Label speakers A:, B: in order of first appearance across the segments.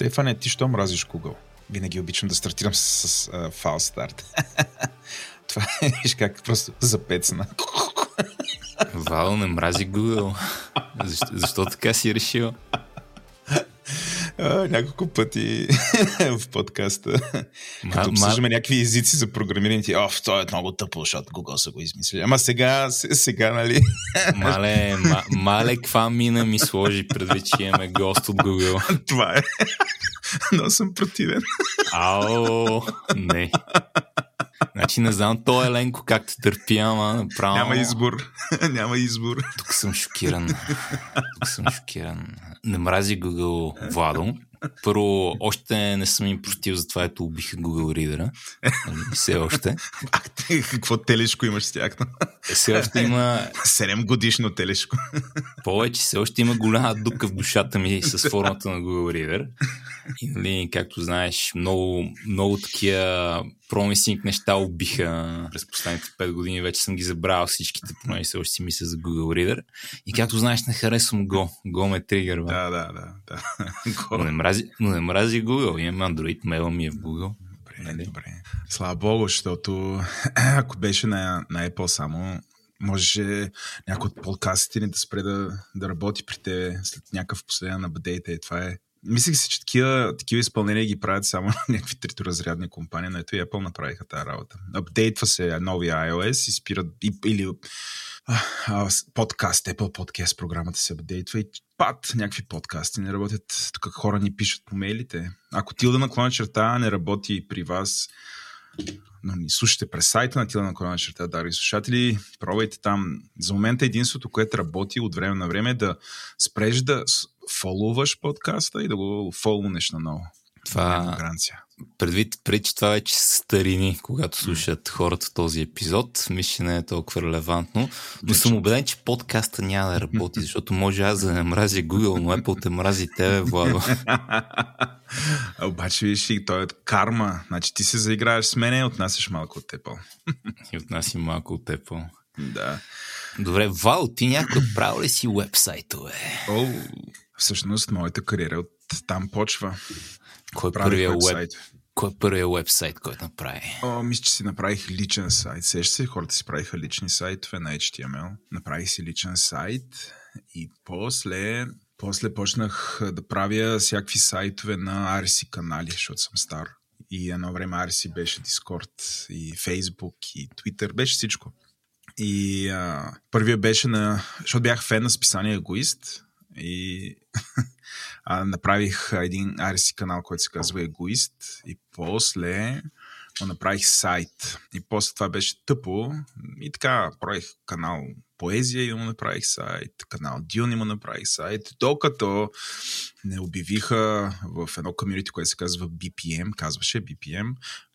A: Стефане, ти що мразиш Google? Винаги обичам да стартирам с, с uh, файл старт. Това е, виж как просто запецна.
B: Вал, не мрази Google. Защо, защо така си решил?
A: А, няколко пъти в подкаста. Ма, като обсъждаме ма... някакви езици за програмирането. Оф, това е много тъпо, защото Google са го измислили. Ама сега, сега, нали?
B: мале, ма, мале, каква мина ми сложи предвид, че имаме гост от Google.
A: това е. Но съм противен.
B: Ао, не. Значи не знам то Еленко как те търпи, ама направо...
A: Няма избор. Няма избор.
B: Тук съм шокиран. Тук съм шокиран. Не мрази Google Владо. Първо, още не съм им простил за това, ето убиха Google Reader. Нали, все още.
A: А, какво телешко имаш с тях?
B: Все още има...
A: 7 годишно телешко.
B: Повече, все още има голяма дука в душата ми с формата на Google Reader. И, нали, както знаеш, много, много такива промисинг неща убиха през последните 5 години. Вече съм ги забрал всичките, поне все още си мисля за Google Reader. И както знаеш, не харесвам Go. Go ме тригър.
A: Да, да, да. да.
B: Но, не мрази, но не мрази Google. Имам Android, мейла ми е в Google.
A: Добре, нали? добре. Слава Богу, защото ако беше на, на Apple само, може някой от подкастите ни да спре да, да работи при те след някакъв последен апдейт. И това е Мислих си, че такива, такива изпълнения ги правят само някакви треторазрядни компании, но ето и Apple направиха тази работа. Апдейтва се новия iOS и спират или подкаст, Apple Podcast програмата се апдейтва и пат някакви подкасти не работят. Тук хора ни пишат по мейлите. Ако тилда наклона черта не работи при вас, но ни слушате през сайта на Тила на Корона черта, дари слушатели, пробвайте там. За момента единството, което работи от време на време е да спреш да фолуваш подкаста и да го фолунеш наново.
B: Това, предвид, преди, че това вече са старини, когато слушат хората този епизод, мисля, че не е толкова релевантно, но съм убеден, че подкаста няма да работи, защото може аз да не мразя Google, но Apple те мрази тебе, Владо.
A: Обаче, виж, и той е карма. Значи ти се заиграваш с мене и отнасяш малко от Apple.
B: и отнаси малко от Apple.
A: Да.
B: Добре, Вал, ти някой правил ли си вебсайтове?
A: О, всъщност, моята кариера от там почва.
B: Кой е първият веб... Кой е първият вебсайт, който направи?
A: О, мисля, че си направих личен сайт. Сеща се, хората си правиха лични сайтове на HTML. Направих си личен сайт и после, после почнах да правя всякакви сайтове на RC канали, защото съм стар. И едно време RC беше Discord и Facebook и Twitter, беше всичко. И а, първия беше на... Защото бях фен на списание Егоист и а, направих един RC канал, който се казва Егоист. И после му направих сайт. И после това беше тъпо. И така правих канал Поезия и му направих сайт, канал Дюн и му направих сайт, докато не обявиха в едно комьюнити, което се казва BPM, казваше BPM,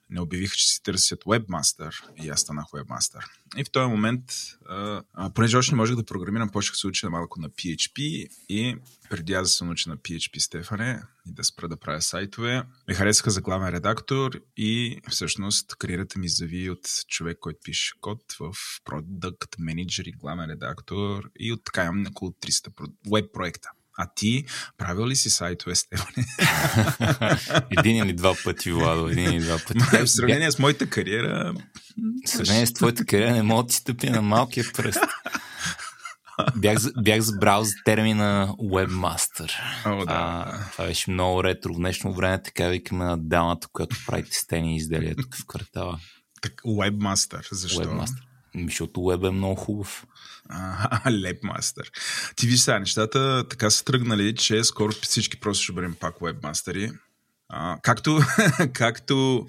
A: не обявиха, че си търсят вебмастър и аз станах вебмастър. И в този момент, а, а, понеже още не можех да програмирам, почнах да се уча малко на PHP и преди аз да се науча на PHP Стефане и да спра да правя сайтове, ме харесаха за главен редактор и всъщност кариерата ми зави от човек, който пише код в продукт менеджер и главен редактор и от така имам около 300 веб проекта. А ти правил ли си сайтове, Стефане?
B: един или два пъти, Владо, един или два пъти.
A: в сравнение с моята кариера...
B: В сравнение с твоята кариера не мога да си стъпи на малкия пръст. Бях, бях забрал за термина webmaster.
A: О, да.
B: а, това беше много ретро. В днешно време така викаме на дамата, която прави стени изделия тук в квартала.
A: Так, webmaster, защо?
B: Webmaster. Защото web е много хубав.
A: Лепмастър. Ти виж сега, нещата така са тръгнали, че скоро всички просто ще бъдем пак вебмастери. А, както, както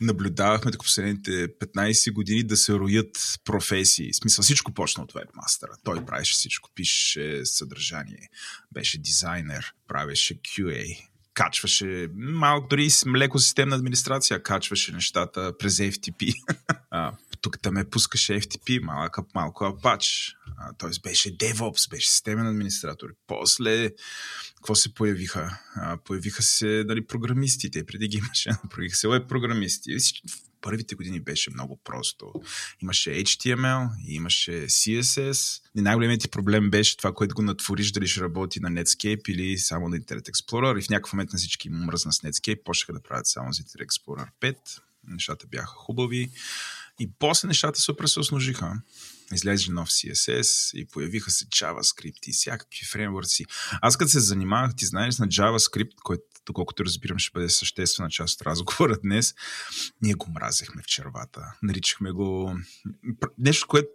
A: наблюдавахме тук последните 15 години да се роят професии. В смисъл всичко почна от вебмастера. Той правеше всичко, пише съдържание, беше дизайнер, правеше QA, качваше малко, дори с леко системна администрация, качваше нещата през FTP. тук там ме пускаше FTP, малък, малко Apache. Т.е. беше DevOps, беше системен администратор. После, какво се появиха? А, появиха се нали, програмистите, преди ги имаше, появиха се веб програмисти. първите години беше много просто. Имаше HTML, имаше CSS. И най-големият проблем беше това, което го натвориш, дали ще работи на Netscape или само на Internet Explorer. И в някакъв момент на всички му мръзна с Netscape, почнаха да правят само за Internet Explorer 5. Нещата бяха хубави. И после нещата супер се осножиха излезе нов CSS и появиха се JavaScript и всякакви фреймворци. Аз като се занимавах, ти знаеш, на JavaScript, който, доколкото разбирам, ще бъде съществена част от разговора днес, ние го мразехме в червата. Наричахме го нещо, което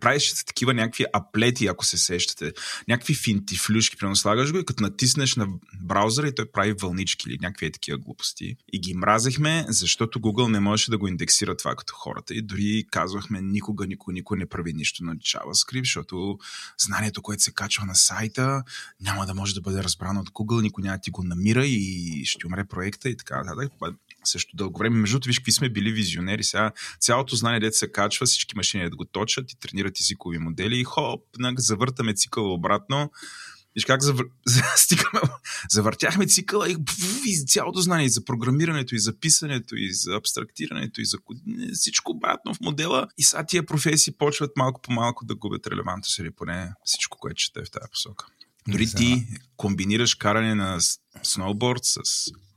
A: правиш се такива някакви аплети, ако се сещате. Някакви финти, флюшки, слагаш го и като натиснеш на браузъра и той прави вълнички или някакви такива глупости. И ги мразехме, защото Google не можеше да го индексира това като хората. И дори казвахме никога, никой, никой не прави нищо на JavaScript, защото знанието, което се качва на сайта, няма да може да бъде разбрано от Google, никой няма ти го намира и ще умре проекта и така нататък също дълго време. Между виж какви сме били визионери. Сега цялото знание, дете се качва, всички машини да го точат и тренират езикови модели и хоп, завъртаме цикъла обратно. Виж как завър... стигаме, завъртяхме цикъла и, и цялото знание и за програмирането, и за писането, и за абстрактирането, и за всичко обратно в модела. И сега тия професии почват малко по малко да губят релевантност или поне всичко, което чете в тази посока. Дори ти комбинираш каране на сноуборд с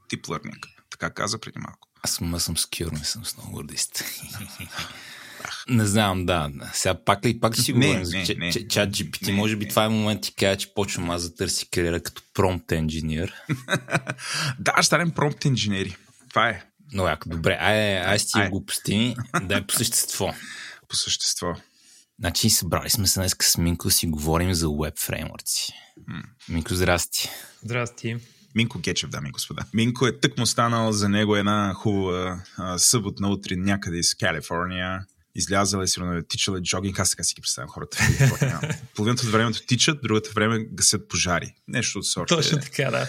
A: тип learning. Така каза преди малко.
B: Аз ма съм скюр, не съм сноубордист. Не знам, да. Сега пак ли, пак си говорим за чат GPT? Може би не. това е момент ти кажа, че почвам аз да търси кариера като промпт инженер.
A: да, ще станем промпт инженери. Това е.
B: Но яко, добре. Ай, ай, с тия глупости. Дай по същество.
A: По същество.
B: Значи събрали сме се днес с Минко си говорим за веб фреймворци. Минко, здрасти.
C: Здрасти.
A: Минко Гечев, дами и господа. Минко е тък му станал за него една хубава а, съботна утрин някъде из Калифорния. Излязала е сигурно, тичала е джогинг, аз така си ги представям хората. Половината от времето тичат, другата време гасят пожари. Нещо от сорта.
C: Точно така, да.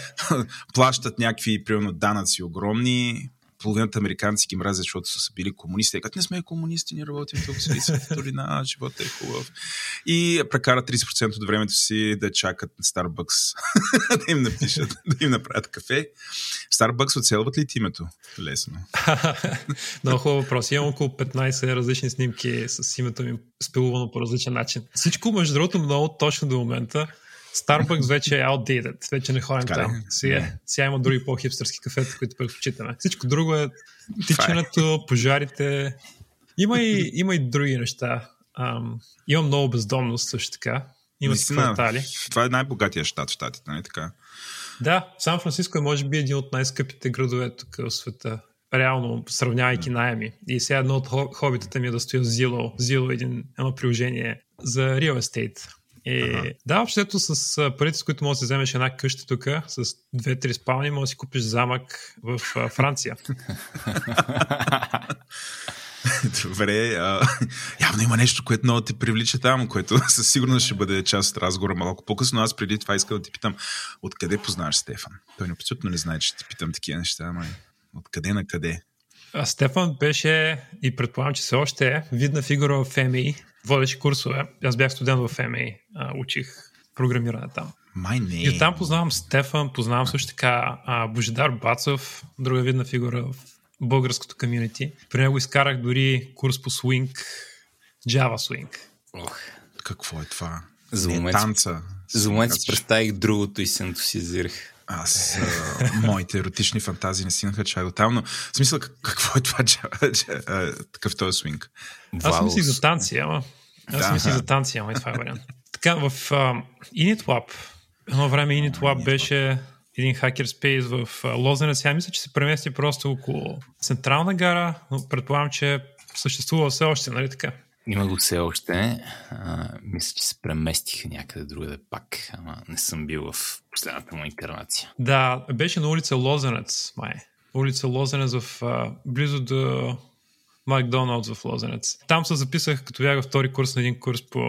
A: Плащат някакви, примерно, данъци огромни, половината американци ги мразят, защото са били комунисти. Като не сме комунисти, ние работим тук, в долина, живота е хубав. И прекарат 30% от времето си да чакат на Starbucks да им напишат, да им направят кафе. Starbucks оцелват ли името? Лесно.
C: Много хубав въпрос. Имам около 15 различни снимки с името ми спилувано по различен начин. Всичко, между другото, много точно до момента Starbucks вече е outdated, вече не ходим така там. Сега, сега има други по-хипстърски кафета, които предпочитаме. Всичко друго е, тичането, пожарите. Има и, има и други неща. Ам, има много бездомност също така. Има квартали.
A: Това е най-богатия щат в щатите, нали така?
C: Да, Сан Франциско е може би един от най-скъпите градове тук в света. Реално, сравнявайки найеми. И сега едно от хобитата ми е да стоя Zillow. Zillow е един, едно приложение за real estate и, ага. Да, общото с парите, с които можеш да си вземеш една къща тук, с две-три спални, можеш да си купиш замък в а, Франция.
A: Добре, а, явно има нещо, което много те привлича там, което със сигурност ще бъде част от разговора малко по-късно. Аз преди това искам да ти питам, откъде познаваш Стефан? Той абсолютно не знае, че ти питам такива неща, ама откъде на къде?
C: А Стефан беше и предполагам, че все още е видна фигура в ФМИ, водеше курсове. Аз бях студент в ФМИ, учих програмиране там.
A: Май не.
C: И там познавам Стефан, познавам също така а, Божидар Бацов, друга видна фигура в българското комьюнити. При него изкарах дори курс по Swing, Java Swing.
A: Ох, какво е това?
B: За момент,
A: не, танца.
B: За момент си представих другото и се ентусизирах.
A: Аз, а, моите еротични фантазии не стигнаха чай до там, но в смисъл какво е това такъв този свинг?
C: Аз мислих за танци, ама. Аз да, мислих за танци, ама и това е вариант. така, в uh, InitLab, едно време InitLab беше един хакер спейс в uh, Лозенец. Сега мисля, че се премести просто около Централна гара, но предполагам, че съществува все още, нали така?
B: Има го все още. А, мисля, че се преместиха някъде другаде пак, ама не съм бил в последната му инкарнация.
C: Да, беше на улица Лозенец, май. Улица Лозенец в, а, близо до Макдоналдс в Лозенец. Там се записах, като бях втори курс на един курс по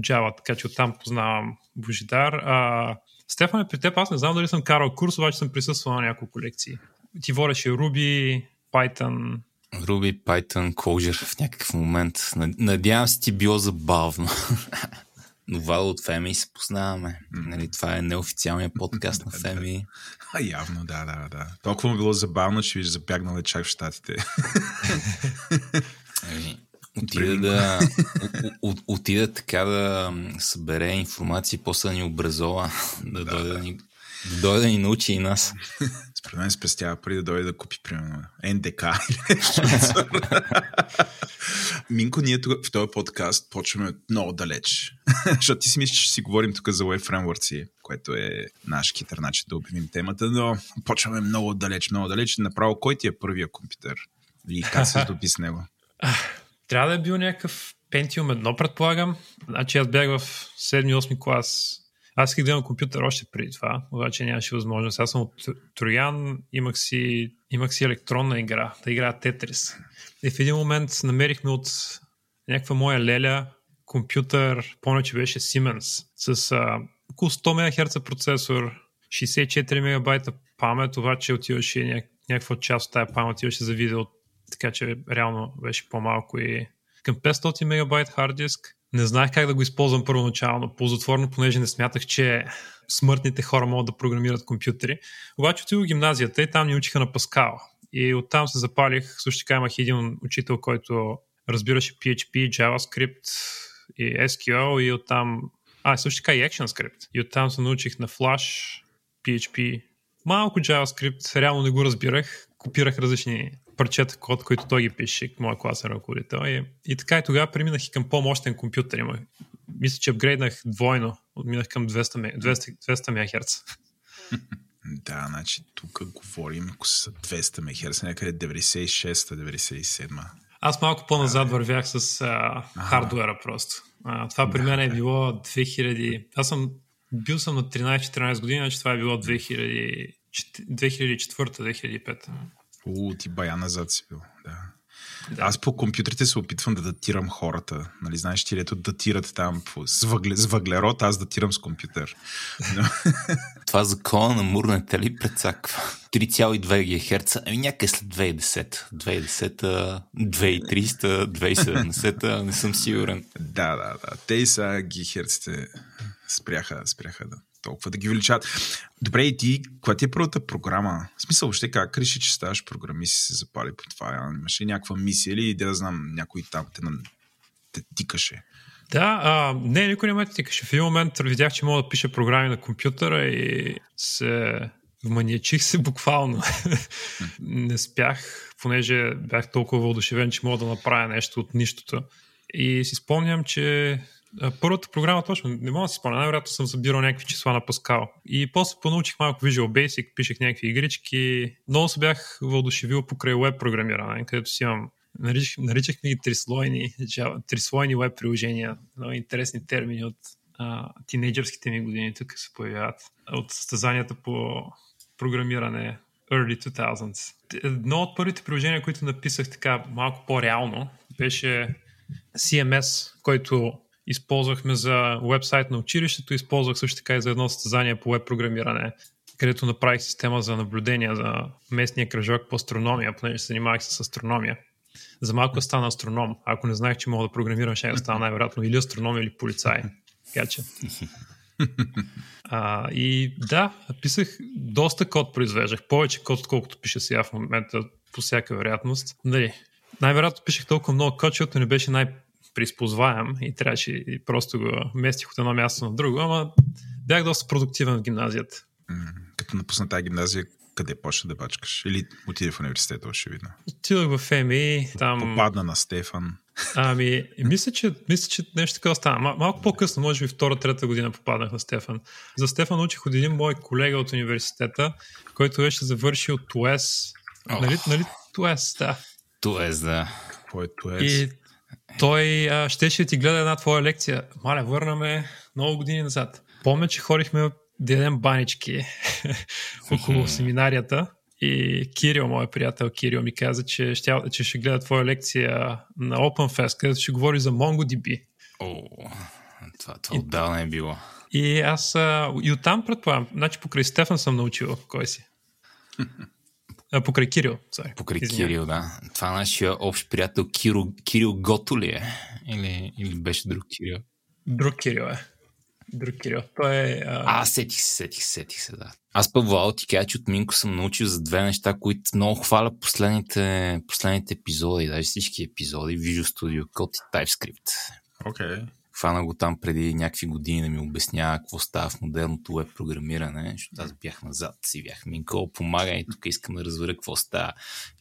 C: Java, така че оттам познавам Божидар. А, Стефан, при теб аз не знам дали съм карал курс, обаче съм присъствал на няколко лекции. Ти водеше Ruby, Python,
B: Ruby, Python, Clojure в някакъв момент. Надявам се ти било забавно. Вало от Феми се познаваме. Нали, това е неофициалният подкаст на Феми.
A: А, явно, да, да, да. Толкова му било забавно, че ви забягнали чак в щатите.
B: Ами, Отида да, отида така да събере информация и после да ни образова, да, дойде да ни, дойде да ни научи и нас.
A: Според мен спестява преди да дойде да купи, примерно, НДК или. Минко, ние тук в този подкаст почваме много далеч. Защото ти си мислиш, че си говорим тук за Web Frameworks, което е наш хитър начин да обявим темата, но почваме много далеч, много далеч. Направо, кой ти е първия компютър? И как се здоби с него?
C: Трябва да е бил някакъв Pentium 1, предполагам. Значи аз бях в 7-8 клас. Аз исках да имам компютър още преди това, обаче нямаше възможност. Аз съм от Троян, имах си, имах си електронна игра, да играя Тетрис. И в един момент намерихме от някаква моя леля компютър, помня, че беше Siemens, с а, около 100 МГц процесор, 64 мегабайта памет, обаче отиваше ня- някаква част от тази памет отиваше за видео, така че реално беше по-малко и към 500 мегабайт хард диск. Не знаех как да го използвам първоначално, ползотворно, понеже не смятах, че смъртните хора могат да програмират компютри. Обаче отидох в гимназията и там ни учиха на Паскал. И оттам се запалих. Също така имах един учител, който разбираше PHP, JavaScript и SQL и оттам... А, също така и ActionScript. И оттам се научих на Flash, PHP, малко JavaScript, реално не го разбирах. Копирах различни парчета код, които той ги пише, моя класен ръководител. И, и така и тогава преминах и към по-мощен компютър. Има. Мисля, че апгрейднах двойно. Минах към 200, ме- 200, 200 МГц.
A: Да, значи тук говорим, ако са 200 МГц, някъде 96-97.
C: Аз малко по-назад вървях с а, хардуера просто. А, това при мен е било 2000... Аз съм бил съм на 13-14 години, значи това е било 2000 2004-2005.
A: У, ти бая назад си бил, да.
C: Да.
A: Аз по компютрите се опитвам да датирам хората. Нали, знаеш, ти лето датират там по, с, въгле, с въглерод, аз датирам с компютър. Но,
B: Това закона на Мурнета ли прецаква? 3,2 ГГц, ами някъде след 2010. 2010, 2300, 2070, не съм сигурен.
A: да, да, да. Те и са гихерците спряха, спряха да толкова да ги увеличат. Добре, и ти, каква ти е първата програма? В смисъл, въобще как реши, че ставаш програмист и се запали по това? Имаш ли някаква мисия или да знам, някой там те, на- те тикаше?
C: Да, а, не, никой не ме тикаше. В един момент видях, че мога да пиша програми на компютъра и се вманиачих се буквално. не спях, понеже бях толкова въодушевен, че мога да направя нещо от нищото. И си спомням, че първата програма точно, не мога да си спомня, най-вероятно съм събирал някакви числа на Паскал. И после понаучих малко Visual Basic, пишех някакви игрички. Много се бях въодушевил покрай веб програмиране, където си имам наричах, наричахме ги трислойни, Java, трислойни веб приложения. Много интересни термини от а, тинейджърските ми години тук се появяват. От състезанията по програмиране early 2000s. Едно от първите приложения, които написах така малко по-реално, беше CMS, който използвахме за вебсайт на училището, използвах също така и за едно състезание по веб програмиране, където направих система за наблюдение за местния кръжок по астрономия, понеже се занимавах с астрономия. За малко стана астроном. Ако не знаех, че мога да програмирам, ще стана най-вероятно или астроном, или полицай. Така че. А, и да, писах доста код произвеждах. Повече код, отколкото пиша сега в момента, по всяка вероятност. Нали, най-вероятно пишех толкова много код, защото не беше най-приспозваем и трябваше и просто го местих от едно място на друго, ама бях доста продуктивен в гимназията.
A: Като напусна тази гимназия, къде почна да бачкаш? Или отиде в университета, очевидно.
C: Отидох в ФМИ, там...
A: Попадна на Стефан.
C: Ами, мисля, че, мисля, че нещо такова стана. Мал, малко по-късно, може би втора, трета година попаднах на Стефан. За Стефан учих от един мой колега от университета, който беше завършил ТУЕС.
B: Ох.
C: Нали, нали ТУЕС, да.
B: То е да.
A: Какво е това?
C: И той а, щеше да ти гледа една твоя лекция. Маля, върнаме много години назад. Помня, че ходихме да ядем банички около семинарията и Кирил, моят приятел Кирил, ми каза, че ще, че ще гледа твоя лекция на OpenFest, където ще говори за MongoDB.
B: О, това, това отдавна е било.
C: И аз а, и оттам предполагам, значи покрай Стефан съм научил кой си. А, покрай Кирил, sorry.
B: Покрай
C: Извинявай.
B: Кирил, да. Това нашия общ приятел Кирил, Кирил Гото ли е? Или, или беше друг Кирил?
C: Друг Кирил е. друг Кирил. Той е... А...
B: а, сетих се, сетих се, сетих се, да. Аз пък Вал ти кажа, че от Минко съм научил за две неща, които много хваля последните, последните епизоди, даже всички епизоди, Visual Studio Code и TypeScript.
A: Окей. Okay.
B: Хвана го там преди някакви години да ми обяснява какво става в модерното веб програмиране, защото аз бях назад си бях Минко, помага и тук искам да разбера какво става.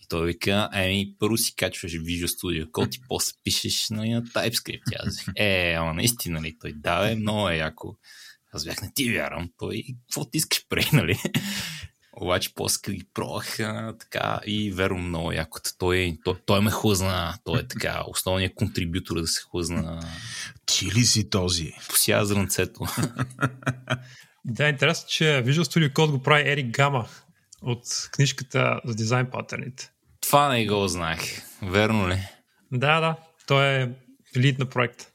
B: И той вика, еми, първо си качваш Visual Studio Code и после пишеш нали, на TypeScript. Аз е, ама наистина ли? Той да, е, много е яко. Аз бях, не ти вярвам. Той, какво ти искаш пре, нали? Обаче после ги пробвах така и верно много якото. Той, той, той ме хлъзна. Той е така основният контрибютор да се хлъзна.
A: Ти ли си този?
B: Посия зранцето.
C: да, интересно, че Visual Studio Code го прави Ерик Гама от книжката за дизайн паттерните.
B: Това не го знаех. Верно ли?
C: Да, да. Той е лид на проект.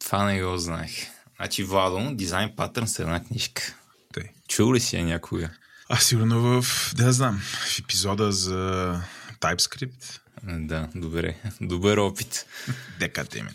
B: Това не го знаех. Значи, Владо, дизайн патърн с една книжка. Чул ли си я някога?
A: А, сигурно в, да знам, в епизода за TypeScript.
B: Да, добре. Добър опит.
A: Дека теме.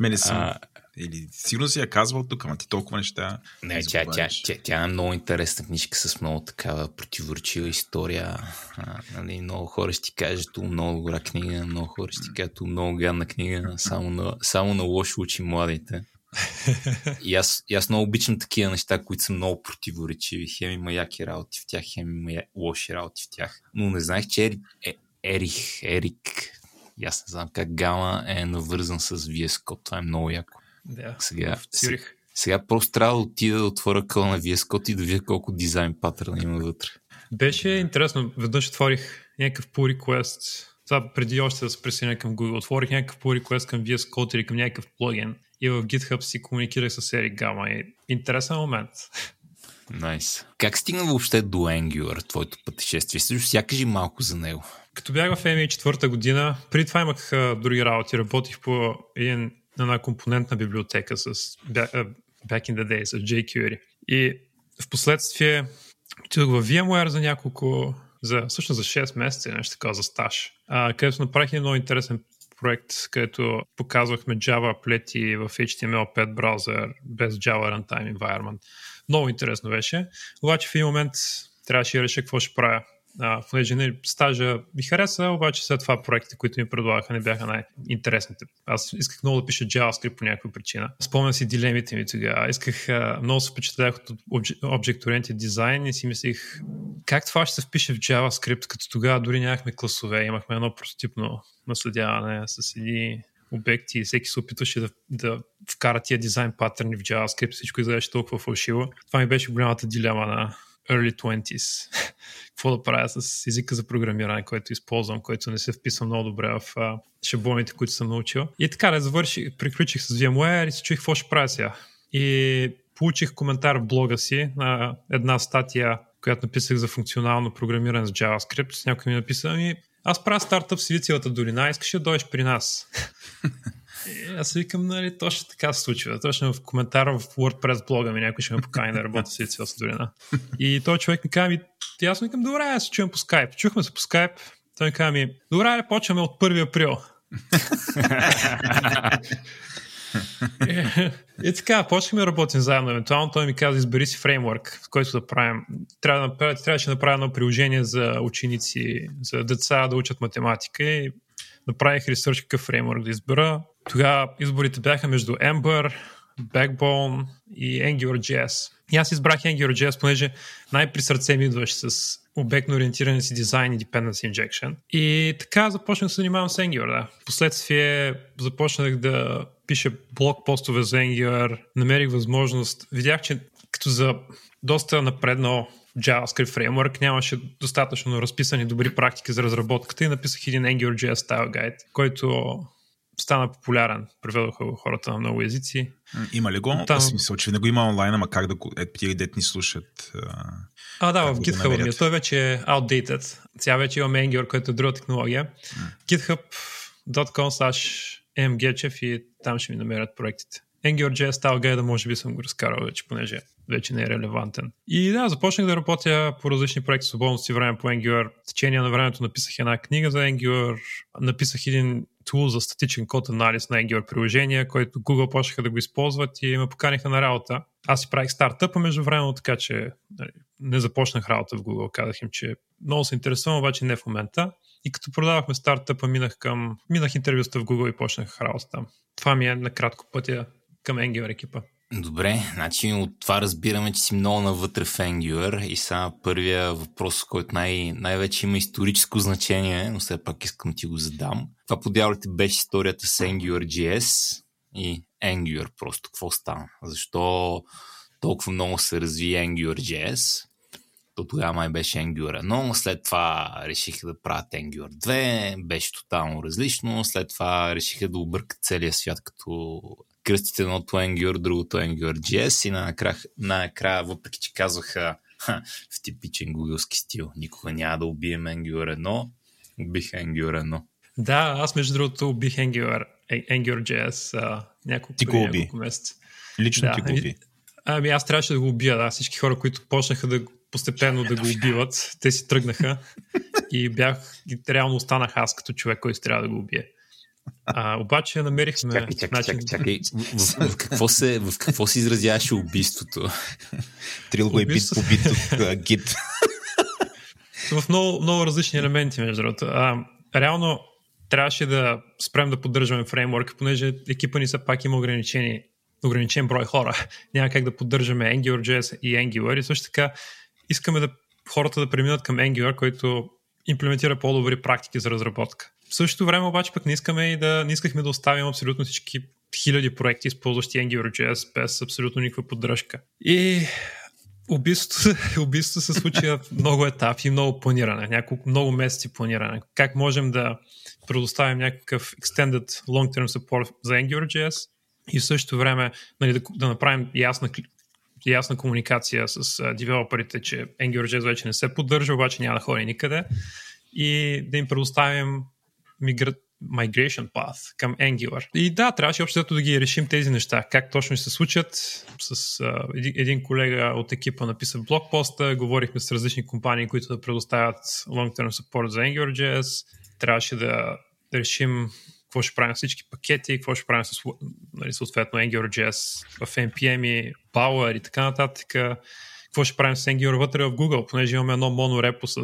A: Мене съм... А... Или сигурно си я казвал тук, ама ти толкова неща.
B: Не, тя, тя, тя, тя, е много интересна книжка с много такава противоречива история. А, нали, много хора ще ти кажат, много добра книга, много хора ще ти кажат, много гадна книга, само на, само на лошо учи младите и, аз, и аз много обичам такива неща, които са много противоречиви. Хем има яки работи в тях, хем има лоши работи в тях. Но не знаех, че Ери, е, Ерих, Ерик, аз не знам как Гама е навързан с VS Code. Това е много яко.
C: Да,
B: сега, сега, сега просто трябва да отида да отворя къл на VS Code и да видя колко дизайн патърна има вътре.
C: Беше интересно. Веднъж отворих някакъв pull request. Това преди още да се присъединя към Google. Отворих някакъв pull request към VS Code или към някакъв плагин и в GitHub си комуникирах с Ерик Гама. И интересен момент.
B: Найс. Nice. Как стигна въобще до Angular, твоето пътешествие? Също сега кажи малко за него.
C: Като бях в MA четвърта година, преди това имах а, други работи. Работих по един, една компонентна библиотека с back in the day, с jQuery. И в последствие отидох в VMware за няколко за, всъщност за 6 месеца, нещо така за стаж, а, където направих един много интересен проект, където показвахме Java плети в HTML5 браузър без Java Runtime Environment. Много интересно беше. Обаче в един момент трябваше да реша какво ще правя. А, понеже не, стажа ми хареса, обаче след това проектите, които ми предлагаха, не бяха най-интересните. Аз исках много да пиша JavaScript по някаква причина. Спомням си дилемите ми тогава. Исках, а, много се впечатлях от Object-Oriented Design и си мислих как това ще се впише в JavaScript, като тогава дори нямахме класове, имахме едно прототипно наследяване с едни обекти и всеки се опитваше да, да вкара тия дизайн патърни в JavaScript, всичко изглеждаше толкова фалшиво. Това ми беше голямата дилема на early 20s. Какво да правя с езика за програмиране, който използвам, който не се вписва много добре в а, шаблоните, които съм научил. И така да завърших, приключих с VMware и се чуих какво ще правя сега. И получих коментар в блога си на една статия, която написах за функционално програмиране с JavaScript. Някой ми написа, ами аз правя стартъп в Силициевата долина, искаш да дойдеш при нас. И аз викам, нали, точно така се случва. Точно в коментара в WordPress блога ми някой ще ме покани да работя в Силициевата долина. И той човек ми казва, ми, аз викам, добре, аз се чуем по скайп. Чухме се по скайп. Той ми казва ми, добре, почваме от 1 април. И така, почнахме да работим заедно. Евентуално той ми каза, избери си фреймворк, в който да правим. Трябва да направя, трябваше да направя едно приложение за ученици, за деца да учат математика и направих ресърч какъв фреймворк да избера. Тогава изборите бяха между Ember, Backbone и AngularJS. И аз избрах AngularJS, понеже най-при сърце ми идваше с обектно ориентиране си дизайн и dependency injection. И така започнах да се занимавам с Angular. Да. Последствие започнах да пиша блог постове за Angular, намерих възможност, видях, че като за доста напреднал JavaScript фреймворк нямаше достатъчно разписани добри практики за разработката и написах един AngularJS Style Guide, който стана популярен. Преведоха го хората на много езици.
A: Има ли го? Там... Смисъл, че не го има онлайн, ама как да го... Е, тия дет ни слушат.
C: А, да, в GitHub ми. Той вече е outdated. Сега вече имаме Angular, който е друга технология. Mm. github.com slash mgetchev и там ще ми намерят проектите. AngularJS Style Guide може би съм го разкарал вече, понеже вече не е релевантен. И да, започнах да работя по различни проекти свободно си време по Angular. В течение на времето написах една книга за Angular, написах един тул за статичен код анализ на Angular приложения, който Google почнаха да го използват и ме поканиха на работа. Аз си правих стартъпа между време, така че нали, не започнах работа в Google. Казах им, че много се интересувам, обаче не в момента. И като продавахме стартъпа, минах към минах интервюста в Google и почнах работа там. Това ми е накратко пътя към Angular екипа.
B: Добре, значи от това разбираме, че си много навътре в Angular и сега първия въпрос, който най- най-вече има историческо значение, но все пак искам ти го задам. Това по беше историята с AngularJS и Angular просто. Какво стана? Защо толкова много се разви AngularJS? То тогава май беше Angular 1, след това решиха да правят Angular 2, беше тотално различно, след това решиха да объркат целия свят като кръстите едното Angular, другото AngularJS и накрая, накрая въпреки че казваха ха, в типичен гугълски стил, никога няма да убием Angular 1, убих Angular 1.
C: Да, аз между другото убих Angular, AngularJS а, няколко,
A: ти го уби.
C: месеца.
A: Лично да, ти го уби.
C: Ами аз трябваше да го убия, да. Всички хора, които почнаха да постепенно да го убиват, те си тръгнаха и бях, и реално останах аз като човек, който трябва да го убие. А, обаче намерихме...
B: Чакай, чакай, начин... чакай, чакай. В, в, в, какво се, в какво се изразяваше убийството?
A: Трил го е бит по бит от гит.
C: в много, много различни елементи, между другото. А, реално трябваше да спрем да поддържаме фреймворк, понеже екипа ни са пак има ограничени, ограничен брой хора. Няма как да поддържаме AngularJS и Angular и също така искаме да хората да преминат към Angular, който имплементира по-добри практики за разработка. В същото време обаче пък не искаме и да не искахме да оставим абсолютно всички хиляди проекти, използващи AngularJS без абсолютно никаква поддръжка. И убийството, се случи в много и много планиране, няколко, много месеци планиране. Как можем да предоставим някакъв extended long-term support за AngularJS и в същото време нали, да, да направим ясна, ясна комуникация с девелоперите, че AngularJS вече не се поддържа, обаче няма да ходи никъде и да им предоставим мигра... migration path към Angular. И да, трябваше общо да ги решим тези неща. Как точно ще се случат. С а, един, един колега от екипа написа блокпоста, говорихме с различни компании, които да предоставят long-term support за AngularJS. Трябваше да решим какво ще правим с всички пакети, какво ще правим с нали, съответно AngularJS в NPM и Power и така нататък. Какво ще правим с Angular вътре в Google, понеже имаме едно монорепо с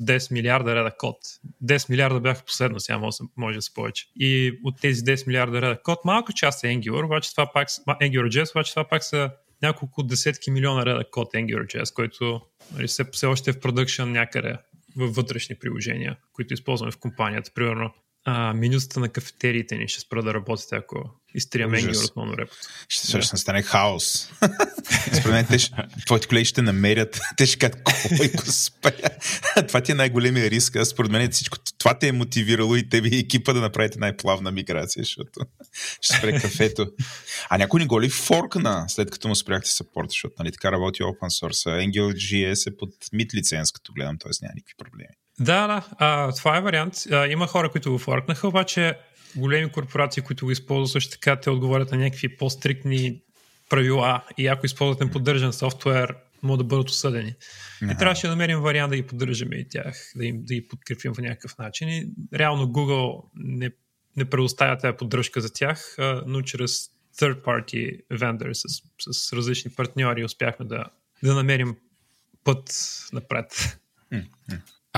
C: 10 милиарда реда код. 10 милиарда бяха последно, сега може, може да се повече. И от тези 10 милиарда реда код, малка част е Angular, обаче това пак, AngularJS, обаче това пак са няколко десетки милиона реда код AngularJS, който нали, все, все още е в продъкшн някъде във вътрешни приложения, които използваме в компанията. Примерно а, менюста на кафетериите ни ще спра да работите, ако изтрием Angular от монорепото.
A: Ще, ще стане хаос. Според мен, те ще, твоите колеги ще намерят, те ще кажат, кой го спя. това ти е най-големия риск. Според мен всичко, това те е мотивирало и тебе и екипа да направите най-плавна миграция, защото ще спре кафето. А някой не го ли форкна, след като му спряхте саппорт, защото нали, така работи open source. AngularJS е под мит лиценз, като гледам, т.е. няма никакви проблеми.
C: Да, да, а, това е вариант. А, има хора, които го форкнаха, обаче големи корпорации, които го използват също така, те отговарят на някакви по-стрикни правила и ако използват неподдържан софтуер, могат да бъдат осъдени. Ага. И трябваше да намерим вариант да ги поддържаме и тях, да, им, да ги подкрепим по някакъв начин. И реално Google не, не предоставя тази поддръжка за тях, но чрез third-party vendor с, с различни партньори успяхме да, да намерим път напред.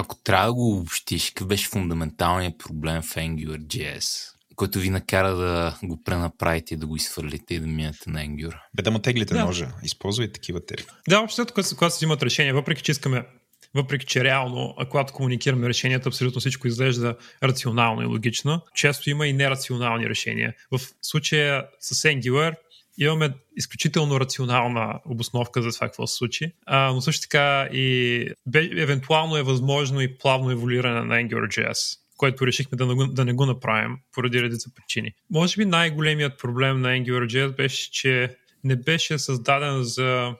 B: Ако трябва да го обобщиш, какъв беше фундаменталният проблем в AngularJS, който ви накара да го пренаправите, да го изхвърлите и да минете на Angular?
A: Бе да му теглите да. ножа. Използвай такива термини.
C: Да, общо когато, когато се взимат решения, въпреки че искаме въпреки че реално, когато комуникираме решенията, абсолютно всичко изглежда рационално и логично, често има и нерационални решения. В случая с Angular имаме изключително рационална обосновка за това какво се случи, а, но също така и бе, евентуално е възможно и плавно еволюиране на AngularJS което решихме да, да не го направим поради редица причини. Може би най-големият проблем на AngularJS беше, че не беше създаден за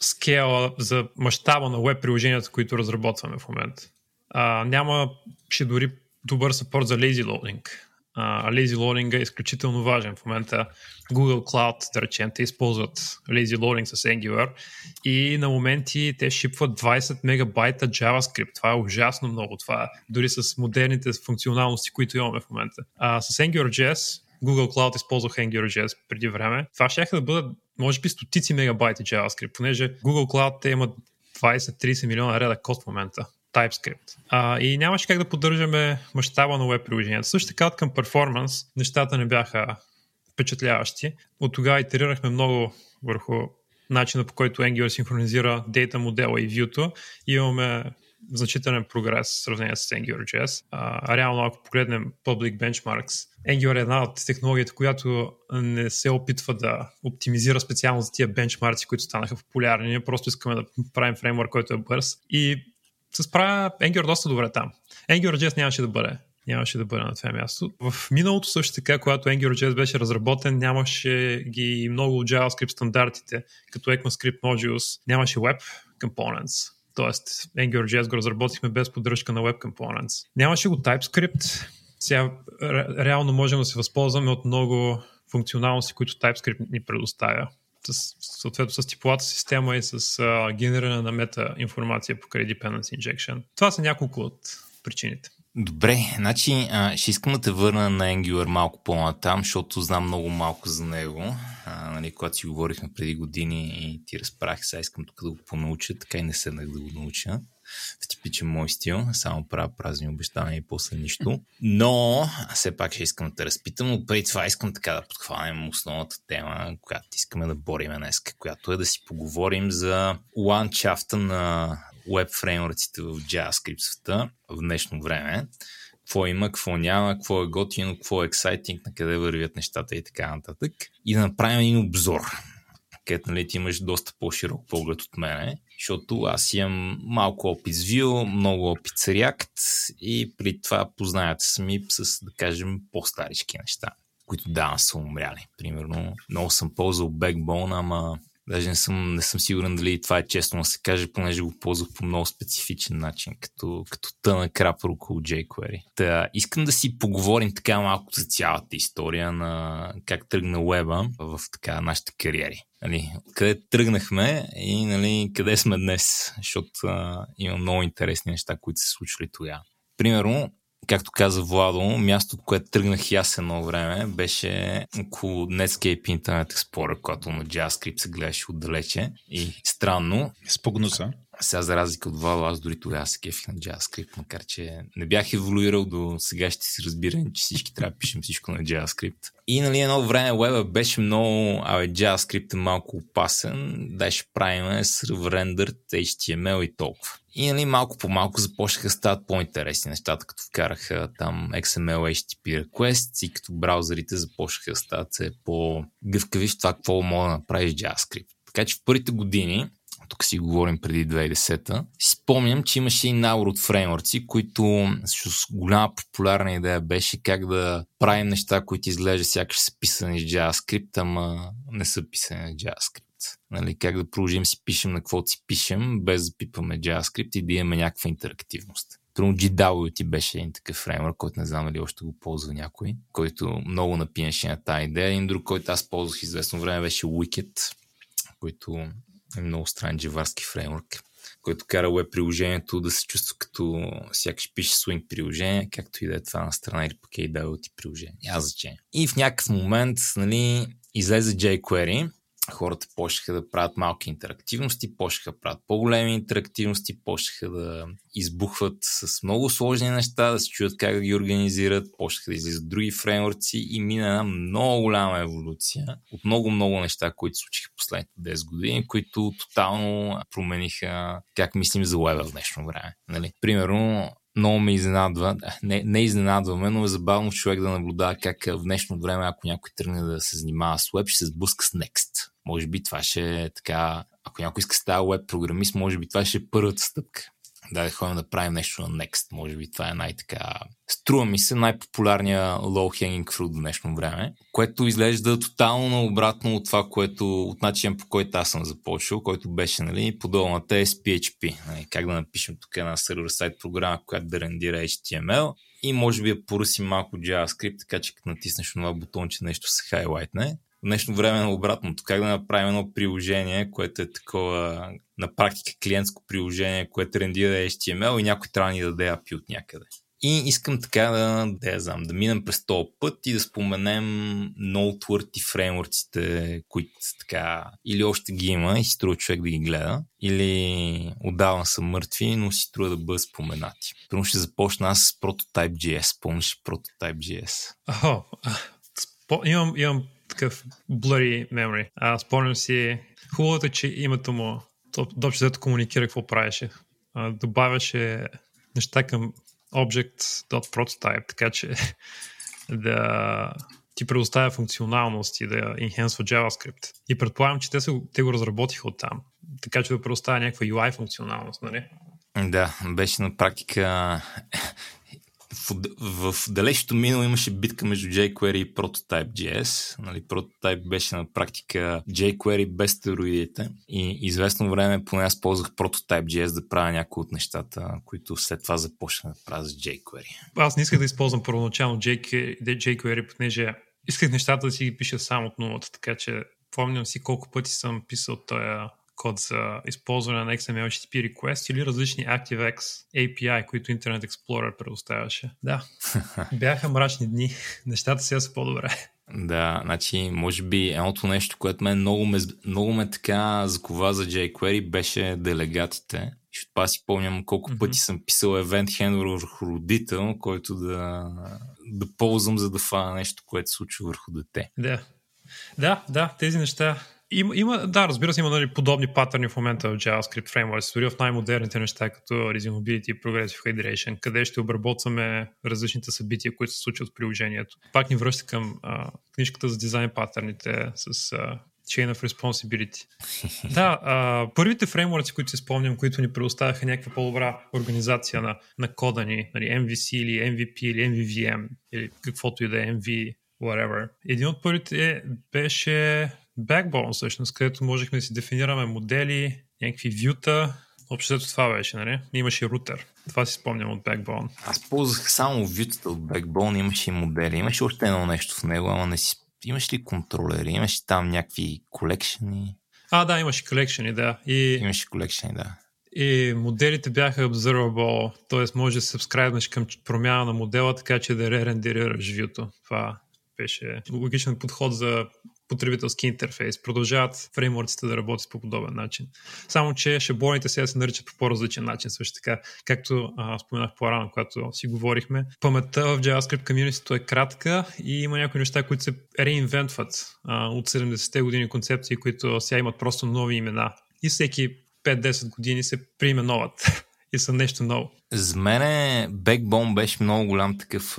C: скела, за мащаба на веб приложенията, които разработваме в момента. А, няма ще дори добър съпорт за lazy loading. Lazy loading е изключително важен. В момента Google Cloud, да речем, те използват lazy loading с Angular и на моменти те шипват 20 мегабайта JavaScript. Това е ужасно много. Това дори с модерните функционалности, които имаме в момента. А с AngularJS Google Cloud използвах AngularJS преди време. Това ще да бъдат, може би, стотици мегабайти JavaScript, понеже Google Cloud те имат 20-30 милиона реда код в момента. TypeScript. А, и нямаше как да поддържаме мащаба на веб приложението. Също така към перформанс нещата не бяха впечатляващи. От тогава итерирахме много върху начина по който Angular синхронизира дейта модела и view Имаме значителен прогрес в сравнение с AngularJS. А, реално, ако погледнем Public Benchmarks, Angular е една от технологията, която не се опитва да оптимизира специално за тия бенчмарци, които станаха популярни. Ние просто искаме да правим фреймворк, който е бърз. И се справя Angular доста добре там. AngularJS нямаше да бъде нямаше да бъде на това място. В миналото също така, когато AngularJS беше разработен, нямаше ги много JavaScript стандартите, като ECMAScript Modules, нямаше Web Components. Тоест, AngularJS го разработихме без поддръжка на Web Components. Нямаше го TypeScript. Сега ре, реално можем да се възползваме от много функционалности, които TypeScript ни предоставя. Съответно с типовата система и с а, генериране на мета информация по Dependency Injection. Това са няколко от причините.
B: Добре, значи а, ще искам да те върна на Angular малко по-натам, защото знам много малко за него. А, нали, когато си говорихме преди години и ти разправих, сега искам тук да го понауча, така и не седнах да го науча. В типичен мой стил, само правя празни обещания и после нищо. Но, все пак ще искам да те разпитам, но преди това искам така да подхванем основната тема, която искаме да борим днес, която е да си поговорим за ландшафта на веб фреймворците в JavaScript света в днешно време. Какво има, какво няма, какво е готино, какво е ексайтинг, на къде вървят нещата и така нататък. И да направим един обзор, където нали, ти имаш доста по-широк поглед от мене, защото аз имам малко опит с Vue, много опит с React и при това познаята сами с, да кажем, по-старички неща, които да, са умряли. Примерно, много съм ползвал Backbone, ама Даже не съм, не съм сигурен дали това е честно да се каже, понеже го ползвах по много специфичен начин, като, като тъна крапър около jQuery. Та, искам да си поговорим така малко за цялата история на как тръгна уеба в така нашите кариери. Нали, къде тръгнахме и нали, къде сме днес, защото а, има много интересни неща, които се случвали тогава. Примерно, както каза Владо, мястото, което тръгнах и аз едно време, беше около Netscape Internet Explorer, когато на JavaScript се гледаше отдалече. И странно.
A: Спогнуса.
B: Сега за разлика от Владо, аз дори тогава се кефих на JavaScript, макар че не бях еволюирал до сега ще си разбирам, че всички трябва да пишем всичко на JavaScript. И нали едно време веба беше много, абе JavaScript е малко опасен, дай ще правим rendered HTML и толкова. И нали, малко по малко започнаха да стават по-интересни нещата, като вкараха там XML HTTP requests и като браузърите започнаха да стават по-гъвкави в това какво мога да направиш JavaScript. Така че в първите години тук си говорим преди 2010-та, си спомням, че имаше и набор от фреймворци, които с голяма популярна идея беше как да правим неща, които изглежда сякаш са писани с JavaScript, ама не са писани с JavaScript. Нали, как да продължим си пишем на каквото си пишем, без да пипаме JavaScript и да имаме някаква интерактивност. Примерно GWT беше един такъв фреймворк, който не знам дали още го ползва някой, който много напинаше на тази идея. Един друг, който аз ползвах известно време беше Wicked, който е много странен джаварски фреймворк, който кара веб приложението да се чувства като сякаш пише Swing приложение, както и да е това на страна или пък AWT приложение. Няма значение. И в някакъв момент нали, излезе jQuery хората почнаха да правят малки интерактивности, почнаха да правят по-големи интерактивности, почнаха да избухват с много сложни неща, да се чуят как да ги организират, почнаха да излизат други фреймворци и мина една много голяма еволюция от много-много неща, които случиха последните 10 години, които тотално промениха как мислим за лева в днешно време. Нали? Примерно, много ме изненадва. Не, не изненадваме, но е забавно човек да наблюдава как в днешно време, ако някой тръгне да се занимава с веб, ще се сблъска с Next. Може би това ще е така, ако някой иска да става веб програмист, може би това ще е първата стъпка. да ходим да правим нещо на Next. Може би това е най-така... Струва ми се най-популярния low hanging fruit в днешно време, което изглежда тотално обратно от това, което от начин по който аз съм започвал, който беше нали, подобно на PHP. Нали, как да напишем тук една сервер сайт програма, която да рендира HTML и може би да поръсим малко JavaScript, така че като натиснеш това бутонче нещо се хайлайтне днешно време е обратното. Как да направим едно приложение, което е такова на практика клиентско приложение, което рендира HTML и някой трябва да ни даде API от някъде. И искам така да, да я знам, да минем през този път и да споменем noteworthy фреймворците, които са така, или още ги има и си струва човек да ги гледа, или отдавна са мъртви, но си струва да бъдат споменати. Първо ще започна аз с Prototype.js. Помниш Prototype.js?
C: О, имам, имам такъв blurry memory. А, спомням си, хубавото е, че името му общо взето комуникира какво правеше. А, добавяше неща към object.prototype, така че да ти предоставя функционалност и да енхенсва JavaScript. И предполагам, че те, са, те го разработиха от там, така че да предоставя някаква UI функционалност, нали?
B: Да, беше на практика в, в далечното минало имаше битка между jQuery и Prototype.js. Нали, Prototype беше на практика jQuery без стероидите и известно време поне аз ползвах Prototype.js да правя някои от нещата, които след това започна да правя с jQuery.
C: Аз не исках да използвам първоначално jQuery, jQuery понеже исках нещата да си ги пиша само от нулата, така че помням си колко пъти съм писал този код за използване на XML HTTP request или различни ActiveX API, които Internet Explorer предоставяше. Да, бяха мрачни дни. Нещата сега са по-добре.
B: Да, значи, може би едното нещо, което мен много ме, много ме така закова за jQuery беше делегатите. Защото аз си помням колко mm-hmm. пъти съм писал event handler върху родител, който да, да ползвам, за да фана нещо, което се случва върху дете.
C: Да. Да, да, тези неща има, има, да, разбира се, има нали, подобни патърни в момента в JavaScript Frameworks, дори в най-модерните неща, като Resumability и Progressive Hydration, къде ще обработваме различните събития, които се случват в приложението. Пак ни връща към а, книжката за дизайн патърните с а, Chain of Responsibility. да, а, първите фреймворци, които се спомням, които ни предоставяха някаква по-добра организация на, на кода ни, нали, MVC или MVP или MVVM или каквото и да е MV, whatever. Един от първите беше Backbone, всъщност, където можехме да си дефинираме модели, някакви вюта. Общото това беше, нали? Имаше рутер. Това си спомням от Backbone.
B: Аз ползвах само вютата от Backbone, имаше и модели. Имаше още едно нещо в него, ама не си... Имаш ли контролери? Имаше там някакви колекшени?
C: А, да, имаше колекшени, да.
B: И... Имаше колекшени, да.
C: И моделите бяха observable, т.е. може да се сабскрайбнеш към промяна на модела, така че да ререндерираш вюто. Това беше логичен подход за потребителски интерфейс. Продължават фреймворците да работят по подобен начин. Само, че шаблоните сега се наричат по по-различен начин. Също така, както а, споменах по-рано, когато си говорихме, паметта в JavaScript комьюнитито е кратка и има някои неща, които се реинвентват а, от 70-те години концепции, които сега имат просто нови имена. И всеки 5-10 години се приименоват и са нещо ново.
B: За мен Backbone беше много голям такъв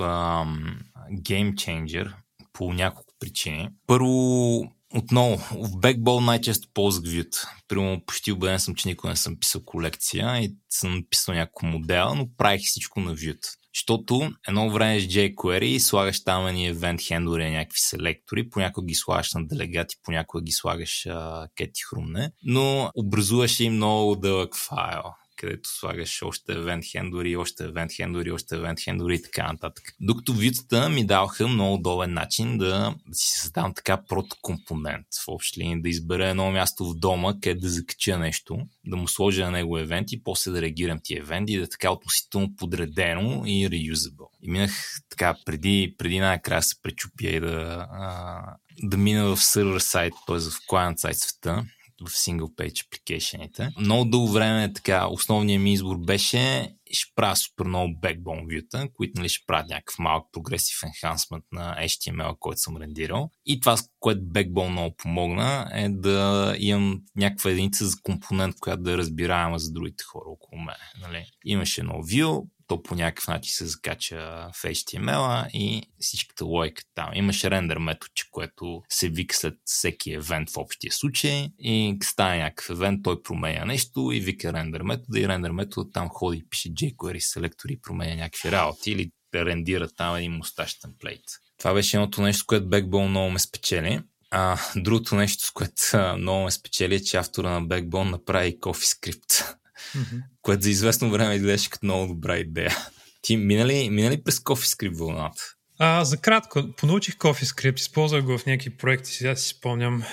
B: геймченджер по няколко причини. Първо, отново, в Backbone най-често ползвах Vue. Примерно почти убеден съм, че никога не съм писал колекция и съм писал някакво модел, но правих всичко на Vue. Защото едно време с jQuery слагаш там едни event handler някакви селектори, понякога ги слагаш на делегати, понякога ги слагаш кети хрумне, но образуваше и много дълъг файл където слагаш още event handler, още event handler, още event handler и така нататък. Докато вютата ми даваха много удобен начин да, си създам така протокомпонент в общи линии, да избера едно място в дома, къде да закача нещо, да му сложа на него евент и после да реагирам тия евенти и да е така относително подредено и reusable. И минах така преди, преди най-накрая се пречупя и да, а, да мина в сервер сайт, т.е. в client сайт света в single page application Много дълго време така, основният ми избор беше ще правя супер много backbone view които нали, ще правят някакъв малък прогресив enhancement на HTML, който съм рендирал. И това, с което backbone много помогна, е да имам някаква единица за компонент, която да е разбираема за другите хора около мен. Нали. Имаше едно view, то по някакъв начин се закача в HTML и всичката логика там. Имаш рендер метод, което се вика след всеки евент в общия случай и стане някакъв евент, той променя нещо и вика рендер метода и рендер метода там ходи и пише jQuery селектор и променя някакви работи или рендира там един мусташ темплейт. Това беше едното нещо, което Backbone много ме спечели. А, другото нещо, с което много ме спечели е, че автора на Backbone направи CoffeeScript, mm-hmm. което за известно време изглеждаше като много добра идея. Ти минали, минали през CoffeeScript вълната?
C: А, за кратко, понаучих CoffeeScript, използвах го в някакви проекти, сега си спомням.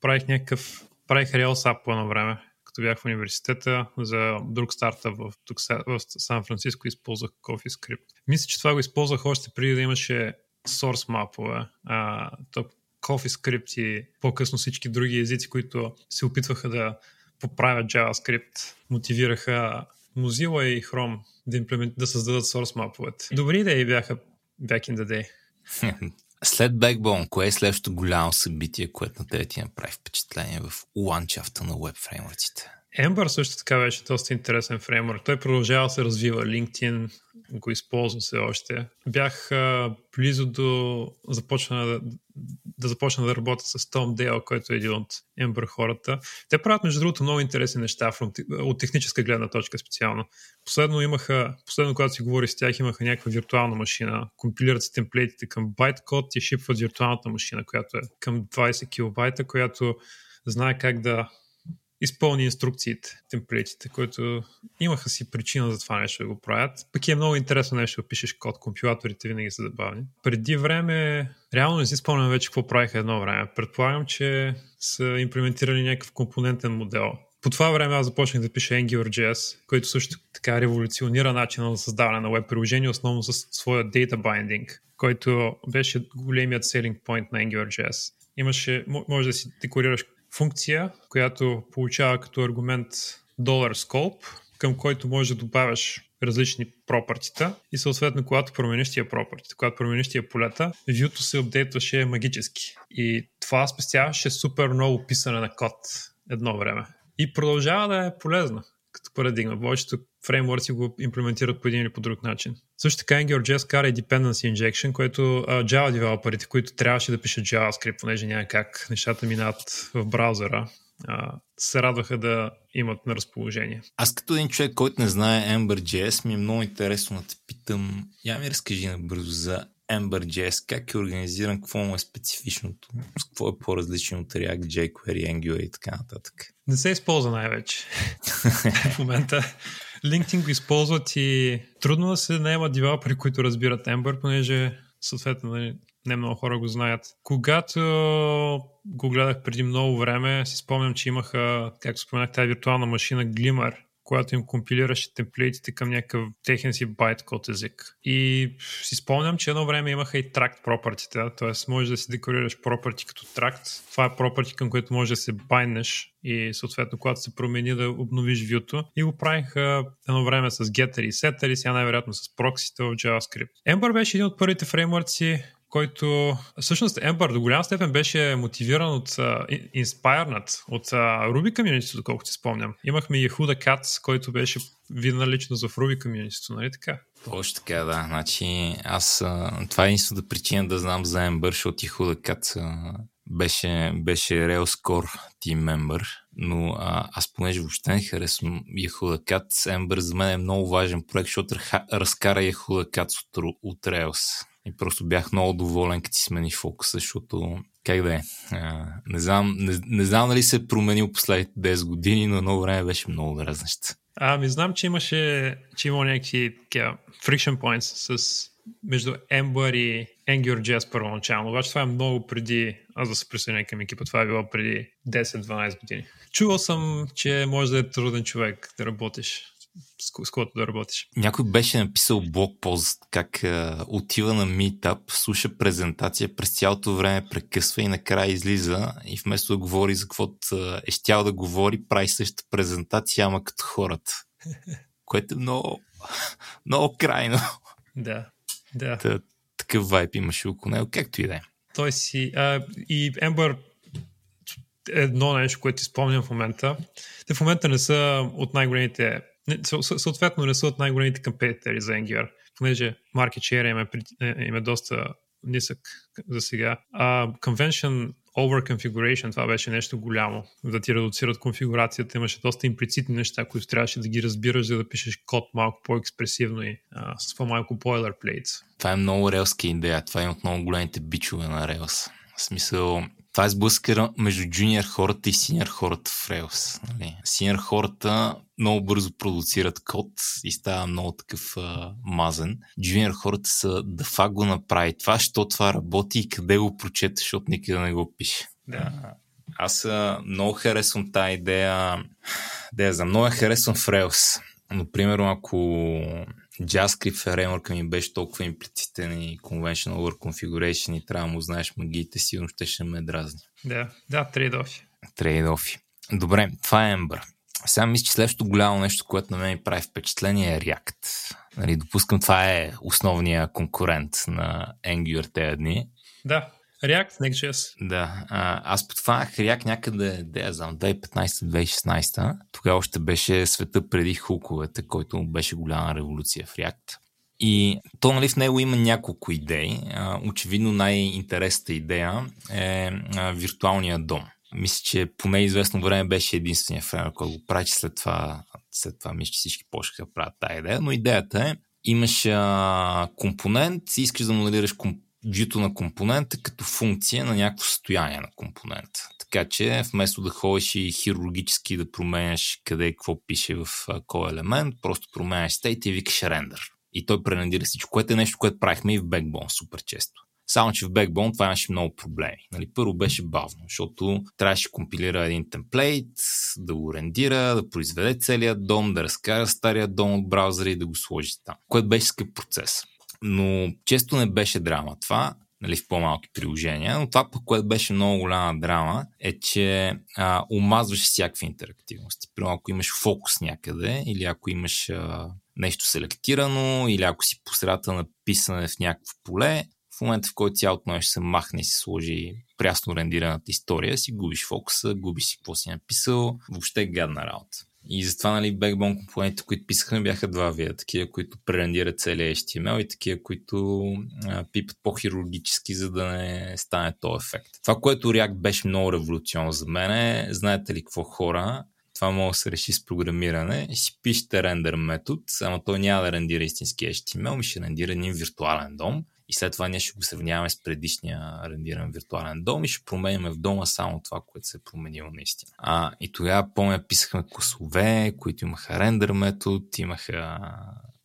C: Правих някакъв, правих Rails App по едно време, като бях в университета, за друг старта в, тук, в Сан Франциско използвах CoffeeScript. Мисля, че това го използвах още преди да имаше source мапове. А, то CoffeeScript и по-късно всички други езици, които се опитваха да поправят JavaScript, мотивираха Mozilla и Chrome да, имплемент, да създадат source маповете. Добри идеи бяха back in the day.
B: След Backbone, кое е следващото голямо събитие, което на тебе ти направи впечатление в ландшафта на веб фреймворците?
C: Ember също така беше доста интересен фреймворк. Той продължава да се развива. LinkedIn го използва се още. Бях а, близо до започна да, да започна да работя с Том Дейл, който е един от Ember хората. Те правят, между другото, много интересни неща от техническа гледна точка специално. Последно имаха, последно когато си говори с тях, имаха някаква виртуална машина. Компилират се темплейтите към байткод и шипват виртуалната машина, която е към 20 килобайта, която знае как да изпълни инструкциите, темплейтите, които имаха си причина за това нещо да го правят. Пък е много интересно нещо да пишеш код, компилаторите винаги са забавни. Преди време, реално не си спомням вече какво правиха едно време. Предполагам, че са имплементирали някакъв компонентен модел. По това време аз започнах да пиша AngularJS, който също така революционира начина на създаване на веб приложение, основно с своя data binding, който беше големият selling point на AngularJS. Имаше, може да си декорираш функция, която получава като аргумент dollar scope, към който можеш да добавяш различни пропъртита и съответно, когато промениш тия пропъртите, когато промениш тия полета, вюто се апдейтваше магически. И това спестяваше супер много писане на код едно време. И продължава да е полезно парадигма. Повечето фреймворци го имплементират по един или по друг начин. Също така AngularJS кара и Dependency Injection, което uh, Java девелоперите, които трябваше да пишат JavaScript, понеже няма как нещата минат в браузъра, uh, се радваха да имат на разположение.
B: Аз като един човек, който не знае Ember.js, ми е много интересно да те питам. Я ми разкажи набързо за Ember.js, как е организиран, какво му е специфичното, с какво е по-различно от React, jQuery, Angular и така нататък.
C: Не се използва най-вече в момента. LinkedIn го използват и трудно да се наемат девелопери, които разбират Ember, понеже съответно нали, не много хора го знаят. Когато го гледах преди много време, си спомням, че имаха, както споменах, тази виртуална машина Glimmer, която им компилираше темплейтите към някакъв техен си байткод език. И си спомням, че едно време имаха и тракт пропъртите, т.е. можеш да си декорираш пропърти като тракт. Това е пропърти, към което може да се байнеш и съответно, когато се промени да обновиш вюто. И го правиха едно време с getter и setter и сега най-вероятно с проксите в JavaScript. Ember беше един от първите фреймворци, който всъщност Ember до голяма степен беше мотивиран от, inspired от Ruby Community, доколкото си спомням. Имахме Yehuda Cats, който беше видна личност в Ruby Community, нали така?
B: Точно така, да. Значи, аз, това е единствената причина да знам за Ember, защото Yehuda Cats беше, беше Rails Core Team Member, но а, аз понеже въобще не харесвам Yehuda Cats, Ember за мен е много важен проект, защото разкара Yehuda Cats от, от Rails. И просто бях много доволен, като си смени фокуса, защото как да е. не, знам, не, не знам дали се е променил последните 10 години, но едно време беше много дразнещ.
C: Ами знам, че имаше, че има някакви такива friction points с между Ember и AngularJS първоначално. Обаче това е много преди аз да се присъединя към екипа. Това е било преди 10-12 години. Чувал съм, че може да е труден човек да работиш с, с който да работиш.
B: Някой беше написал блокпост как а, отива на митап, слуша презентация, през цялото време прекъсва и накрая излиза и вместо да говори за каквото е щял да говори, прави същата презентация, ама като хората. Което е много, много крайно.
C: Да, да.
B: Та, такъв вайп имаше около него, както и да е.
C: Той си... А, и Ембър едно нещо, което изпомням в момента. Те в момента не са от най-големите съответно не са от най-големите компетитори за Angular, понеже market share им е, им е доста нисък за сега. А Convention over configuration, това беше нещо голямо. Да ти редуцират конфигурацията, имаше доста имплицитни неща, които трябваше да ги разбираш, за да пишеш код малко по-експресивно и а, с по-малко boilerplates.
B: Това е много релска идея. Това е от много големите бичове на Rails. В смисъл, това е сблъска между джуниор хората и синьор хората в Rails. Нали? Синьор хората много бързо продуцират код и става много такъв а, мазен. Джуниор хората са да факт го направи това, що това работи и къде го прочете, защото никъде не го пише.
C: Да.
B: Аз а, много харесвам тази идея. Да, за много я харесвам в Rails. Но, примерно, ако JavaScript фреймворка ми беше толкова имплицитен и conventional over configuration и трябва да му знаеш магиите, сигурно ще, ще ме дразни.
C: Да, да, трейдофи.
B: Трейдофи. Добре, това е Ember. Сега мисля, че следващото голямо нещо, което на мен ми прави впечатление е React. Нали, допускам, това е основният конкурент на Angular тези дни.
C: Да, React, Next.js.
B: Да, а, аз подфанах React някъде, да я знам, 2015-2016. Тогава още беше света преди хуковете, който беше голяма революция в React. И то, нали, в него има няколко идеи. А, очевидно най-интересната идея е а, виртуалния дом. Мисля, че поне известно време беше единствения фреймворк, който го прави, след това, след това мисля, че всички почнаха да правят тази идея. Но идеята е, имаш а, компонент, искаш да моделираш комп вюто на компонента като функция на някакво състояние на компонента. Така че вместо да ходиш и хирургически да променяш къде какво пише в кой елемент, просто променяш стейт и викаш рендър. И той пререндира всичко, което е нещо, което правихме и в Backbone супер често. Само, че в Backbone това имаше много проблеми. Нали, първо беше бавно, защото трябваше да компилира един темплейт, да го рендира, да произведе целият дом, да разкара стария дом от браузъра и да го сложи там, което беше скъп процес. Но често не беше драма това, нали, в по-малки приложения, но това, по което беше много голяма драма, е, че а, омазваш всякакви интерактивности. Примерно, ако имаш фокус някъде, или ако имаш а, нещо селектирано, или ако си посредата на писане в някакво поле, в момента, в който цялото нещо се махне и се сложи прясно рендираната история, си губиш фокуса, губиш си какво си написал, въобще гадна работа. И затова, нали, Backbone компонентите, които писахме, бяха два вида. Такива, които пререндират целия HTML и такива, които а, пипат по-хирургически, за да не стане този ефект. Това, което React беше много революционно за мен е, знаете ли какво хора, това може да се реши с програмиране. Си пишете рендер метод, ама той няма да рендира истински HTML, ми ще рендира един виртуален дом и след това ние ще го сравняваме с предишния рендиран виртуален дом и ще променяме в дома само това, което се е променило наистина. А, и тогава помня, писахме косове, които имаха рендер метод, имаха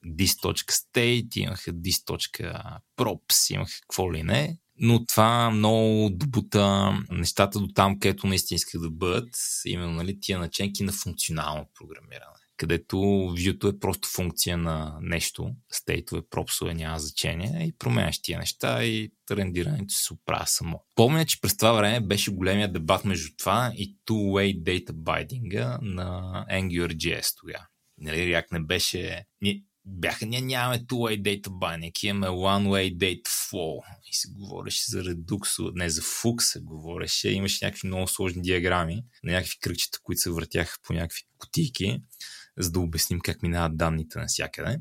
B: this.state, имаха this.props, имаха какво ли не. Но това много добута нещата до там, където наистина исках да бъдат, именно нали, тия наченки на функционално програмиране където вюто е просто функция на нещо, стейтове, пропсове, няма значение и променяш тия неща и рендирането се оправя само. Помня, че през това време беше големия дебат между това и two-way data binding на AngularJS тогава. Нали, React не беше... Ние, бяха, ние нямаме two-way data binding, имаме one-way data flow. И се говореше за редуксо, не за фук се говореше, имаше някакви много сложни диаграми на някакви кръгчета, които се въртяха по някакви кутийки за да обясним как минават данните навсякъде.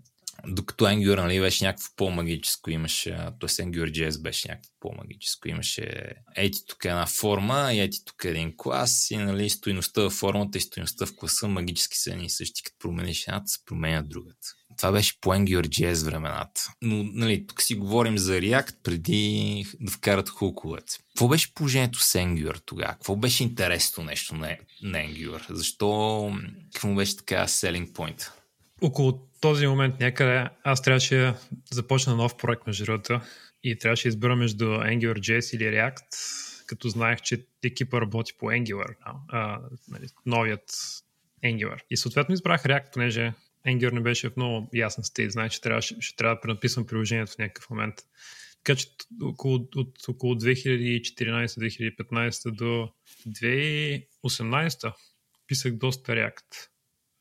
B: Докато Angular нали, беше някакво по-магическо, имаше, т.е. AngularJS беше някакво по-магическо, имаше ети тук една форма ети тук един клас и нали, стоиността в формата и стоиността в класа магически са едни и същи, като промениш едната, се променя другата. Това беше по AngularJS времената. Но нали, тук си говорим за React преди да вкарат хуковете. Какво беше положението с Angular тогава? Какво беше интересно нещо на, на Angular? Защо, какво беше така selling point?
C: Около този момент някъде аз трябваше да започна нов проект между другото и трябваше да избера между AngularJS или React, като знаех, че екипа работи по Angular, а, нали, новият Angular. И съответно избрах React, понеже Angular не беше в много ясен стейт. Знае, че трябва, ще, ще трябва да пренаписвам приложението в някакъв момент. Така че около, от около 2014-2015 до 2018 писах доста React.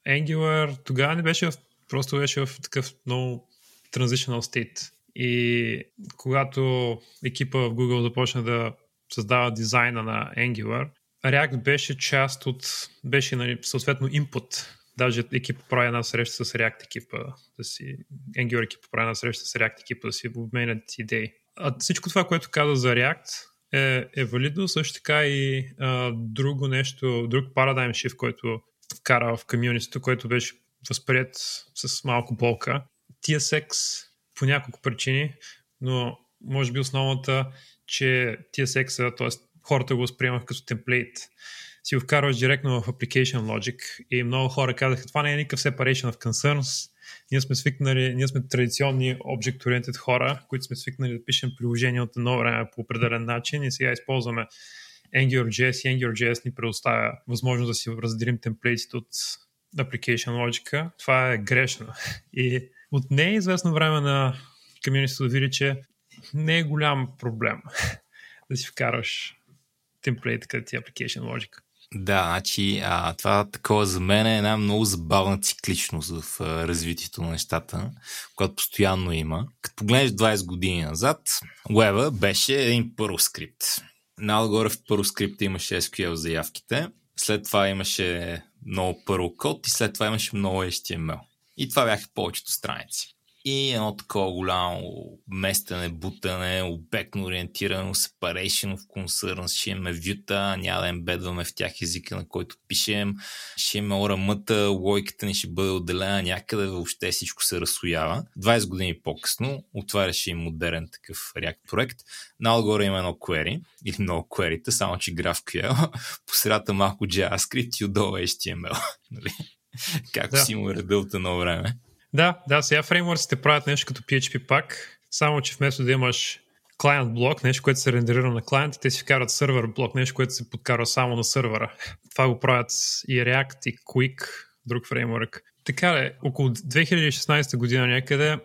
C: Angular тогава не беше в, просто беше в такъв много transitional state. И когато екипа в Google започна да създава дизайна на Angular, React беше част от, беше нали, съответно input Даже екипа прави една среща с React екипа, да си, Angular екипа прави една среща с React екипа, да си обменят идеи. А всичко това, което каза за React, е, е валидно. Също така и а, друго нещо, друг парадайм shift, който вкара в комьюнитито, който беше възприят с малко болка. TSX по няколко причини, но може би основната, че TSX, т.е. хората го възприемах като темплейт си го вкарваш директно в Application Logic и много хора казаха, това не е никакъв separation of concerns, ние сме свикнали, ние сме традиционни object-oriented хора, които сме свикнали да пишем приложения от едно време по определен начин и сега използваме AngularJS и AngularJS ни предоставя възможност да си разделим темплейтите от Application Logic. Това е грешно. И от неизвестно време на комьюнитито да види, че не е голям проблем да си вкараш темплейт като ти Application Logic.
B: Да, значи а, това такова за мен е една много забавна цикличност в а, развитието на нещата, която постоянно има. Като погледнеш 20 години назад, Web беше един първо скрипт. Наотгоре в първо скрипта имаше SQL заявките, след това имаше много първо код и след това имаше много HTML. И това бяха повечето страници и едно такова голямо местене, бутане, обектно ориентирано, separation of concerns, ще имаме вюта, няма да ембедваме в тях езика, на който пишем, ще имаме орамъта, логиката ни ще бъде отделена някъде, въобще всичко се разсоява. 20 години по-късно отваряше и модерен такъв React проект. Наотгоре има едно query, или много query само че GraphQL, по средата малко JavaScript и отдолу HTML. Нали? Както да. си му редил от едно време.
C: Да, да, сега фреймворците правят нещо като PHP пак, само че вместо да имаш клиент блок, нещо, което се рендерира на клиента, те си вкарат сервер блок, нещо, което се подкарва само на сервера. Това го правят и React, и Quick, друг фреймворк. Така е, около 2016 година някъде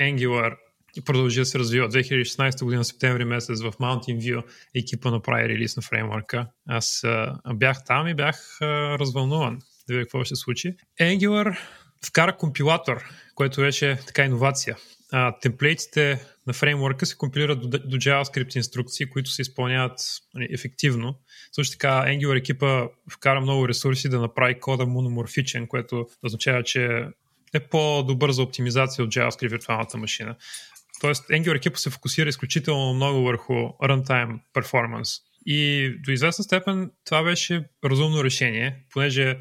C: Angular продължи да се развива. 2016 година, септември месец в Mountain View екипа направи релиз на фреймворка. Аз а, бях там и бях а, развълнуван да видя какво ще случи. Angular вкара компилатор, което беше така иновация. А, темплейтите на фреймворка се компилират до, до JavaScript инструкции, които се изпълняват нали, ефективно. Също така Angular екипа вкара много ресурси да направи кода мономорфичен, което означава, че е по-добър за оптимизация от JavaScript виртуалната машина. Тоест Angular екипа се фокусира изключително много върху runtime performance. И до известна степен това беше разумно решение, понеже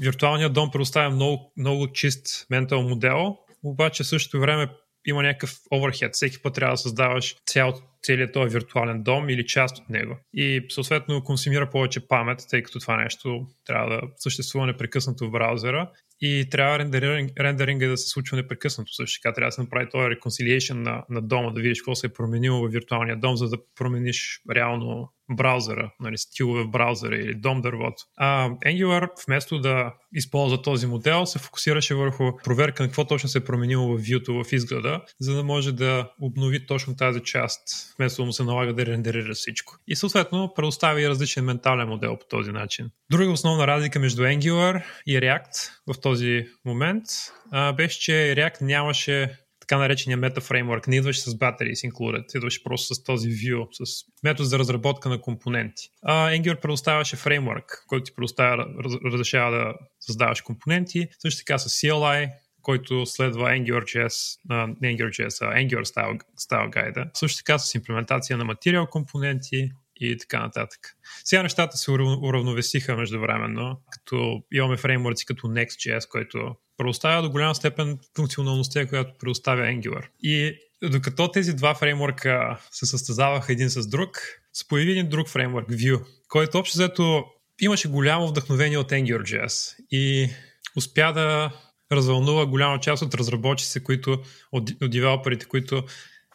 C: виртуалният дом предоставя много, много чист ментал модел, обаче същото време има някакъв оверхед. Всеки път трябва да създаваш цял, целият този виртуален дом или част от него. И съответно консумира повече памет, тъй като това нещо трябва да съществува непрекъснато в браузъра и трябва рендеринг, рендеринга да се случва непрекъснато. Също така трябва да се направи този reconciliation на, на дома, да видиш какво се е променило в виртуалния дом, за да промениш реално браузъра, нали, стилове в браузъра или дом дървото. А Angular вместо да използва този модел, се фокусираше върху проверка на какво точно се е променило в view в изгледа, за да може да обнови точно тази част, вместо да му се налага да рендерира всичко. И съответно предоставя и различен ментален модел по този начин. Друга основна разлика между Angular и React в този момент а, беше, че React нямаше така наречения фреймворк. Не идваш с Batteries included, идваш просто с този view, с метод за разработка на компоненти. А Angular предоставяше фреймворк, който ти предоставя, разрешава да създаваш компоненти. Също така с CLI, който следва AngularJS, не AngularJS, а Angular Style, Style Guide. Също така с имплементация на материал компоненти, и така нататък. Сега нещата се уравновесиха междувременно, като имаме фреймворци като Next.js, който предоставя до голяма степен функционалността, която предоставя Angular. И докато тези два фреймворка се състезаваха един с друг, се появи един друг фреймворк, Vue, който общо взето имаше голямо вдъхновение от AngularJS и успя да развълнува голяма част от разработчиците, които, от, от девелоперите, които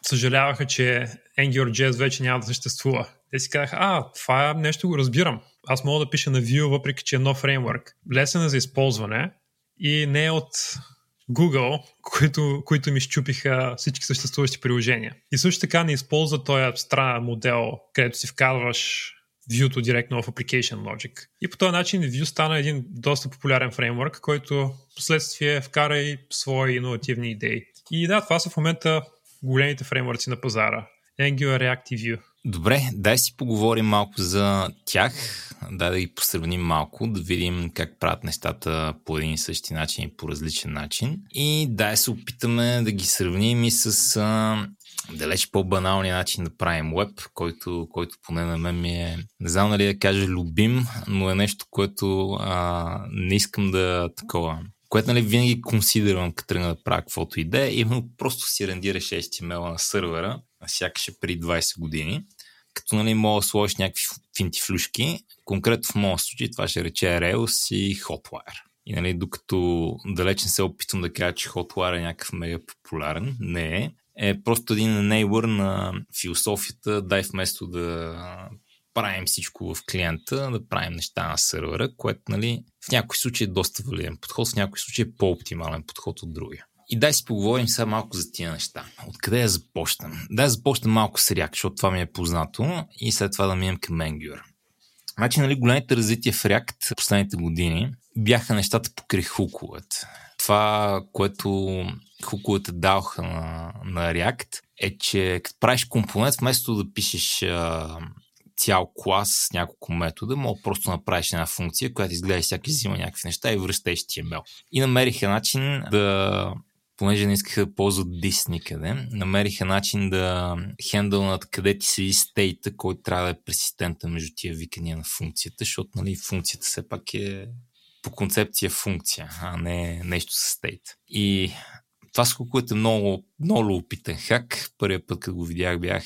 C: съжаляваха, че AngularJS вече няма да съществува. Те си казаха, а, това нещо го разбирам. Аз мога да пиша на Vue, въпреки че е нов фреймворк. Лесен е за използване и не от Google, които, които ми щупиха всички съществуващи приложения. И също така не използва този странен модел, където си вкарваш Vue-то директно в Application Logic. И по този начин Vue стана един доста популярен фреймворк, който последствие вкара и свои иновативни идеи. И да, това са в момента големите фреймворци на пазара. Angular, React и Vue.
B: Добре, дай си поговорим малко за тях, дай да ги посравним малко, да видим как правят нещата по един и същи начин и по различен начин. И дай се опитаме да ги сравним и с а, далеч по-баналния начин да правим веб, който, който поне на мен ми е, не знам нали да кажа любим, но е нещо, което а, не искам да такова. Което нали, винаги консидервам, като тръгна да правя каквото идея, именно просто си рендираш HTML на сървъра, сякаш е при 20 години, като нали, мога да сложиш някакви финтифлюшки. Конкретно в моят случай това ще рече Rails и Hotwire. И нали, докато далеч не се опитвам да кажа, че Hotwire е някакъв мега популярен, не е. Е просто един нейбър на философията, дай вместо да правим всичко в клиента, да правим неща на сървъра, което нали, в някои случаи е доста валиден подход, в някои случаи е по-оптимален подход от другия. И дай си поговорим сега малко за тия неща. Откъде я започнем? Да, започнем малко с React, защото това ми е познато и след това да минем към Angular. Значи, нали, големите развития в React последните години бяха нещата покрай хуковете. Това, което хуковете даваха на, на React, е, че като правиш компонент, вместо да пишеш а, цял клас с няколко метода, мога просто направиш една функция, която изглежда всяки взима някакви неща и връща HTML. И намериха начин да понеже не искаха да ползват дис никъде, намериха начин да хендълнат къде ти седи стейта, който трябва да е пресистента между тия викания на функцията, защото нали, функцията все пак е по концепция функция, а не нещо с стейт. И това с което е много, много опитен хак. Първият път, като го видях, бях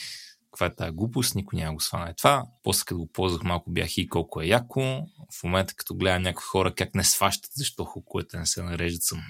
B: каква е тази глупост, никой няма го сване това. После като го ползвах малко бях и колко е яко. В момента като гледам някои хора как не сващат, защо хукуете не се нареждат, съм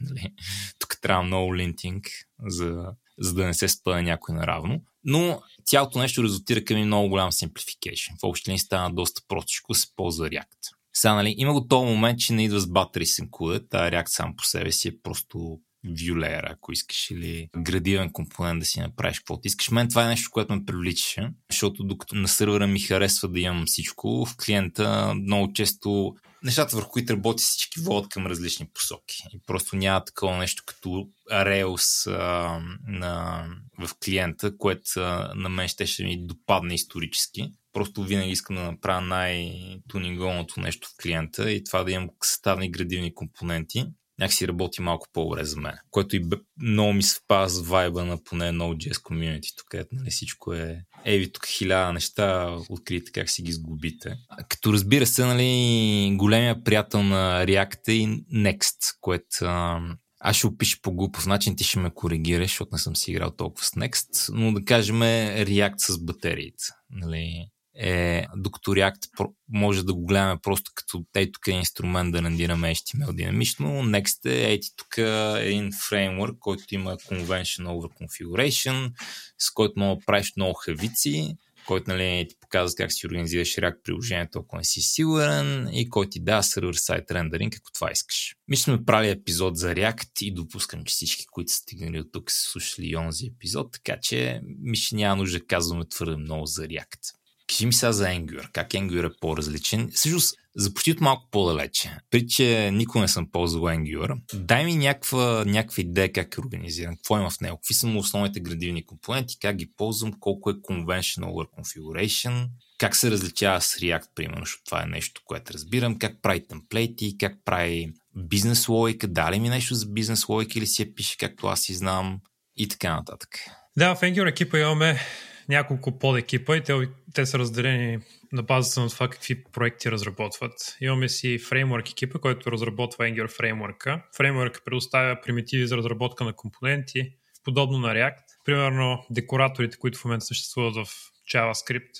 B: нали? тук трябва много линтинг, за, за да не се спъне някой наравно. Но цялото нещо резултира към и много голям simplification. В общи линии стана доста простичко, се ползва React. Сега, нали, има го този момент, че не идва с с encoder, тази React сам по себе си е просто Vue ако искаш, или градивен компонент да си направиш каквото искаш. Мен това е нещо, което ме привличаше, защото докато на сървъра ми харесва да имам всичко, в клиента много често нещата, върху които работи всички водят към различни посоки. И просто няма такова нещо като Rails а, на, в клиента, което на мен ще, ще ми допадне исторически. Просто винаги искам да направя най-тунинговото нещо в клиента и това да имам съставни градивни компоненти някакси работи малко по-добре за мен. Което и много ми съвпада с вайба на поне Node.js Community, където нали, всичко е ей ви тук хиляда неща, открите как си ги сгубите. Като разбира се, нали, големия приятел на React е и Next, което аз ще опиша по глупав начин, ти ще ме коригираш, защото не съм си играл толкова с Next, но да кажем React с батериите. Нали? Е, React може да го гледаме просто като ей тук е инструмент да рендираме HTML динамично, Next е ей тук е един фреймворк, който има Convention over Configuration, с който мога да правиш много хавици, който нали, ти показва как си организираш React приложението, ако не си сигурен и който ти дава сервер-сайт рендеринг, ако това искаш. Мисля, сме правили епизод за React и допускам, че всички, които са стигнали от тук, са слушали онзи епизод, така че мисля, няма нужда да казваме твърде много за React. Кажи ми сега за Angular. Как Angular е по-различен? Всъщност, започти от малко по-далече. При че никога не съм ползвал Angular. Дай ми някаква, някаква идея как е организиран, какво има в него, какви са му основните градивни компоненти, как ги ползвам, колко е conventional over configuration, как се различава с React, примерно, защото това е нещо, което разбирам, как прави темплейти, как прави бизнес логика, дали ми нещо за бизнес логика или си я пише както аз си знам и така нататък.
C: Да, в Angular екипа имаме няколко подекипа и те, те са разделени на базата на това какви проекти разработват. Имаме си фреймворк екипа, който разработва Angular фреймворка. Фреймворк предоставя примитиви за разработка на компоненти, подобно на React. Примерно декораторите, които в момента съществуват в JavaScript.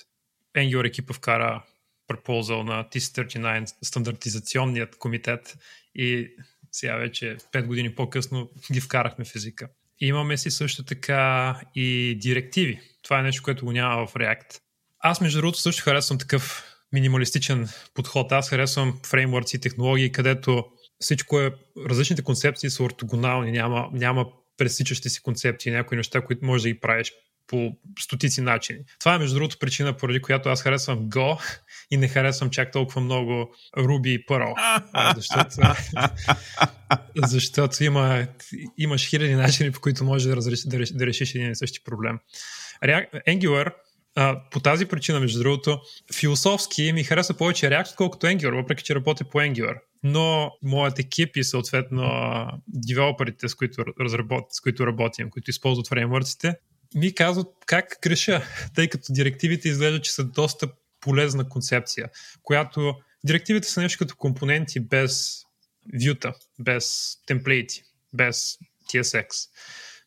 C: Angular екипа вкара пропозал на TC39, стандартизационният комитет и сега вече 5 години по-късно ги вкарахме в езика. Имаме си също така и директиви. Това е нещо, което го няма в React. Аз, между другото, също харесвам такъв минималистичен подход. Аз харесвам фреймворци и технологии, където всичко е, различните концепции са ортогонални, няма, няма пресичащи си концепции, някои неща, които можеш да ги правиш по стотици начини. Това е, между другото, причина, поради която аз харесвам Go и не харесвам чак толкова много Ruby и Perl. защото, защото има, имаш хиляди начини, по които можеш да, разреш, да, решиш един и същи проблем. Angular по тази причина, между другото, философски ми харесва повече React, отколкото Angular, въпреки че работя по Angular. Но моят екип и съответно девелоперите, с които, разработ... с които работим, които използват фреймворците, ми казват как греша, тъй като директивите изглеждат, че са доста полезна концепция, която директивите са нещо като компоненти без вюта, без темплейти, без TSX.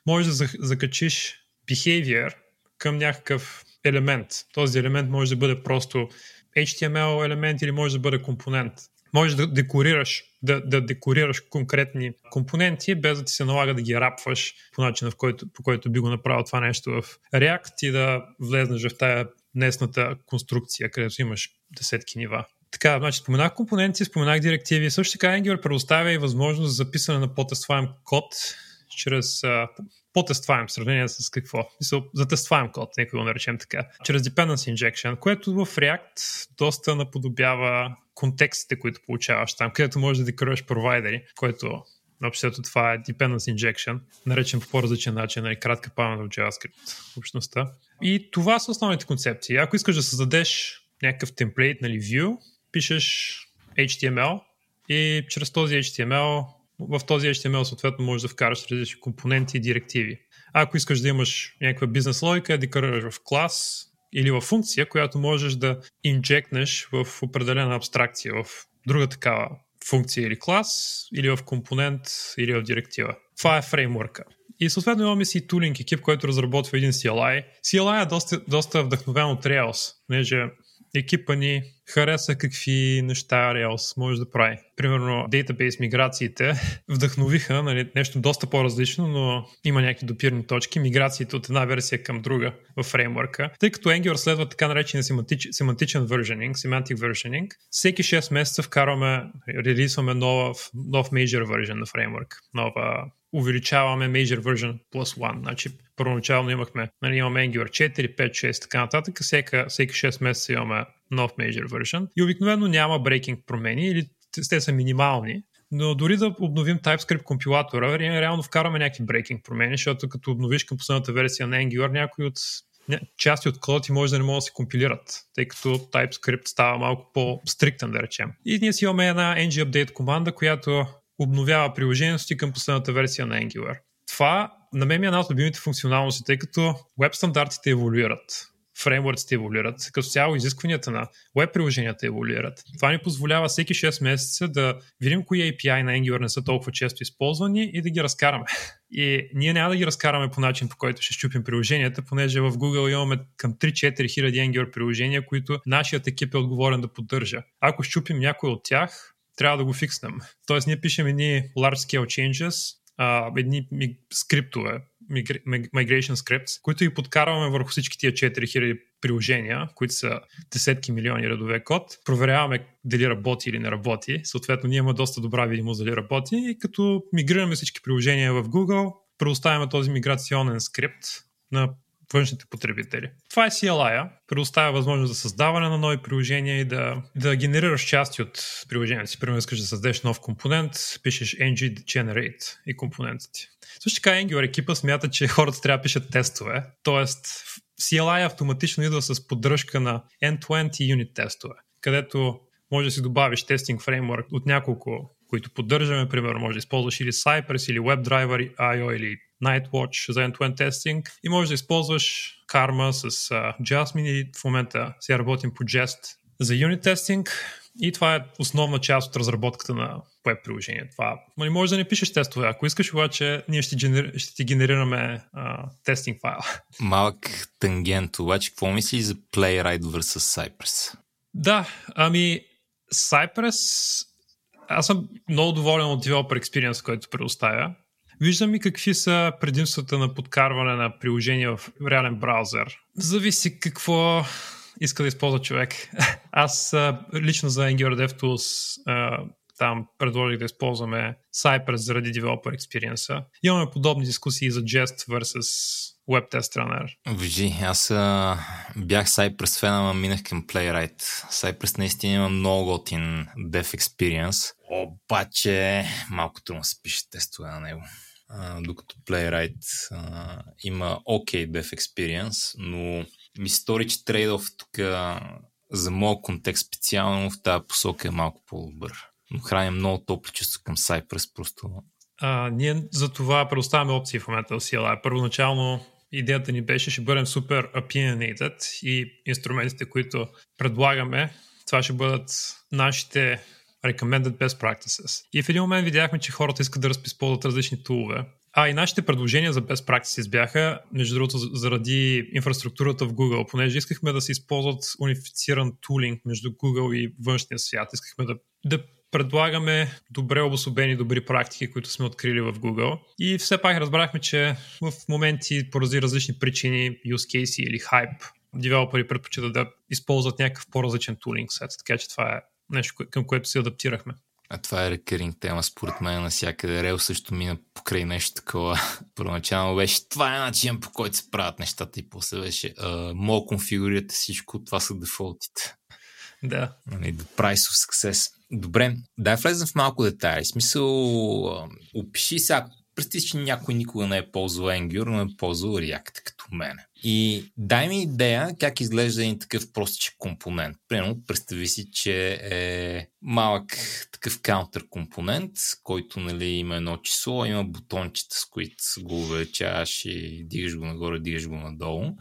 C: Може да закачиш behavior към някакъв елемент. Този елемент може да бъде просто HTML елемент или може да бъде компонент. Може да декорираш, да, да декорираш конкретни компоненти, без да ти се налага да ги рапваш по начина, в който, по който би го направил това нещо в React и да влезнеш в тая днесната конструкция, където имаш десетки нива. Така, значи споменах компоненти, споменах директиви. Също така Angular предоставя и възможност за записане на по-тестваем код чрез по-тестваем в сравнение с какво? За тестваем код, нека го наречем така. Чрез Dependency Injection, което в React доста наподобява контекстите, които получаваш там, където можеш да декорираш провайдери, което Общото това е Dependency Injection, наречен по по-различен начин, нали, кратка памет в JavaScript общността. И това са основните концепции. Ако искаш да създадеш някакъв темплейт, нали, view, пишеш HTML и чрез този HTML в този HTML съответно можеш да вкараш различни компоненти и директиви. Ако искаш да имаш някаква бизнес логика, декорираш в клас или в функция, която можеш да инжекнеш в определена абстракция, в друга такава функция или клас, или в компонент, или в директива. Това е фреймворка. И съответно имаме си тулинг екип, който разработва един CLI. CLI е доста, доста вдъхновен от Rails, понеже екипа ни хареса какви неща Rails може да прави. Примерно, дейтабейс миграциите вдъхновиха нали, нещо доста по-различно, но има някакви допирни точки. Миграциите от една версия към друга в фреймворка. Тъй като Angular следва така наречен семантич, семантичен versioning, semantic versioning, всеки 6 месеца вкарваме, релизваме нов, нов major version на фреймворк, нова увеличаваме major version plus one. Значи, първоначално имахме, нали, имаме Angular 4, 5, 6 така нататък. Всека, всеки 6 месеца имаме нов major version. И обикновено няма breaking промени или те са минимални. Но дори да обновим TypeScript компилатора, реално вкараме някакви breaking промени, защото като обновиш към последната версия на Angular, някои от части от кода ти може да не могат да се компилират, тъй като TypeScript става малко по-стриктен, да речем. И ние си имаме една ng-update команда, която обновява приложението си към последната версия на Angular. Това на мен е една от любимите функционалности, тъй като веб стандартите еволюират, фреймворците еволюират, като цяло изискванията на веб приложенията еволюират. Това ни позволява всеки 6 месеца да видим кои API на Angular не са толкова често използвани и да ги разкараме. И ние няма да ги разкараме по начин, по който ще щупим приложенията, понеже в Google имаме към 3-4 хиляди Angular приложения, които нашият екип е отговорен да поддържа. Ако щупим някой от тях, трябва да го фикснем. Тоест ние пишем едни large scale changes, а, едни скриптове, migration scripts, които ги подкарваме върху всички тия 4000 приложения, които са десетки милиони редове код. Проверяваме дали работи или не работи. Съответно, ние имаме доста добра видимост дали работи и като мигрираме всички приложения в Google, предоставяме този миграционен скрипт на външните потребители. Това е CLI, предоставя възможност за създаване на нови приложения и да, да генерираш части от приложението си. Примерно искаш да създадеш нов компонент, пишеш ng generate и компонентите. Също така Angular екипа смята, че хората трябва да пишат тестове, т.е. CLI автоматично идва с поддръжка на end-to-end и unit тестове, където може да си добавиш тестинг фреймворк от няколко които поддържаме, примерно може да използваш или Cypress, или WebDriver, IO или Nightwatch за end-to-end тестинг и може да използваш Karma с uh, Jasmine и в момента сега работим по Jest за unit тестинг и това е основна част от разработката на веб приложение. Това нали, може да не пишеш тестове. Ако искаш, обаче, ние ще, генер... ще ти генерираме uh, тестинг файл.
B: Малък тангент, обаче, какво мислиш за Playwright vs Cypress?
C: Да, ами Cypress аз съм много доволен от Developer Experience, който предоставя. Виждам и какви са предимствата на подкарване на приложения в реален браузър. Зависи какво иска да използва човек. Аз лично за Angular DevTools там предложих да използваме Cypress заради Developer Experience. Имаме подобни дискусии за Jest versus Test Runner.
B: Вижи, аз а, бях Cypress фен, ама минах към Playwright. Cypress наистина има много готин Dev Experience, обаче малко трудно се пише тестове на него. А, докато Playwright а, има окей okay Dev Experience, но Ми стори, че трейдов тук за моят контекст специално в тази посока е малко по-добър. Но храня много топли чувства към Cypress, просто
C: а, ние за това предоставяме опции в момента в CLI. Първоначално идеята ни беше, ще бъдем супер opinionated и инструментите, които предлагаме, това ще бъдат нашите recommended best practices. И в един момент видяхме, че хората искат да използват различни тулове. А и нашите предложения за best practices бяха, между другото, заради инфраструктурата в Google, понеже искахме да се използват унифициран тулинг между Google и външния свят. Искахме да, да предлагаме добре обособени добри практики, които сме открили в Google. И все пак разбрахме, че в моменти поради различни причини, use case или хайп, девелопери предпочитат да използват някакъв по-различен тулинг сет. Така че това е нещо, към което се адаптирахме.
B: А това е рекъринг тема, според мен, навсякъде. Рел също мина покрай нещо такова. Първоначално беше, това е начин по който се правят нещата и после беше, мога конфигурирате всичко, това са дефолтите.
C: Да.
B: Нали, the price of success. Добре, дай влезем в малко детайли. Смисъл, опиши сега, представи, че някой никога не е ползвал Angular, но е ползвал React като мене. И дай ми идея как изглежда един такъв простичък компонент. Примерно, представи си, че е малък такъв каунтер компонент, който нали, има едно число, има бутончета, с които го увеличаваш и дигаш го нагоре, дигаш го надолу.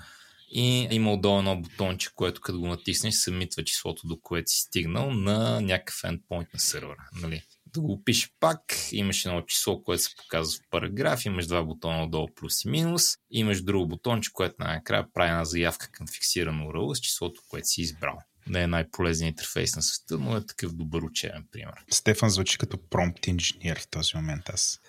B: И има отдолу едно бутонче, което като го натиснеш, съмитва числото, до което си стигнал на някакъв endpoint на сервера. Нали? Да го опиши пак, имаш едно число, което се показва в параграф, имаш два бутона отдолу плюс и минус, имаш друго бутонче, което накрая прави една заявка към фиксирано URL с числото, което си избрал не е най-полезният интерфейс на света, но е такъв добър учебен пример.
A: Стефан звучи като промпт инженер в този момент аз.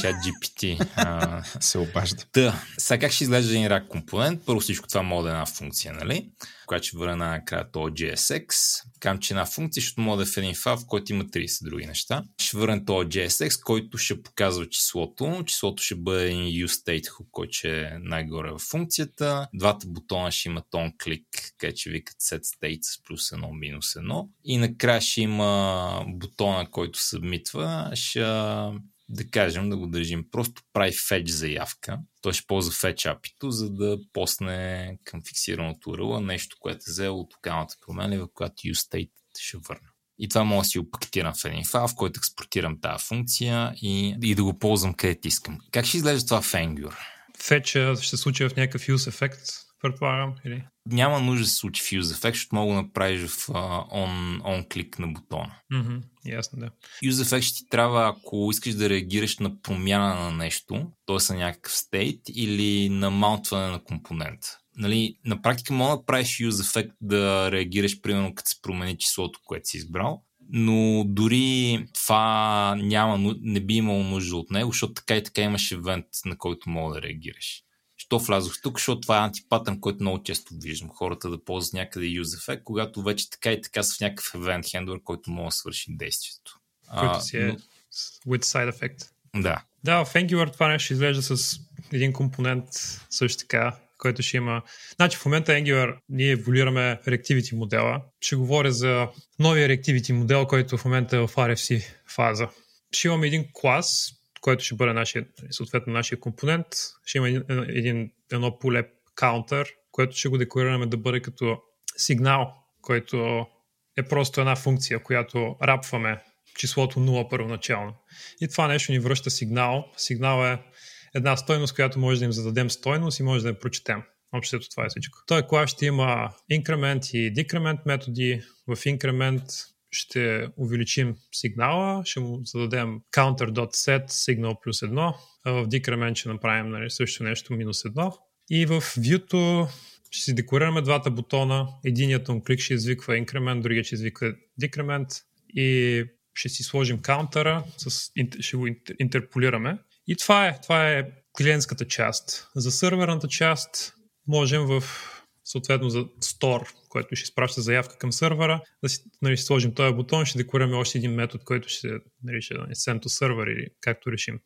B: Чат GPT. А...
A: се обажда.
B: Да. Сега как ще изглежда един рак компонент? Първо всичко това мога да е една функция, нали? Която ще върна накрая то JSX. Кам, че една функция, защото мога да е в един файл, в който има 30 други неща. Ще върна то JSX, който ще показва числото. Числото ще бъде един useState hook, който ще е най-горе в функцията. Двата бутона ще имат on click, където ще викат set state с плюс 1, минус 1. И накрая ще има бутона, който събмитва. Ще да кажем, да го държим, просто прави фетч заявка. Той ще ползва фетч апито, за да посне към фиксираното URL нещо, което е взело от локалната променлива, която useState ще върне. И това мога да си го пакетирам в един файл, в който експортирам тази функция и, и да го ползвам където искам. Как ще изглежда това в Angular?
C: Фетча ще се случи в някакъв use ефект, предполагам, или?
B: Няма нужда да се случи Fuse Effect, защото мога да направиш в uh, on, on клик на бутона.
C: Mm-hmm, ясно, да.
B: Fuse Effect ще ти трябва, ако искаш да реагираш на промяна на нещо, т.е. на някакъв стейт или на маунтване на компонент. Нали, на практика мога да правиш Use Effect да реагираш, примерно, като се промени числото, което си избрал, но дори това няма, не би имало нужда от него, защото така и така имаш евент, на който мога да реагираш. Що влязох тук, защото това е антипатърн, който много често виждам. Хората да ползват някъде use effect, когато вече така и така са в някакъв event handler, който може да свърши действието.
C: Който си е но... with side effect.
B: Да.
C: Да, в Angular това нещо изглежда с един компонент също така, който ще има... Значи в момента Angular ние еволюираме Reactivity модела. Ще говоря за новия Reactivity модел, който в момента е в RFC фаза. Ще имаме един клас, който ще бъде нашия, съответно нашия компонент. Ще има един, едно поле counter, което ще го декларираме да бъде като сигнал, който е просто една функция, която рапваме числото 0 първоначално. И това нещо ни връща сигнал. Сигнал е една стойност, която може да им зададем стойност и може да я прочетем. Общото това е всичко. Той клас ще има инкремент и декремент методи. В инкремент ще увеличим сигнала, ще му зададем counter.set signal плюс 1, а в decrement ще направим нали, също нещо минус 1. И в view ще си декорираме двата бутона. Единият он клик ще извиква increment, другият ще извиква decrement и ще си сложим каунтера, ще го интерполираме. И това е, това е клиентската част. За сърверната част можем в съответно за store, който ще изпраща заявка към сървъра, да си нали, сложим този бутон, ще декорираме още един метод, който ще нарича нали, send to server или както решим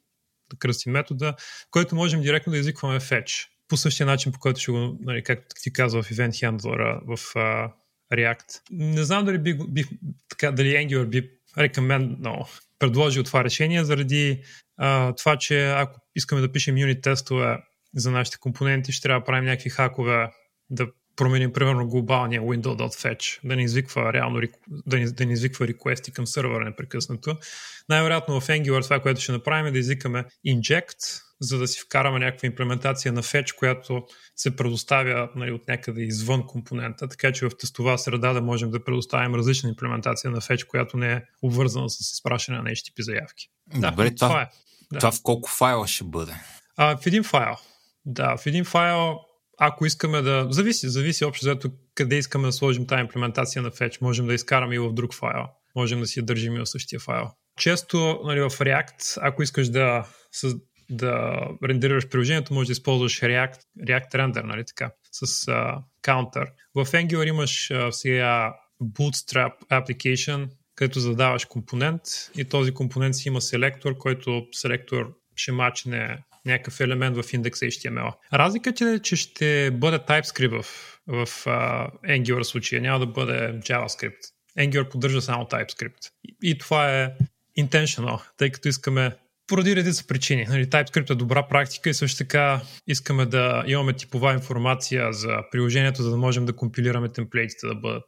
C: да кръстим метода, който можем директно да изикваме fetch. По същия начин, по който ще го, нали, както ти казва в Event Handler в uh, React. Не знам дали, би, би, така, дали Angular би рекомендно предложил това решение, заради uh, това, че ако искаме да пишем юнит тестове за нашите компоненти, ще трябва да правим някакви хакове да променим примерно глобалния window.fetch, да не извиква реално, да не, да не извиква реквести към сървъра непрекъснато. Най-вероятно в Angular това, което ще направим е да извикаме inject, за да си вкараме някаква имплементация на fetch, която се предоставя нали, от някъде извън компонента, така че в тестова среда да можем да предоставим различна имплементация на fetch, която не е обвързана с изпращане на HTTP заявки.
B: Добре, да, това, това, е. Да. това в колко файла ще бъде?
C: А, в един файл. Да, в един файл ако искаме да... Зависи, зависи общо зато къде искаме да сложим тази имплементация на Fetch. Можем да изкараме и в друг файл. Можем да си я държим и в същия файл. Често нали, в React, ако искаш да, да рендерираш приложението, можеш да използваш React, React Render, нали така, с uh, counter. В Angular имаш uh, сега Bootstrap Application, където задаваш компонент и този компонент си има селектор, който селектор ще мачне някакъв елемент в индекса HTML. Разликата е, че ще бъде TypeScript в, в uh, Angular случая, няма да бъде JavaScript. Angular поддържа само TypeScript. И, и това е intentional, тъй като искаме поради редица причини. Нали, TypeScript е добра практика и също така искаме да имаме типова информация за приложението, за да можем да компилираме темплейтите да бъдат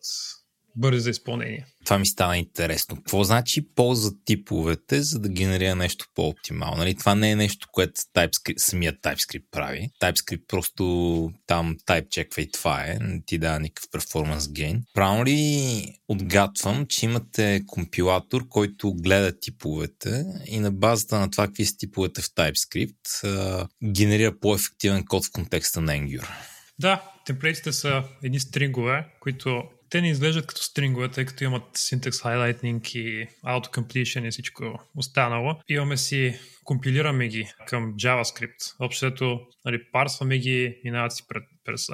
C: бързи за изпълнение.
B: Това ми стана интересно. Какво значи полза типовете, за да генерира нещо по-оптимално? Нали, това не е нещо, което TypeScript, самият TypeScript прави. TypeScript просто там type чеква и това е. Не ти дава никакъв перформанс гейн. Правилно ли отгатвам, че имате компилатор, който гледа типовете и на базата на това какви са типовете в TypeScript генерира по-ефективен код в контекста на Angular?
C: Да, темплейтите са едни стрингове, които те не изглеждат като стрингове, тъй като имат syntax highlighting и auto-completion и всичко останало. Имаме си, компилираме ги към JavaScript. Общото, нали, парсваме ги, минават си пред, през,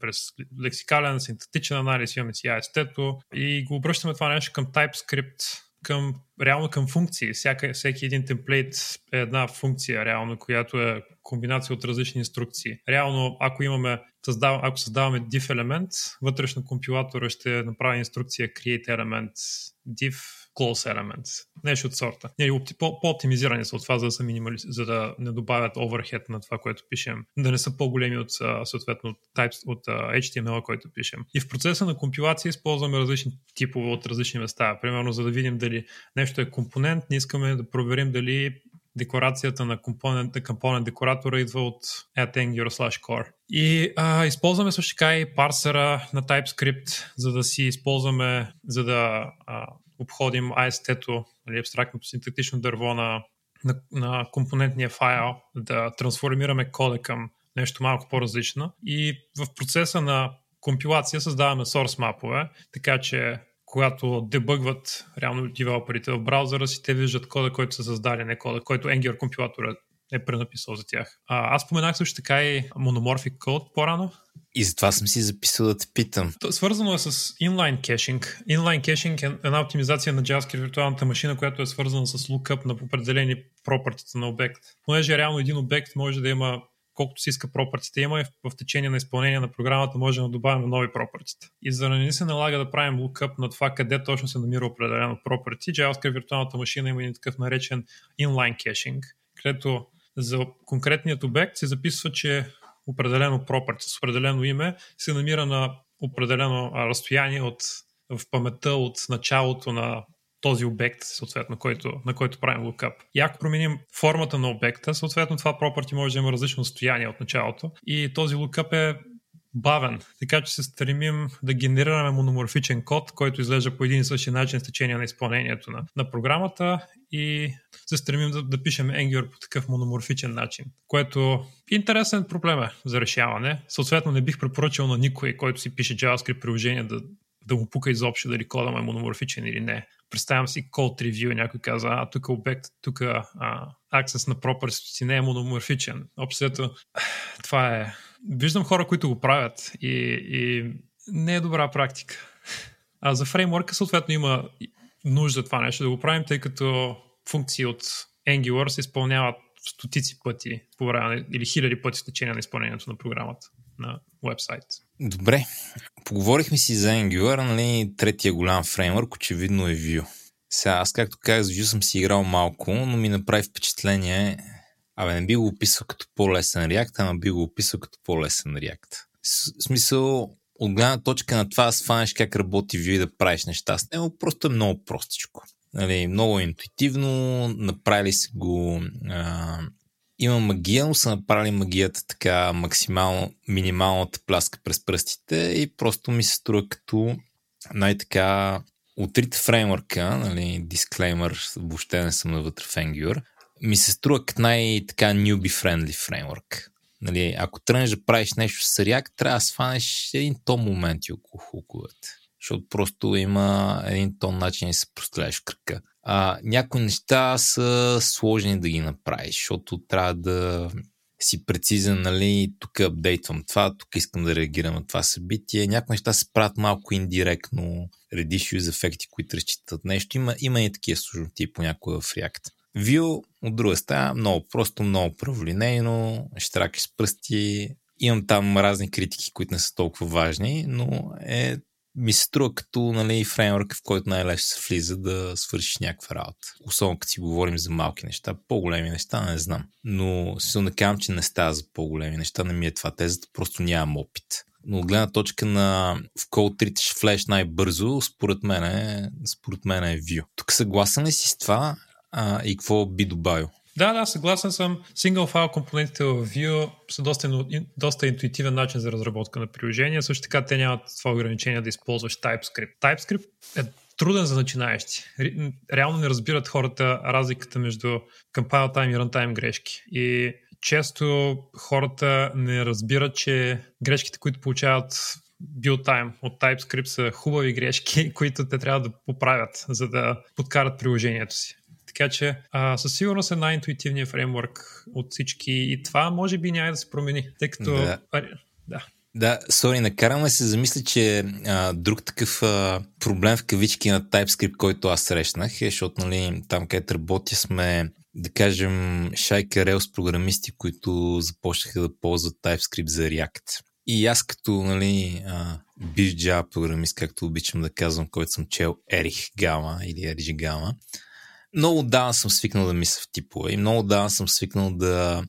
C: през лексикален, синтетичен анализ, имаме си AST-то и го обръщаме това нещо към TypeScript, към, реално към функции. Всяка, всеки един темплейт е една функция, реално, която е комбинация от различни инструкции. Реално, ако имаме създав, ако създаваме div елемент, вътрешно компилатора ще направи инструкция create element div close element. Нещо от сорта. Не, по-оптимизирани са от това, за да, са минимали... за да не добавят overhead на това, което пишем. Да не са по-големи от съответно types, от HTML, който пишем. И в процеса на компилация използваме различни типове от различни места. Примерно, за да видим дали нещо е компонент, не искаме да проверим дали декларацията на компонент, декоратора идва от Angular slash core. И а, използваме също така и парсера на TypeScript, за да си използваме, за да а, обходим AST-то, нали, абстрактното синтетично дърво на, на, на компонентния файл, да трансформираме кода към нещо малко по-различно. И в процеса на компилация създаваме source мапове, така че когато дебъгват реално девелоперите в браузъра си, те виждат кода, който са създали, не кода, който Angular компилатора е пренаписал за тях. А, аз споменах също така и Monomorphic Code по-рано.
B: И затова съм си записал да те питам.
C: То, свързано е с inline кешинг. Inline кешинг е една оптимизация на JavaScript виртуалната машина, която е свързана с lookup на определени пропъртите на обект. Понеже реално един обект може да има колкото си иска пропъртите има и в, в течение на изпълнение на програмата може да добавим нови пропъртите. И за да не се налага да правим lookup на това къде точно се намира определено пропърти, JavaScript виртуалната машина има един такъв наречен inline caching, където за конкретният обект се записва, че определено property с определено име се намира на определено разстояние от, в паметта от началото на този обект, съответно, който, на който правим lookup. И ако променим формата на обекта, съответно това property може да има различно състояние от началото. И този lookup е бавен, така че се стремим да генерираме мономорфичен код, който изглежда по един и същи начин с течение на изпълнението на, на програмата и се стремим да, да пишем Angular по такъв мономорфичен начин, което интересен проблем е за решаване. Съответно не бих препоръчал на никой, който си пише JavaScript приложение да, да му пука изобщо дали кода му е мономорфичен или не. Представям си Review и някой каза, а тук обект, тук access на properties не е мономорфичен. Общото това е виждам хора, които го правят и, и не е добра практика. А за фреймворка съответно има нужда това нещо да го правим, тъй като функции от Angular се изпълняват стотици пъти по време или хиляди пъти в течение на изпълнението на програмата на вебсайт.
B: Добре. Поговорихме си за Angular, нали, третия голям фреймворк очевидно е Vue. Сега, аз както казах, Vue съм си играл малко, но ми направи впечатление Абе, не би го описал като по-лесен React, ама би го описал като по-лесен React. С, смисъл, от гледна точка на това да сванеш как работи Vue и да правиш неща с него, просто е много простичко. Нали, много интуитивно, направили се го а, има магия, но са направили магията така максимално, минималната пляска през пръстите и просто ми се струва като най-така от трите фреймворка, нали, дисклеймър, въобще не съм навътре в Angular, ми се струва като най-така newbie-friendly фреймворк. Нали, ако тръгнеш да правиш нещо с React, трябва да сванеш един тон моменти около хуковете. Защото просто има един тон начин да се простреляш кръка. А, някои неща са сложни да ги направиш, защото трябва да си прецизен, нали, тук апдейтвам това, тук искам да реагирам на това събитие. Някои неща се правят малко индиректно, редиш юз ефекти, които разчитат нещо. Има, има и такива сложности понякога в React. Vue, от друга страна, много просто, много праволинейно, штракаш с пръсти. Имам там разни критики, които не са толкова важни, но е ми се струва като нали, фреймворк, в който най-лесно се влиза да свършиш някаква работа. Особено като си говорим за малки неща, по-големи неща не знам. Но се надявам, че не става за по-големи неща, не ми е това тезата, просто нямам опит. Но от гледна точка на в кол 3 ще влезеш най-бързо, според мен е, според мен е Vue. Тук съгласен ли си с това а, и какво би добавил?
C: Да, да, съгласен съм. Single file компонентите в Vue са доста, доста интуитивен начин за разработка на приложения. Също така те нямат това ограничение да използваш TypeScript. TypeScript е труден за начинаещи. Реално не разбират хората разликата между compile time и runtime грешки. И често хората не разбират, че грешките, които получават build time от TypeScript са хубави грешки, които те трябва да поправят, за да подкарат приложението си. Така че а, със сигурност е най-интуитивният фреймворк от всички и това може би няма да се промени, тъй като... Да.
B: да. Да, сори, накараме се замисли, че а, друг такъв а, проблем в кавички на TypeScript, който аз срещнах, е, защото нали, там където работя сме, да кажем, шайка Rails програмисти, които започнаха да ползват TypeScript за React. И аз като нали, биш Java програмист, както обичам да казвам, който съм чел Ерих Гама или Ериш Гама, много давно съм свикнал да мисля в типове и много давно съм свикнал да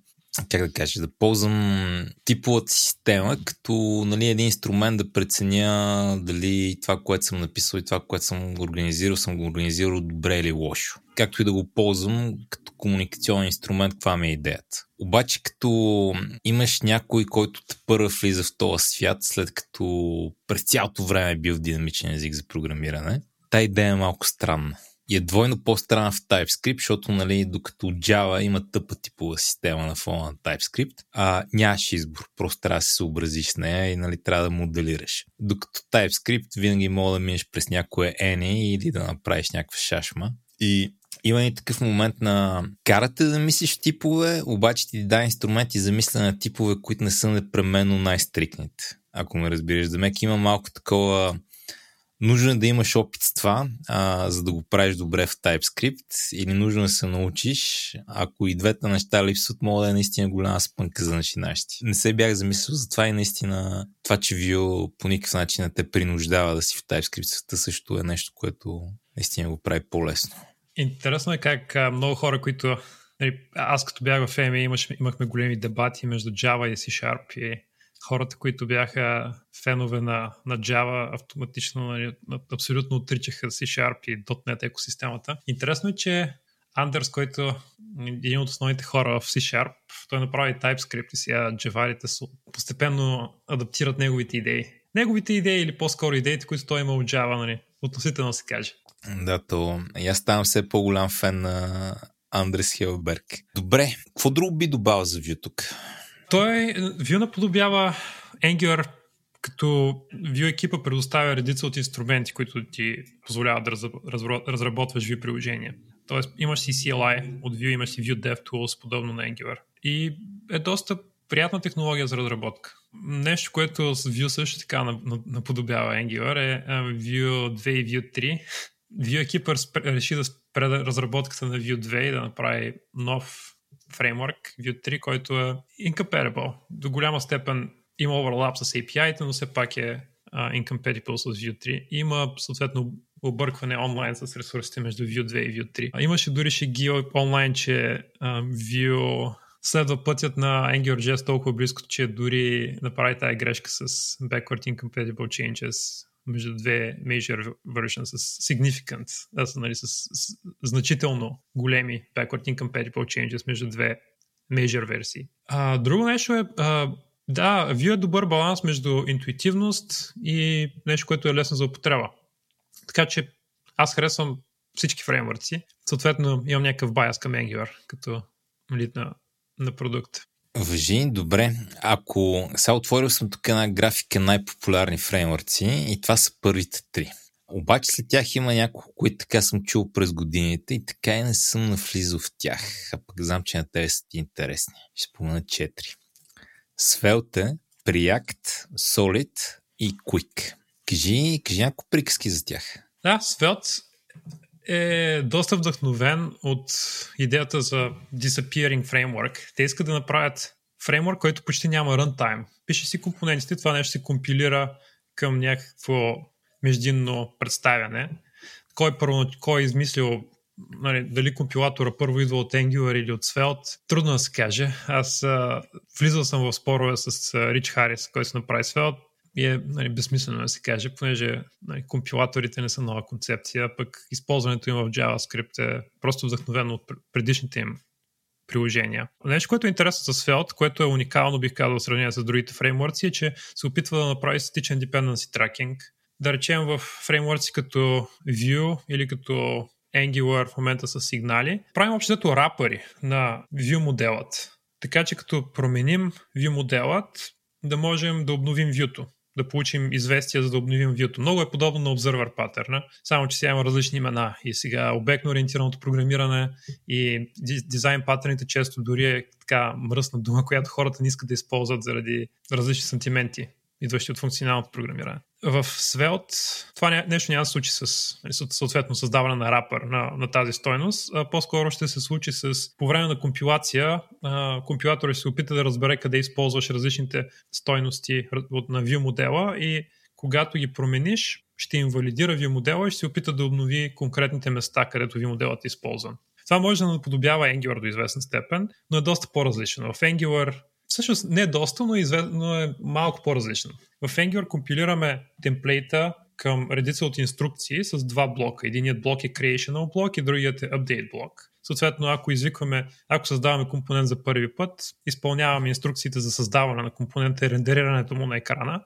B: как да кажа, да ползвам типовата система като нали, един инструмент да преценя дали това, което съм написал и това, което съм организирал, съм го организирал добре или лошо. Както и да го ползвам като комуникационен инструмент, каква ми е идеята. Обаче като имаш някой, който те първа влиза в този свят, след като през цялото време е бил в динамичен език за програмиране, та идея е малко странна е двойно по-странна в TypeScript, защото нали, докато Java има тъпа типова система на фона на TypeScript, а, нямаш избор, просто трябва да се съобразиш с нея и нали, трябва да моделираш. Докато TypeScript винаги мога да минеш през някое any или да направиш някаква шашма. И има и такъв момент на карате да мислиш типове, обаче ти да инструменти за мислене на типове, които не са непременно най-стрикните. Ако ме разбираш. За мек има малко такова Нужно е да имаш опит с това, а, за да го правиш добре в TypeScript или нужно е да се научиш. Ако и двете неща липсват, мога да е наистина голяма спънка за начинащи. Не се бях замислил за това и наистина това, че Vue по никакъв начин не те принуждава да си в TypeScript света също е нещо, което наистина го прави по-лесно.
C: Интересно е как а, много хора, които нали, аз като бях в EMI имаш, имахме големи дебати между Java и C Sharp и хората, които бяха фенове на, на Java, автоматично нали, абсолютно отричаха C-Sharp и .NET екосистемата. Интересно е, че Андерс, който е един от основните хора в C-Sharp, той направи TypeScript и сега джаварите постепенно адаптират неговите идеи. Неговите идеи или по-скоро идеите, които той има от Java, нали, относително се каже.
B: Да, то и аз ставам все по-голям фен на Андрес Хелберг. Добре, какво друго би добавил за Vue тук?
C: Той Vue наподобява Angular като Vue екипа предоставя редица от инструменти, които ти позволяват да разработваш Vue приложения. Тоест имаш си CLI от Vue, имаш си Vue DevTools, подобно на Angular. И е доста приятна технология за разработка. Нещо, което с Vue също така наподобява Angular е Vue 2 и Vue 3. Vue екипа реши да спре разработката на Vue 2 и да направи нов фреймворк, Vue 3, който е incompatible. До голяма степен има overlap с API-те, но все пак е uh, incompatible с Vue 3. Има съответно объркване онлайн с ресурсите между Vue 2 и Vue 3. А, имаше дори шеги онлайн, че uh, Vue следва пътят на AngularJS толкова близко, че дори направи тази грешка с backward incompatible changes между две major versions с significant, да, нали, с, с значително големи backward incompatible changes между две major версии. А, друго нещо е, а, да, Vue е добър баланс между интуитивност и нещо, което е лесно за употреба. Така че аз харесвам всички фреймворци. Съответно, имам някакъв байас към Angular, като лид на, на продукт.
B: Въжи, добре. Ако сега отворил съм тук една графика най-популярни фреймворци и това са първите три. Обаче след тях има няколко, които така съм чул през годините и така и не съм навлизал в тях. А пък знам, че на тези са ти интересни. Ще спомена четири. Svelte, Preact, Solid и Quick. Кажи, кажи няколко приказки за тях.
C: Да, Svelte е доста вдъхновен от идеята за Disappearing Framework. Те искат да направят фреймворк, който почти няма runtime. Пише си компонентите, това нещо се компилира към някакво междинно представяне. Кой, първо, кой е измислил нали, дали компилатора първо идва от Angular или от Svelte, трудно да се каже. Аз а, влизал съм в спорове с а, Рич Харис, който се направи Svelte и е нали, безсмислено да се каже, понеже нали, компилаторите не са нова концепция, пък използването им в JavaScript е просто вдъхновено от предишните им приложения. Нещо, което е интересно с Svelte, което е уникално, бих казал, в сравнение с другите фреймворци, е, че се опитва да направи статичен dependency tracking. Да речем в фреймворци като Vue или като Angular в момента с сигнали, правим общото рапъри на Vue моделът. Така че като променим Vue моделът, да можем да обновим Vue-то да получим известия, за да обновим view Много е подобно на Observer паттерна, само че сега има различни имена. И сега обектно ориентираното програмиране и дизайн паттерните често дори е така мръсна дума, която хората не искат да използват заради различни сантименти идващи от функционалното програмиране. В Svelte това нещо няма да се случи с нали, съответно създаване на рапър на, на тази стойност, а по-скоро ще се случи с по време на компилация, компилатора ще се опита да разбере къде използваш различните стойности на view модела и когато ги промениш, ще инвалидира view модела и ще се опита да обнови конкретните места, където view моделът е използван. Това може да наподобява Angular до известна степен, но е доста по-различно. В Angular всъщност не е доста, но, извед... но е малко по-различно. В Angular компилираме темплейта към редица от инструкции с два блока. Единият блок е creational блок и другият е update блок. Съответно, ако извикваме, ако създаваме компонент за първи път, изпълняваме инструкциите за създаване на компонента и рендерирането му на екрана.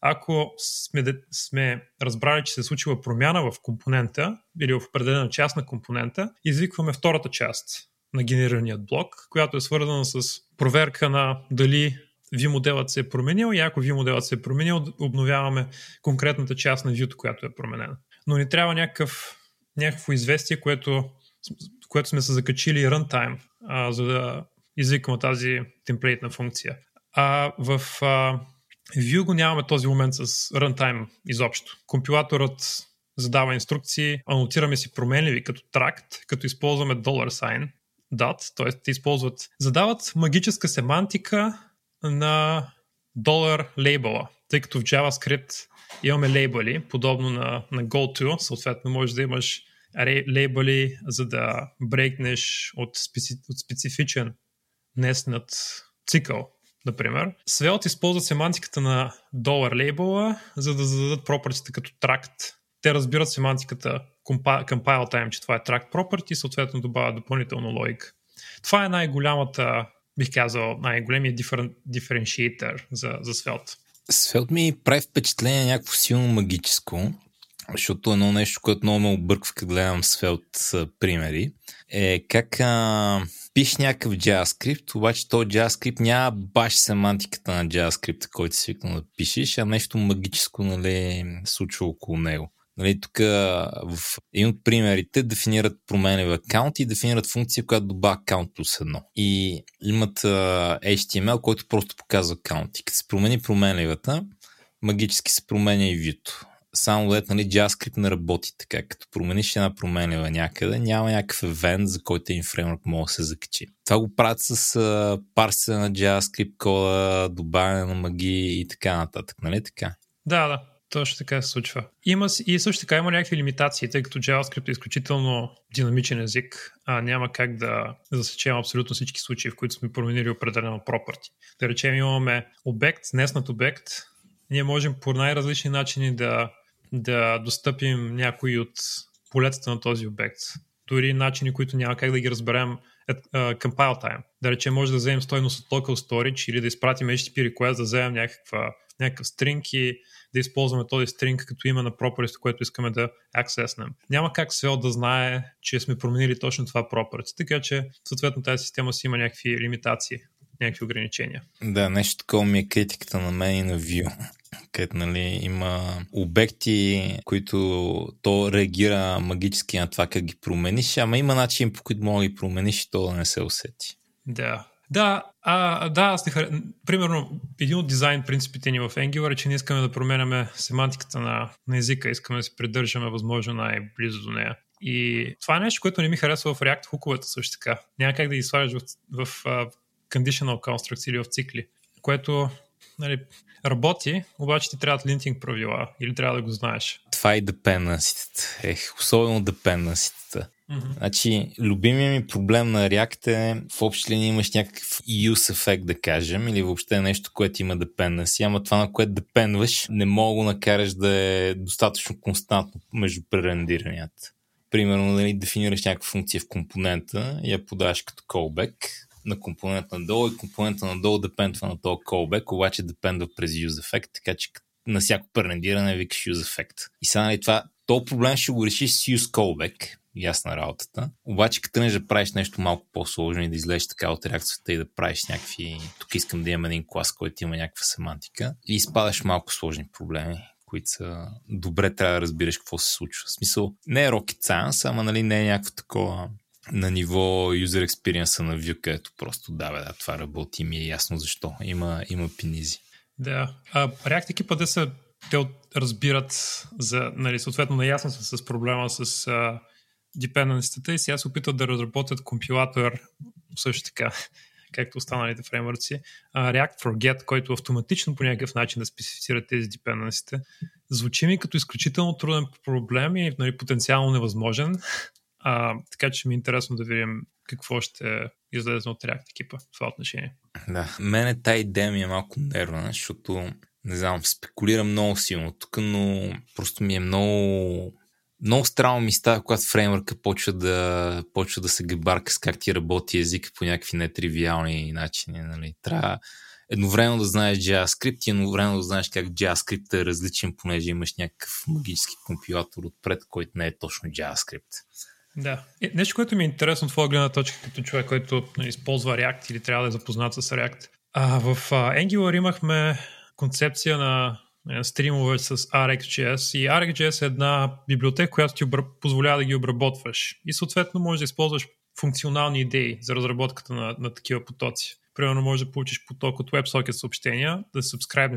C: Ако сме, сме разбрали, че се е случила промяна в компонента или в определена част на компонента, извикваме втората част на генерираният блок, която е свързана с проверка на дали V моделът се е променил и ако V моделът се е променил, обновяваме конкретната част на view която е променена. Но ни трябва някакъв, някакво известие, което, което сме се закачили runtime, а, за да извикаме тази темплейтна функция. А в а, Vue го нямаме този момент с runtime изобщо. Компилаторът задава инструкции, анотираме си променливи като тракт, като използваме dollar sign Т.е. те използват, задават магическа семантика на долар лейбъла, тъй като в JavaScript имаме лейбъли, подобно на, на GoTo, съответно можеш да имаш лейбъли, за да брейкнеш от, специ, от специфичен неснат цикъл, например. Svelte използва семантиката на долар лейбъла, за да зададат пропъртите като тракт. Те разбират семантиката compile time, че това е track property, съответно добавя допълнително логика. Това е най-голямата, бих казал, най-големият диференшиатор за, за Svelte.
B: Svelte ми прави впечатление някакво силно магическо, защото едно нещо, което много ме обърква, като гледам Svelte примери, е как а, пиш някакъв JavaScript, обаче този JavaScript няма баш семантиката на JavaScript, който си свикнал да пишеш, а нещо магическо нали, случва около него. Нали, тук в един от примерите дефинират променлив аккаунт и дефинират функция, която добавя аккаунт плюс едно. И имат uh, HTML, който просто показва аккаунт. И като се промени променливата, магически се променя и вито. Само дет, нали, JavaScript не работи така. Като промениш една променлива някъде, няма някакъв евент, за който един фреймворк може да се закачи. Това го правят с uh, парсене на JavaScript кода, добавяне на магии и така нататък, нали така?
C: Да, да Точно така се случва. Има, и също така има някакви лимитации, тъй като JavaScript е изключително динамичен език, а няма как да засечем абсолютно всички случаи, в които сме променили определено property. Да речем имаме обект, неснат обект, ние можем по най-различни начини да, да достъпим някои от полетата на този обект. Дори начини, които няма как да ги разберем at, uh, compile time. Да речем, може да вземем стойност от local storage или да изпратим HTTP request, да вземем някаква, някакъв string и да използваме този стринг като име на пропорите, което искаме да аксеснем. Няма как Svelte да знае, че сме променили точно това property, така че съответно тази система си има някакви лимитации някакви ограничения.
B: Да, нещо такова ми е критиката на мен и на Vue където нали, има обекти, които то реагира магически на това как ги промениш, ама има начин по който мога да ги промениш и то да не се усети.
C: Да, да, а, да, аз не хар... Примерно, един от дизайн принципите ни в Angular е, че не искаме да променяме семантиката на, на езика, искаме да се придържаме възможно най-близо до нея. И това е нещо, което не ми харесва в React хуковете също така. Няма как да ги слагаш в, в, в conditional constructs или в цикли, което нали, работи, обаче ти трябват линтинг правила или трябва да го знаеш.
B: Това е dependency Ех, особено dependency
C: Mm-hmm.
B: Значи, любимия ми проблем на React е в общи линии имаш някакъв use ефект, да кажем, или въобще нещо, което има dependency, ама това, на което депенваш, не мога да накараш да е достатъчно константно между пререндиранията. Примерно, нали, дефинираш някаква функция в компонента и я подаваш като callback на компонента надолу и компонента надолу депендва на този callback, обаче депендва през use effect, така че на всяко пререндиране викаш use effect. И сега нали, това, този проблем ще го решиш с use callback, ясна работата. Обаче, като тръгнеш да правиш нещо малко по-сложно и да излезеш така от реакцията и да правиш някакви... Тук искам да имам един клас, който има някаква семантика и изпадаш малко сложни проблеми които са добре трябва да разбираш какво се случва. В смисъл, не е rocket science, ама нали не е някакво такова на ниво user experience на Vue, където просто да, бе, да, това работи и ми е ясно защо. Има, има пинизи.
C: Да. А, React екипа да са те разбират за, нали, съответно наясно са с проблема с а, депенденцията и сега се опитват да разработят компилатор също така, както останалите фреймворци, React for Get, който автоматично по някакъв начин да специфицира тези депенденците. Звучи ми като изключително труден проблем и нали, потенциално невъзможен, а, така че ми е интересно да видим какво ще излезе от React екипа в това отношение.
B: Да, мене тази идея ми е малко нервна, защото не знам, спекулирам много силно тук, но просто ми е много много странно ми става, когато фреймворка почва да, почва да се габарка с как ти работи език по някакви нетривиални начини. Нали. Трябва едновременно да знаеш JavaScript и едновременно да знаеш как JavaScript е различен, понеже имаш някакъв магически компилатор отпред, който не е точно JavaScript.
C: Да. Е, нещо, което ми е интересно от твоя гледна точка като човек, който нали, използва React или трябва да е запознат с React. А, в а, Angular имахме концепция на стримове с RxJS и RxJS е една библиотека, която ти позволява да ги обработваш и съответно можеш да използваш функционални идеи за разработката на, на такива потоци. Примерно можеш да получиш поток от WebSocket съобщения, да се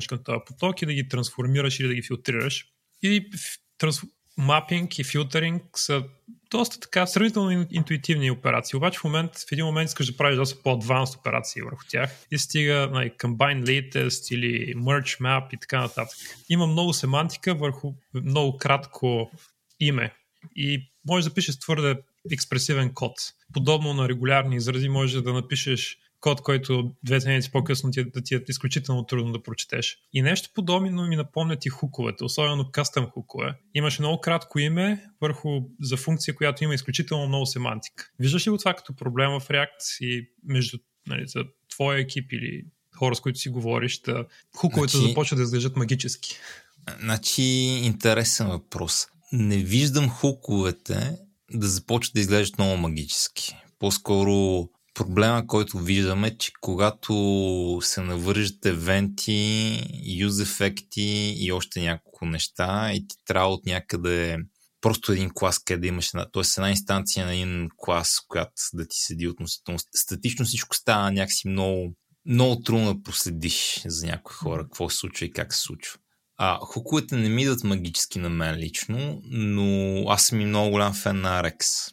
C: към този поток и да ги трансформираш или да ги филтрираш. И трансф мапинг и филтеринг са доста така сравнително интуитивни операции. Обаче в, момент, в един момент искаш да правиш доста по-адванс операции върху тях и стига нали, combine latest или merge map и така нататък. Има много семантика върху много кратко име и можеш да пишеш твърде експресивен код. Подобно на регулярни изрази можеш да напишеш код, който две седмици по-късно ти, да ти е изключително трудно да прочетеш. И нещо подобно ми напомнят и хуковете, особено къстъм хукове. Имаше много кратко име върху за функция, която има изключително много семантика. Виждаш ли го това като проблем в React и между нали, за твоя екип или хора, с които си говориш, да хуковете значи, започват да изглеждат магически?
B: Значи, интересен въпрос. Не виждам хуковете да започват да изглеждат много магически. По-скоро проблема, който виждаме, че когато се навържат евенти, юз ефекти и още няколко неща и ти трябва от някъде просто един клас, къде да имаш една, т.е. една инстанция на един клас, която да ти седи относително статично, всичко става някакси много, много трудно да проследиш за някои хора, какво се случва и как се случва. А, хуковете не ми идват магически на мен лично, но аз съм и много голям фен на Arex.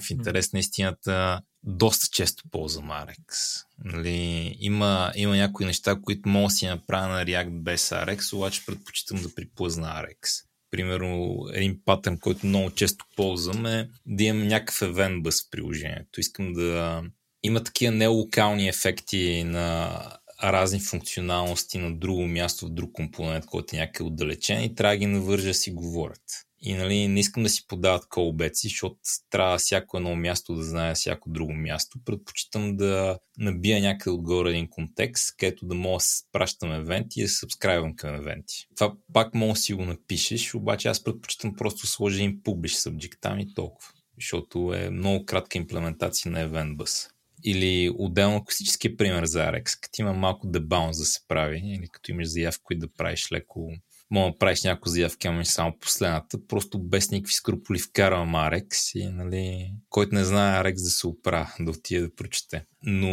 B: В интерес на истината, доста често ползвам RX. Нали, има, има някои неща, които мога да си направя на React без RX, обаче предпочитам да приплъзна RX. Примерно, един патърн, който много често ползвам е да имам някакъв event bus в приложението. Искам да има такива нелокални ефекти на разни функционалности на друго място, в друг компонент, който е някъде отдалечен и трябва да ги навържа си говорят. И нали, не искам да си подават колбеци, защото трябва всяко едно място да знае всяко друго място. Предпочитам да набия някъде отгоре един контекст, където да мога да пращам евенти и да се сабскрайвам към евенти. Това пак мога да си го напишеш, обаче аз предпочитам просто да сложа един publish subject там и толкова. Защото е много кратка имплементация на Event Bus. Или отделно класическия пример за RX, като има малко дебаунс да се прави, или като имаш заявка, които да правиш леко мога да правиш някои заявки, ама само последната, просто без никакви скруполи вкарвам Арекс и, нали, който не знае Арекс да се опра, да отиде да прочете. Но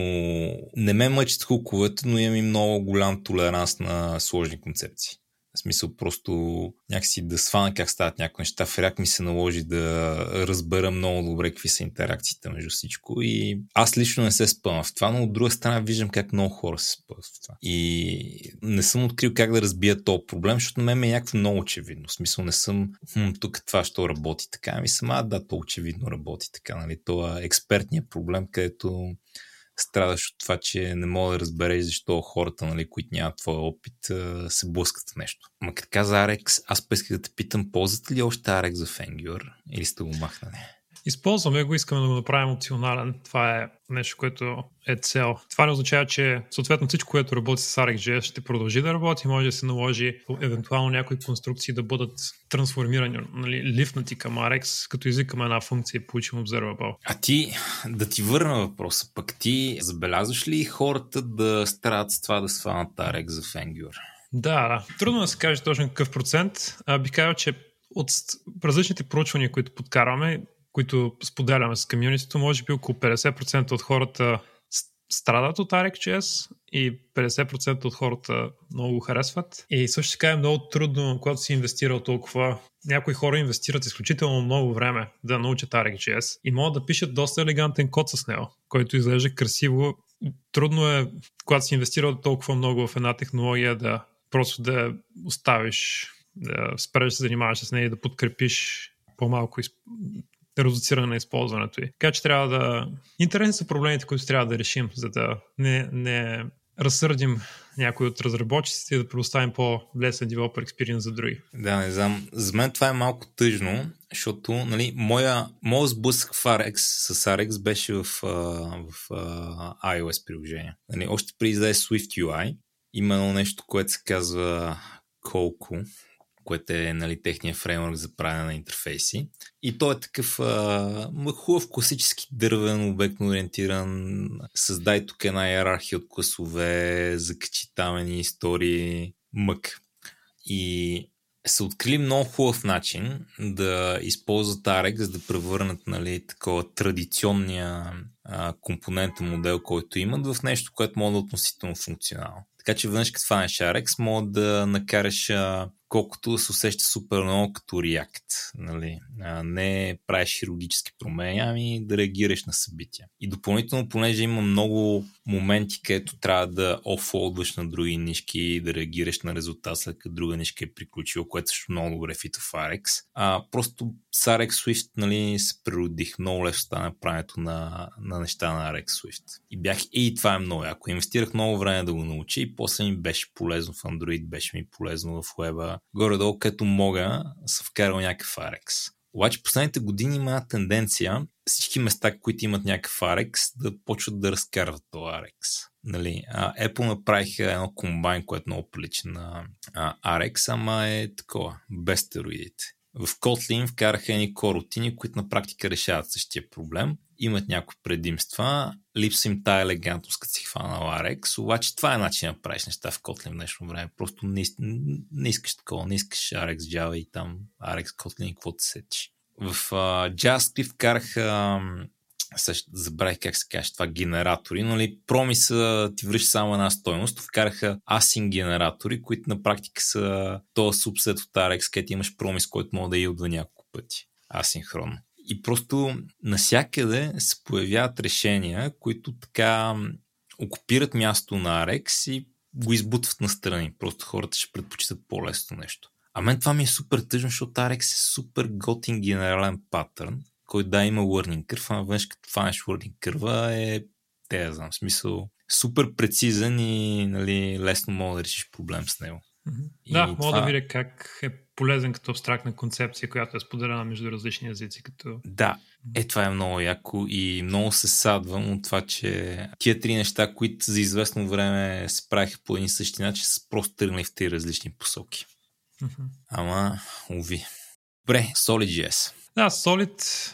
B: не ме мъчат хуковете, но имам и много голям толеранс на сложни концепции. В смисъл просто някакси да свана как стават някои неща. В React ми се наложи да разбера много добре какви са интеракциите между всичко и аз лично не се спъвам в това, но от друга страна виждам как много хора се спъват в това. И не съм открил как да разбия този проблем, защото на мен е някакво много очевидно. В смисъл не съм хм, тук това що работи така. Ами сама да, то очевидно работи така. Нали? Това е експертният проблем, където страдаш от това, че не мога да разбереш защо хората, нали, които нямат твоя опит, се блъскат в нещо. Ма като каза Арекс, аз поисках да те питам, ползвате ли още Арекс за Fangure или сте го махнали?
C: Използваме го, искаме да го направим опционален. Това е нещо, което е цел. Това не означава, че съответно всичко, което работи с ArcGIS ще продължи да работи, може да се наложи евентуално някои конструкции да бъдат трансформирани, нали, лифнати към Arex, като изикаме една функция и получим observable.
B: А ти, да ти върна въпроса, пък ти забелязваш ли хората да страдат с това да сванат Arex за Fangure?
C: Да, да. Трудно да се каже точно какъв процент. А, би казал, че от различните проучвания, които подкарваме, които споделяме с комьюнитито, може би около 50% от хората страдат от ArcGIS и 50% от хората много го харесват. И също така е много трудно, когато си инвестирал толкова. Някои хора инвестират изключително много време да научат ArcGIS и могат да пишат доста елегантен код с него, който изглежда красиво. Трудно е, когато си инвестирал толкова много в една технология, да просто да оставиш, да спреш да се занимаваш с нея и да подкрепиш по-малко редуциране на използването й. Така че трябва да... Интересни са проблемите, които трябва да решим, за да не, не разсърдим някой от разработчиците и да предоставим по-лесен developer experience за други.
B: Да, не знам. За мен това е малко тъжно, защото нали, моя, моя сблъсък в RX с RX беше в, в, в iOS приложение. Нали, още преди да е Swift UI, има нещо, което се казва колко което е нали, техния фреймворк за правене на интерфейси. И той е такъв а, хубав класически дървен, обектно ориентиран. Създай тук една иерархия от класове, закачи там едни истории, мък. И са открили много хубав начин да използват AREX, за да превърнат нали, такова традиционния а, компонентен модел, който имат, в нещо, което може да е относително функционално. Така че веднъж като фанеш AREX, мога да накараш а, колкото се усеща супер много като React. Нали? А не правиш хирургически промени, ами да реагираш на събития. И допълнително, понеже има много моменти, където трябва да офлоудваш на други нишки, да реагираш на резултат след като друга нишка е приключила, което също много добре фита в Arex. А, просто с Arex Swift нали, се природих. Много лесно стана правенето на, на неща на Arex Swift. И бях, и това е много яко. Инвестирах много време да го науча и после ми беше полезно в Android, беше ми полезно в Web. Горе-долу, като мога, съм вкарал някакъв Arex. Обаче последните години има тенденция всички места, които имат някакъв Arex, да почват да разкарват този Arex. Нали, а, Apple направиха едно комбайн, което много прилича на а, Arex, ама е такова, без стероидите. В Kotlin вкараха едни коротини, които на практика решават същия проблем. Имат някои предимства. Липса им тая елегантност, като си хванал Arex. Обаче това е начин да правиш неща в Kotlin в днешно време. Просто не, не искаш такова. Не искаш Arex Java и там Arex Kotlin и какво те сетиш. В uh, JavaScript вкараха uh, забравих как се каже това, генератори, но ли промиса ти връща само една стойност, вкараха асин генератори, които на практика са този субсет от RX, където имаш промис, който може да идва няколко пъти асинхронно. И просто насякъде се появяват решения, които така окупират място на Arex и го избутват настрани. Просто хората ще предпочитат по-лесно нещо. А мен това ми е супер тъжно, защото Arex е супер готин генерален патърн, който да има learning curve, а веднъж като фанеш learning curve е, те да знам, смисъл, супер прецизен и нали, лесно мога да решиш проблем с него.
C: И да, мога това... да видя как е полезен като абстрактна концепция, която е споделена между различни езици. Като...
B: Да, е това е много яко и много се садвам от това, че тия три неща, които за известно време се правиха по един същи начин, са просто тръгнали в три различни посоки. Mm-hmm. Ама, уви. Добре, SolidJS.
C: Да, Solid...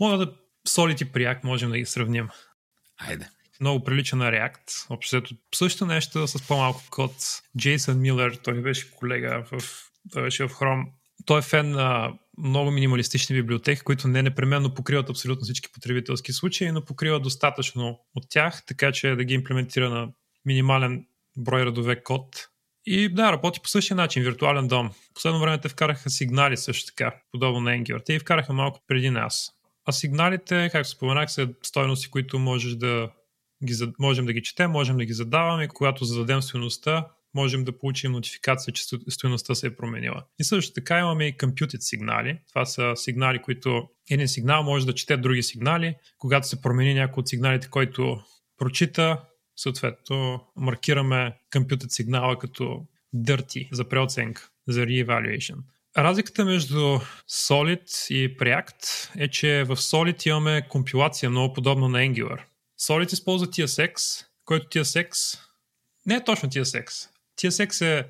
C: Мога да Solid и Preact можем да ги сравним.
B: Айде
C: много прилича на React. Общото също нещо с по-малко код. Джейсън Милър, той беше колега в, той беше в Chrome. Той е фен на много минималистични библиотеки, които не непременно покриват абсолютно всички потребителски случаи, но покриват достатъчно от тях, така че да ги имплементира на минимален брой редове код. И да, работи по същия начин, виртуален дом. Последно време те вкараха сигнали също така, подобно на Angular. Те ги вкараха малко преди нас. А сигналите, както споменах, са стойности, които можеш да ги, можем да ги четем, можем да ги задаваме. Когато зададем стоеността, можем да получим нотификация, че стоеността се е променила. И също така имаме и computed сигнали. Това са сигнали, които един сигнал може да чете други сигнали. Когато се промени някой от сигналите, който прочита, съответно маркираме computed сигнала като dirty за преоценка, за re-evaluation. Разликата между Solid и Preact е, че в Solid имаме компилация много подобно на Angular. Solid използва TSX, който TSX не е точно TSX. TSX е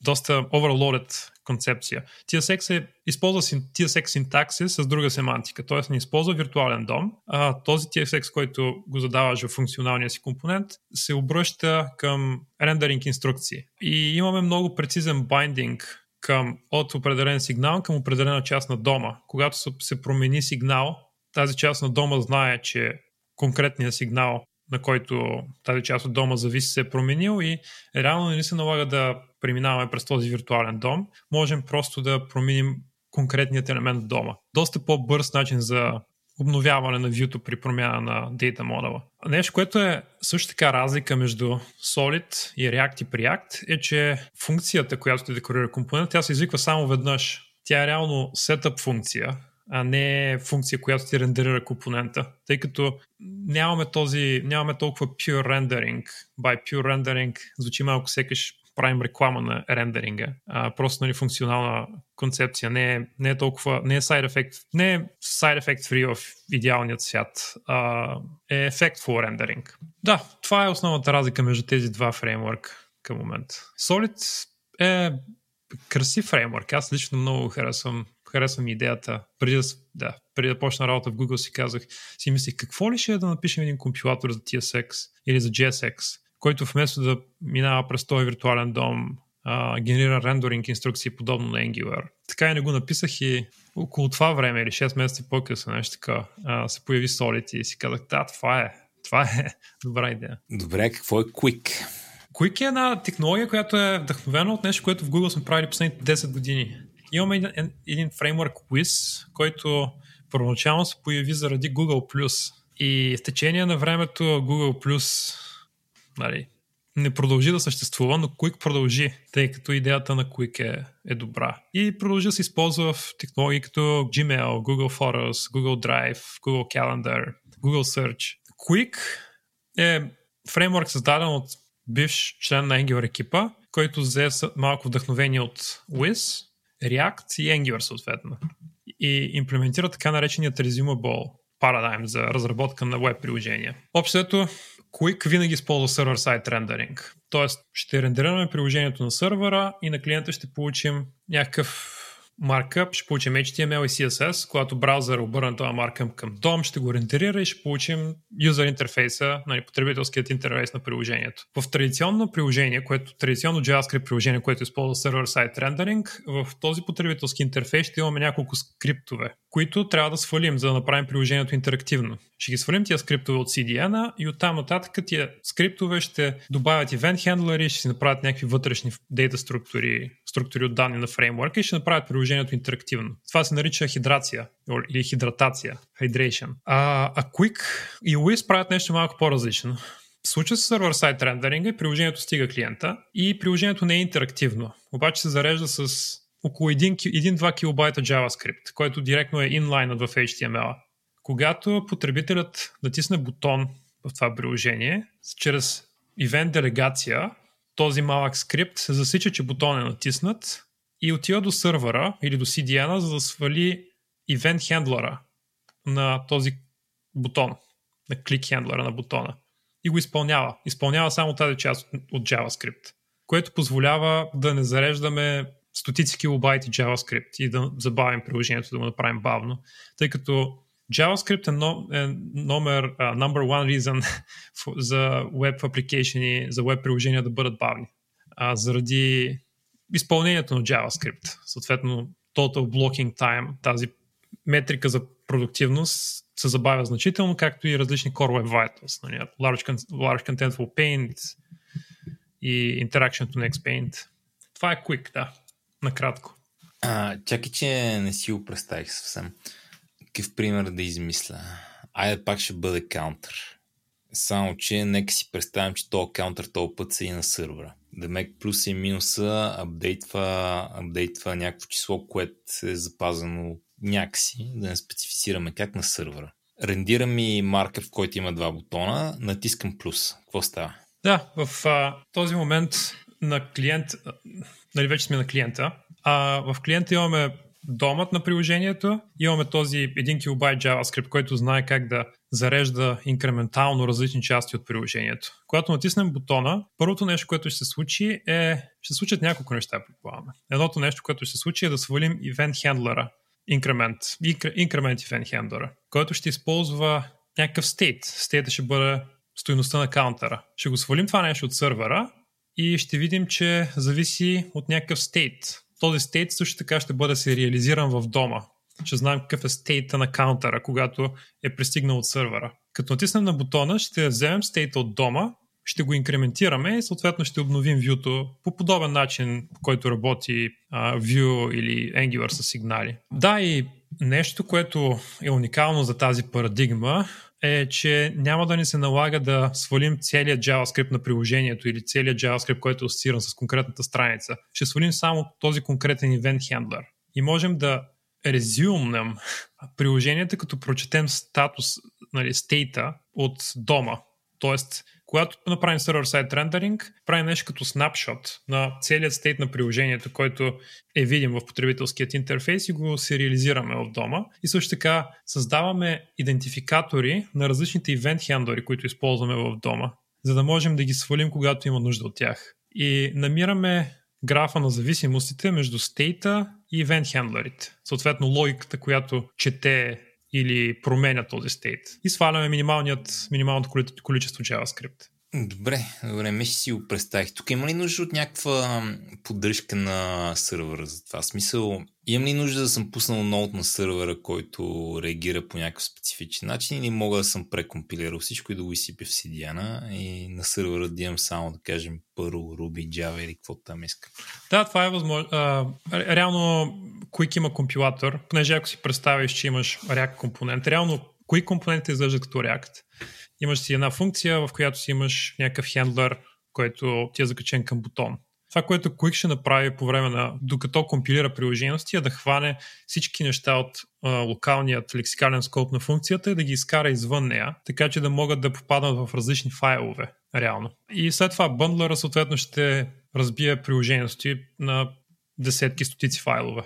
C: доста overloaded концепция. TSX е, използва TSX синтакси с друга семантика, т.е. не използва виртуален дом, а този TSX, който го задаваш в функционалния си компонент, се обръща към рендеринг инструкции. И имаме много прецизен байдинг към, от определен сигнал към определена част на дома. Когато се промени сигнал, тази част на дома знае, че конкретния сигнал, на който тази част от дома зависи, се е променил и реално не се налага да преминаваме през този виртуален дом. Можем просто да променим конкретният елемент в дома. Доста по-бърз начин за обновяване на вюто при промяна на дейта модела. Нещо, което е също така разлика между Solid и React и Preact е, че функцията, която ти декорира компонент, тя се извиква само веднъж. Тя е реално setup функция, а не функция, която ти рендерира компонента. Тъй като нямаме, този, нямаме толкова pure rendering. By pure rendering звучи малко секаш правим реклама на рендеринга. А, просто нали, функционална концепция. Не е, не е толкова, не е side effect, не е side effect free в идеалният свят. А, е for рендеринг. Да, това е основната разлика между тези два фреймворка към момента. Solid е красив фреймворк. Аз лично много харесвам харесвам идеята. Преди да, да, преди да почна работа в Google си казах, си мислих какво ли ще е да напишем един компилатор за TSX или за JSX, който вместо да минава през този виртуален дом, а, генерира рендеринг инструкции подобно на Angular. Така и не го написах и около това време или 6 месеца по-късно нещо така а, се появи Solid и си казах, да, това е, това е добра идея.
B: Добре, какво е Quick?
C: Quick е една технология, която е вдъхновена от нещо, което в Google сме правили последните 10 години имаме един, един фреймворк Quiz, който първоначално се появи заради Google+. И в течение на времето Google+, нали, не продължи да съществува, но Quick продължи, тъй като идеята на Quick е, е добра. И продължи да се използва в технологии като Gmail, Google Photos, Google Drive, Google Calendar, Google Search. Quick е фреймворк създаден от бивш член на Angular екипа, който взе малко вдъхновение от Wiz React и Angular съответно. И имплементира така нареченият Resumable парадайм за разработка на веб приложения. Общото, Quick винаги използва сервер-сайт рендеринг. Тоест, ще рендерираме приложението на сървъра и на клиента ще получим някакъв маркъп, ще получим HTML и CSS, когато браузър обърне това маркъп към DOM, ще го рендерира и ще получим юзер интерфейса, нали, потребителският интерфейс на приложението. В традиционно приложение, което традиционно JavaScript приложение, което използва сервер-сайт рендеринг, в този потребителски интерфейс ще имаме няколко скриптове, които трябва да свалим, за да направим приложението интерактивно. Ще ги свалим тия скриптове от CDN и оттам нататък тия скриптове ще добавят event handler, ще си направят някакви вътрешни дейта структури, структури от данни на фреймворка и ще направят приложението интерактивно. Това се нарича хидрация или хидратация, hydration. А, а Quick и Wiz правят нещо малко по-различно. Случва се сервер-сайт рендеринга и приложението стига клиента и приложението не е интерактивно. Обаче се зарежда с около 1-2 килобайта JavaScript, който директно е инлайнът в HTML. Когато потребителят натисне бутон в това приложение, чрез event делегация, този малък скрипт се засича, че бутон е натиснат и отива до сървъра или до CDN, за да свали event handler на този бутон, на клик хендлера на бутона и го изпълнява. Изпълнява само тази част от JavaScript, което позволява да не зареждаме стотици килобайти JavaScript и да забавим приложението, да го направим бавно, тъй като JavaScript е, е номер, uh, number one reason за web application за web приложения да бъдат бавни. А, заради изпълнението на JavaScript. Съответно, total blocking time, тази метрика за продуктивност се забавя значително, както и различни core web vitals. Нали? Large, large contentful paint и interaction to next paint. Това е quick, да. Накратко.
B: А, чакай, че не си го представих съвсем. Какъв пример да измисля? Айде пак ще бъде каунтър. Само, че нека си представим, че този каунтър този път са и на сървъра. Демек плюс и минуса апдейтва, апдейтва някакво число, което е запазено някакси, да не специфицираме как на сървъра. Рендира ми маркер, в който има два бутона, натискам плюс. Какво става?
C: Да, в а, този момент на клиент, нали вече сме на клиента, а в клиента имаме домът на приложението, имаме този 1 килобайт JavaScript, който знае как да зарежда инкрементално различни части от приложението. Когато натиснем бутона, първото нещо, което ще се случи е, ще случат няколко неща, предполагаме. Едното нещо, което ще се случи е да свалим event handler increment, increment event handler, който ще използва някакъв state. State ще бъде стоеността на каунтера. Ще го свалим това нещо от сървъра и ще видим, че зависи от някакъв стейт. Този стейт също така ще бъде сериализиран в дома. Ще знаем какъв е стейта на каунтера, когато е пристигнал от сървъра. Като натиснем на бутона, ще вземем стейта от дома, ще го инкрементираме и съответно ще обновим вюто по подобен начин, по който работи uh, Vue или Angular с сигнали. Да, и нещо, което е уникално за тази парадигма е, че няма да ни се налага да свалим целият JavaScript на приложението или целият JavaScript, който е асоцииран с конкретната страница. Ще свалим само този конкретен event handler. И можем да резюмнем приложението, като прочетем статус, нали, стейта от дома. Тоест, когато направим сервер-сайт рендеринг, правим нещо като снапшот на целият стейт на приложението, който е видим в потребителският интерфейс и го сериализираме в дома. И също така създаваме идентификатори на различните event handlers, които използваме в дома, за да можем да ги свалим, когато има нужда от тях. И намираме графа на зависимостите между стейта и event handlerите. Съответно логиката, която чете или променя този стейт. И сваляме минималното количество JavaScript.
B: Добре, добре, ме ще си го представих. Тук има ли нужда от някаква поддръжка на сървъра за това? Смисъл, имам ли нужда да съм пуснал ноут на сървъра, който реагира по някакъв специфичен начин или мога да съм прекомпилирал всичко и да го изсипя в cdn и на сървъра да имам само, да кажем, Perl, Ruby, Java или какво там искам?
C: Да, това е възможно. А, реално Quick има компилатор, понеже ако си представиш, че имаш React компонент, реално кои компоненти изглеждат като React? имаш си една функция, в която си имаш някакъв хендлер, който ти е закачен към бутон. Това, което Quick ще направи по време на, докато компилира приложението е да хване всички неща от а, локалният лексикален скоп на функцията и да ги изкара извън нея, така че да могат да попаднат в различни файлове, реално. И след това бъндлера съответно ще разбие приложението ти на десетки, стотици файлове.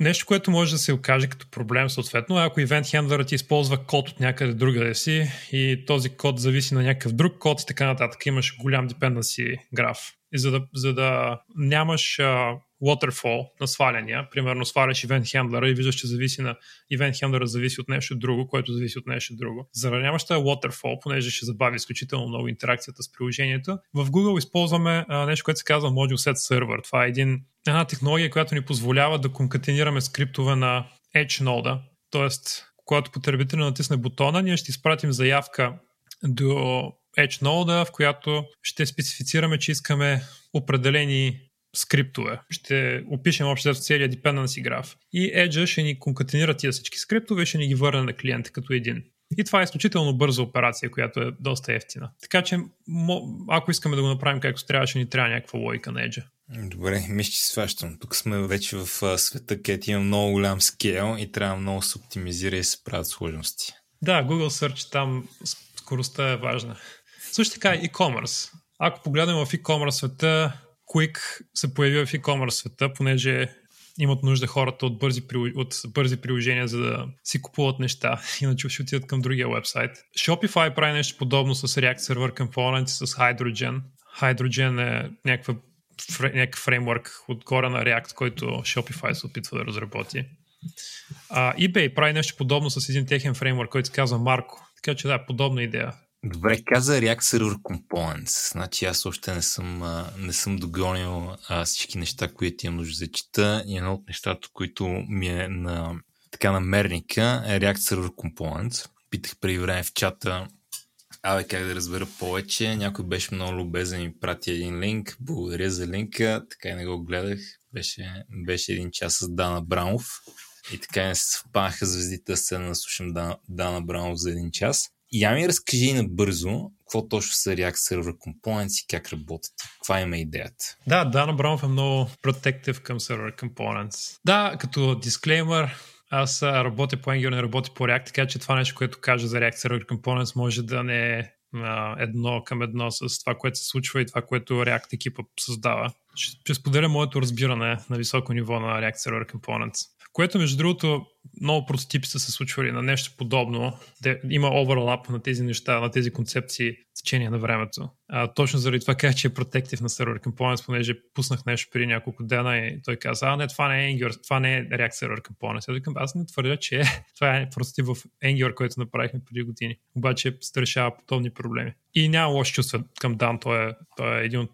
C: Нещо, което може да се окаже като проблем съответно, ако event handler ти използва код от някъде другаде си и този код зависи на някакъв друг код и така нататък, имаш голям dependency граф. За да, за да нямаш uh, waterfall на сваляния, примерно сваляш event handler и виждаш, че зависи на event handler зависи от нещо друго, което зависи от нещо друго. За да нямаш тази waterfall, понеже ще забави изключително много интеракцията с приложението, в Google използваме uh, нещо, което се казва Module Set Server. Това е един, една технология, която ни позволява да конкатенираме скриптове на Edge нода, Тоест, когато потребителя натисне бутона, ние ще изпратим заявка до Edge Node, в която ще специфицираме, че искаме определени скриптове. Ще опишем общо целият dependency граф. И Edge ще ни конкатенира тия всички скриптове и ще ни ги върне на клиента като един. И това е изключително бърза операция, която е доста ефтина. Така че, ако искаме да го направим както трябва, ще ни трябва някаква логика на Edge.
B: Добре, мисля, че сващам. Тук сме вече в света, където има много голям скейл и трябва много се оптимизира и се правят сложности.
C: Да, Google Search там скоростта е важна. Също така e-commerce. Ако погледнем в e-commerce света, Quick се появи в e-commerce света, понеже имат нужда хората от бързи, от бързи приложения, за да си купуват неща, иначе ще отидат към другия вебсайт. Shopify прави нещо подобно с React Server Components, с Hydrogen. Hydrogen е някаква, някакъв фреймворк отгоре на React, който Shopify се опитва да разработи. А, eBay прави нещо подобно с един техен фреймворк, който се казва Marco. Така че да, подобна идея.
B: Добре, каза React Server Components. Значи аз още не съм, не съм догонил а, всички неща, които имам нужда да чета. И едно от нещата, които ми е на така намерника е React Server Components. Питах преди време в чата Абе, как да разбера повече? Някой беше много любезен и ми прати един линк. Благодаря за линка. Така и не го гледах. Беше, беше един час с Дана Браунов. И така не се съвпанаха звездите да се наслушам Дана, Дана Браунов за един час. Я ми разкажи набързо какво точно са React Server Components и как работят. Каква има идеята?
C: Да, Дана Браунов е много протектив към Server Components. Да, като дисклеймер, аз работя по Angular, не работя по React, така че това нещо, което кажа за React Server Components може да не е едно към едно с това, което се случва и това, което React екипа създава. Ще споделя моето разбиране на високо ниво на React Server Components. Което, между другото, много прототипи са се случвали на нещо подобно. Де, има оверлап на тези неща, на тези концепции в течение на времето. А, точно заради това казах, че е протектив на Server Components, понеже пуснах нещо преди няколко дена и той каза, а не, това не е Angular, това не е React Server Components. Аз викам, аз не твърдя, че е. Това е прототип в Angular, който направихме преди години. Обаче решава подобни проблеми. И няма лошо чувства към Дан, той е, той е един от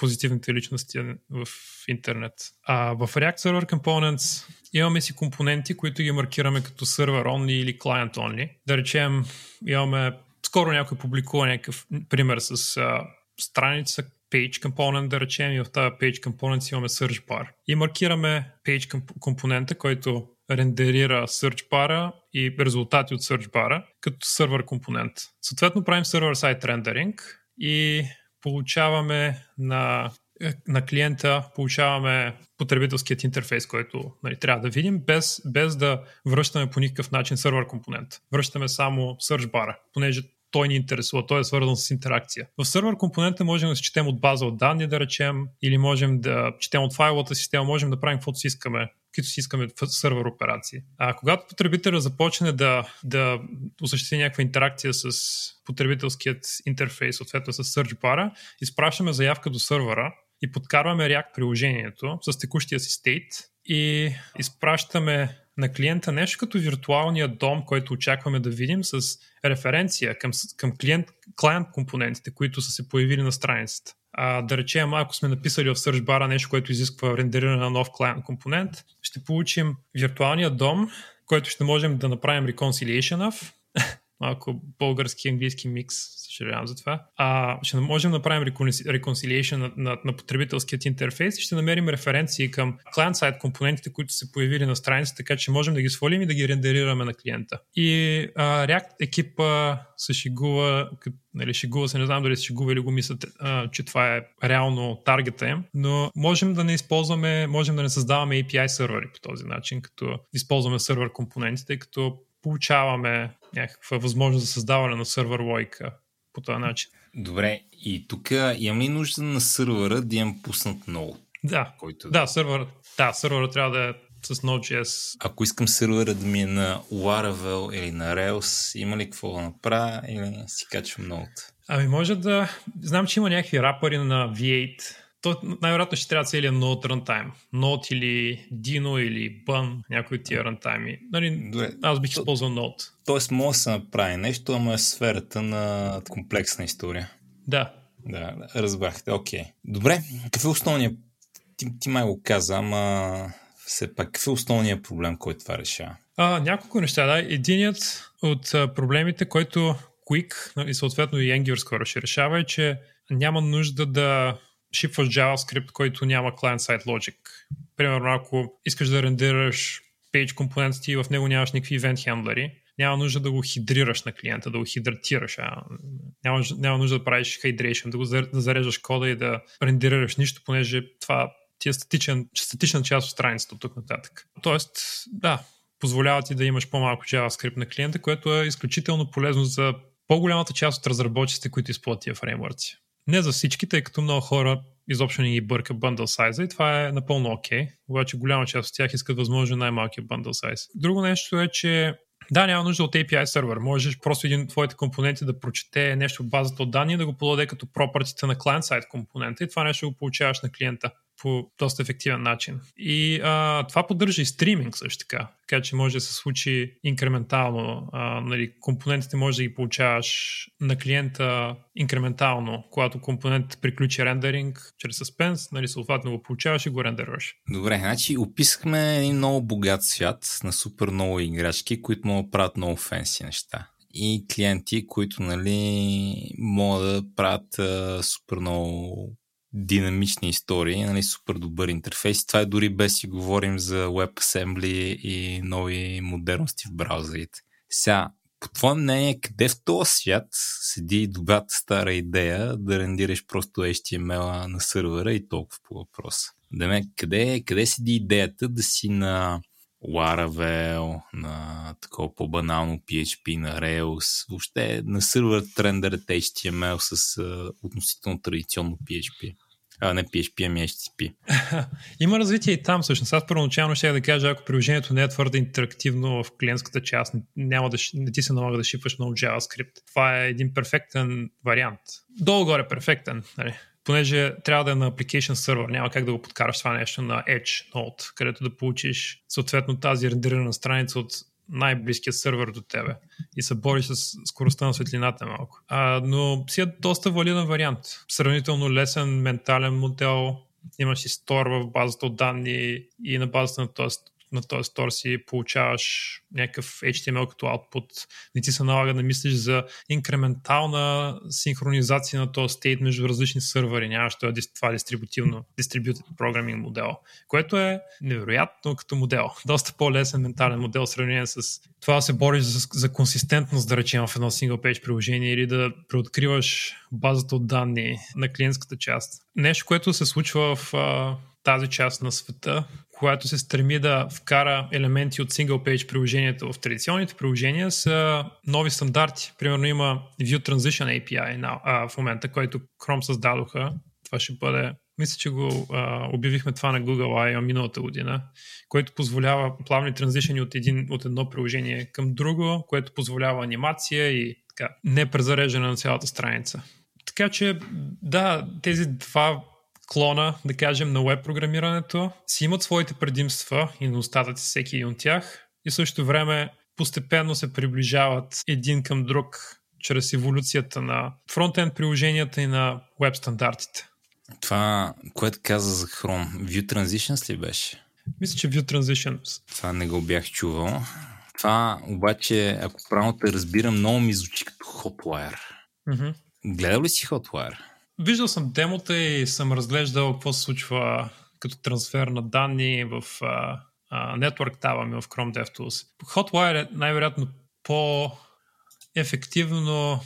C: позитивните личности в интернет. А в React Server Components имаме си компоненти, които ги маркираме като server only или client only. Да речем, имаме скоро някой публикува някакъв пример с а, страница page component, да речем, и в тази page component имаме search bar. И маркираме page компонента, който рендерира search bar и резултати от search bar като сервер компонент. Съответно правим server-side rendering и получаваме на, на клиента, получаваме потребителският интерфейс, който нали, трябва да видим, без, без да връщаме по никакъв начин сервер компонент. Връщаме само search бара, понеже той ни интересува, той е свързан с интеракция. В сервер компонента можем да четем от база от данни, да речем, или можем да четем от файловата система, можем да правим каквото си искаме които си искаме в сервер операции. А когато потребителя започне да, да осъществи някаква интеракция с потребителският интерфейс, съответно с search bar, изпращаме заявка до сервера и подкарваме React приложението с текущия си стейт и изпращаме на клиента нещо като виртуалния дом, който очакваме да видим с референция към, към клиент, клиент компонентите, които са се появили на страницата. А, да речем, ако сме написали в search bar нещо, което изисква рендериране на нов клиент компонент, ще получим виртуалния дом, който ще можем да направим reconciliation of, малко български и английски микс, съжалявам за това. А, ще можем да направим reconciliation на, на, на потребителският интерфейс и ще намерим референции към client-side компонентите, които се появили на страницата, така че можем да ги свалим и да ги рендерираме на клиента. И а, React екипа се шегува, нали, шегува се, не знам дали се шегува или го мислят, а, че това е реално таргета им, но можем да не използваме, можем да не създаваме API сервери по този начин, като използваме сервер компонентите, като получаваме някаква възможност за създаване на сервер лойка по този начин.
B: Добре, и тук имам ли нужда на сервера да имам пуснат ноут?
C: Да, който... да, сервер, да, сервера трябва да е с Node.js.
B: Ако искам сервера да ми е на Laravel или на Rails, има ли какво да направя или си качвам ноут?
C: Ами може да... Знам, че има някакви рапъри на V8, то най-вероятно ще трябва целият Node runtime. Node или Dino или Bun, някои от тия рантайми. Нали, аз бих използвал Node.
B: Тоест може да се направи нещо, ама е сферата на комплексна история.
C: Да.
B: Да, разбрахте. Окей. Okay. Добре, какъв е основният... Ти, ти май го каза, ама все пак, какъв е основният проблем, който това решава?
C: А, няколко неща, да. Единият от проблемите, който Quick и съответно и Angular скоро ще решава е, че няма нужда да шипваш JavaScript, който няма client-side logic. Примерно, ако искаш да рендераш page компонентите и в него нямаш никакви event handlери, няма нужда да го хидрираш на клиента, да го хидратираш. А, няма, няма нужда да правиш hydration, да, го, да зареждаш кода и да рендерираш нищо, понеже това ти е статичен, статична част от страницата тук нататък. Тоест, да, позволява ти да имаш по-малко JavaScript на клиента, което е изключително полезно за по-голямата част от разработчиците, които използват тия фреймворци. Не за всички, тъй като много хора изобщо не ги бърка bundle size и това е напълно окей, okay, обаче голяма част от тях искат възможно най-малкия bundle size. Друго нещо е, че да, няма нужда от API сервер. Можеш просто един от твоите компоненти да прочете нещо в базата от данни и да го подаде като пропъртите на client-side компонента и това нещо го получаваш на клиента по доста ефективен начин. И а, това поддържа и стриминг също така, така че може да се случи инкрементално. А, нали, компонентите може да ги получаваш на клиента инкрементално, когато компонент приключи рендеринг чрез Suspense, нали, съответно го получаваш и го рендерваш.
B: Добре, значи описахме един много богат свят на супер много играчки, които могат да правят много фенси неща и клиенти, които нали, могат да правят а, супер много динамични истории, нали, супер добър интерфейс. Това е дори без си говорим за WebAssembly и нови модерности в браузърите. Сега, по твое мнение, къде в този свят седи добрата стара идея да рендираш просто HTML на сървъра и толкова по въпроса? Деме, къде, къде седи идеята да си на Laravel, на такова по-банално PHP, на Rails, въобще на сервер трендерът HTML с а, относително традиционно PHP. А, не PHP, ами HTTP.
C: Има развитие и там всъщност. Аз първоначално ще да кажа, ако приложението не е твърде интерактивно в клиентската част, няма да, не ти се налага да шипваш много JavaScript. Това е един перфектен вариант. Долу-горе перфектен. Нали? Понеже трябва да е на application сервер, няма как да го подкараш това нещо на Edge Node, където да получиш съответно тази рендерирана страница от най-близкият сервер до тебе и се бориш с скоростта на светлината малко. А, но си е доста валиден вариант. Сравнително лесен ментален модел, имаш и стор в базата от данни и на базата на този на този стор си получаваш някакъв HTML като output, не ти се налага да мислиш за инкрементална синхронизация на този стейт между различни сървъри, нямаш това, това дистрибутивно, distributed programming модел, което е невероятно като модел. Доста по-лесен ментален модел в сравнение с това да се бориш за, за консистентност, да речем, в едно single page приложение или да преоткриваш базата от данни на клиентската част. Нещо, което се случва в тази част на света, която се стреми да вкара елементи от single page приложението в традиционните приложения са нови стандарти. Примерно има View Transition API на, а, в момента, който Chrome създадоха. Това ще бъде мисля, че го а, обявихме това на Google I миналата година, което позволява плавни транзишени от, един, от едно приложение към друго, което позволява анимация и така, не презареждане на цялата страница. Така че, да, тези два клона, да кажем, на веб програмирането си имат своите предимства и недостатъци всеки един от тях и също време постепенно се приближават един към друг чрез еволюцията на фронтенд приложенията и на веб стандартите.
B: Това, което каза за Chrome, View Transitions ли беше?
C: Мисля, че View Transitions.
B: Това не го бях чувал. Това обаче, ако правилно те разбирам, много ми звучи като Hotwire. Mm-hmm. Гледал ли си Hotwire?
C: Виждал съм демота и съм разглеждал какво се случва като трансфер на данни в uh, uh, Network Tab в Chrome DevTools. Hotwire е най-вероятно по-ефективно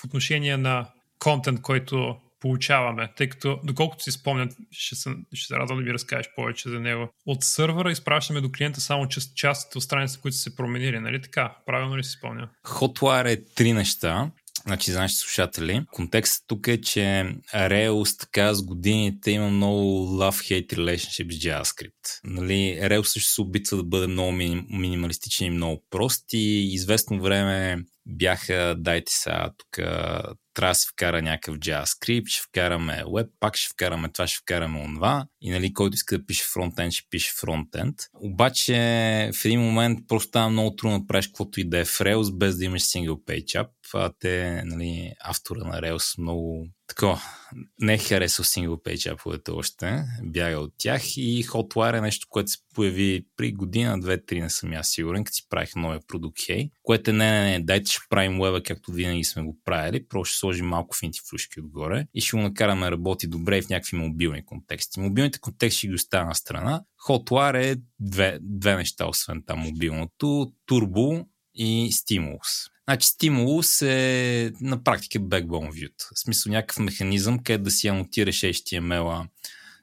C: в отношение на контент, който получаваме, тъй като, доколкото си спомням, ще, съм, ще се радвам да ви разкажеш повече за него. От сървъра изпращаме до клиента само част, част от страниците, които са се променили, нали така? Правилно ли си спомням?
B: Hotwire е три неща. Значи, за нашите слушатели, контекстът тук е, че Rails така с годините има много love-hate relationship с JavaScript. Нали, Rails също се опитва да бъде много минималистичен и много прост и известно време бяха, дайте сега, тук трябва да се вкара някакъв JavaScript, ще вкараме Webpack, ще вкараме това, ще вкараме онова. И нали, който иска да пише фронтенд, ще пише фронтенд. Обаче в един момент просто става много трудно да правиш каквото и да е в Rails, без да имаш single page app това те, нали, автора на Rails много такова, не е харесал single page аповете още, бяга от тях и Hotwire е нещо, което се появи при година, две, три, не съм аз сигурен, като си правих новия продукт Hey, което е не, не, не, дайте ще правим веба, както винаги сме го правили, просто ще сложим малко финти флюшки отгоре и ще го накараме да работи добре в някакви мобилни контексти. Мобилните контексти ги оставя на страна. Hotwire е две, две неща, освен там мобилното, Turbo и Stimulus. Значи стимулус е на практика backbone view. В смисъл някакъв механизъм, където да си анотираш HTML-а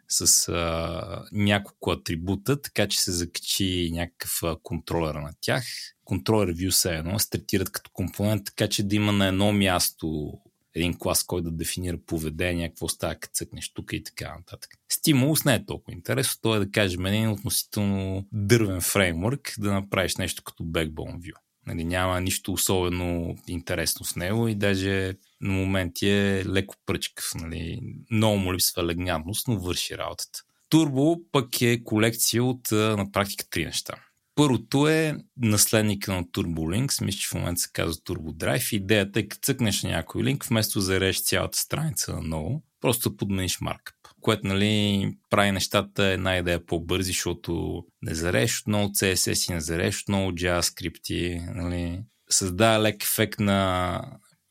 B: с а, няколко атрибута, така че се закачи някакъв а, контролер на тях. Контролер view се едно, стартират като компонент, така че да има на едно място един клас, който да дефинира поведение, какво става, като цъкнеш тук и така нататък. Стимулус не е толкова интересно, то е да кажем един относително дървен фреймворк да направиш нещо като backbone view. Нали, няма нищо особено интересно в него и даже на моменти е леко пръчкав. Нали. Много му липсва елегантност, но върши работата. Турбо пък е колекция от на практика три неща. Първото е наследника на TurboLinks, мисля, че в момента се казва Turbo Drive. Идеята е, като цъкнеш на някой линк, вместо да зареш цялата страница на ново, просто подмениш маркъп което нали, прави нещата една идея по-бързи, защото не зареш отново CSS и не зареш отново JavaScript. Нали. Създава лек ефект на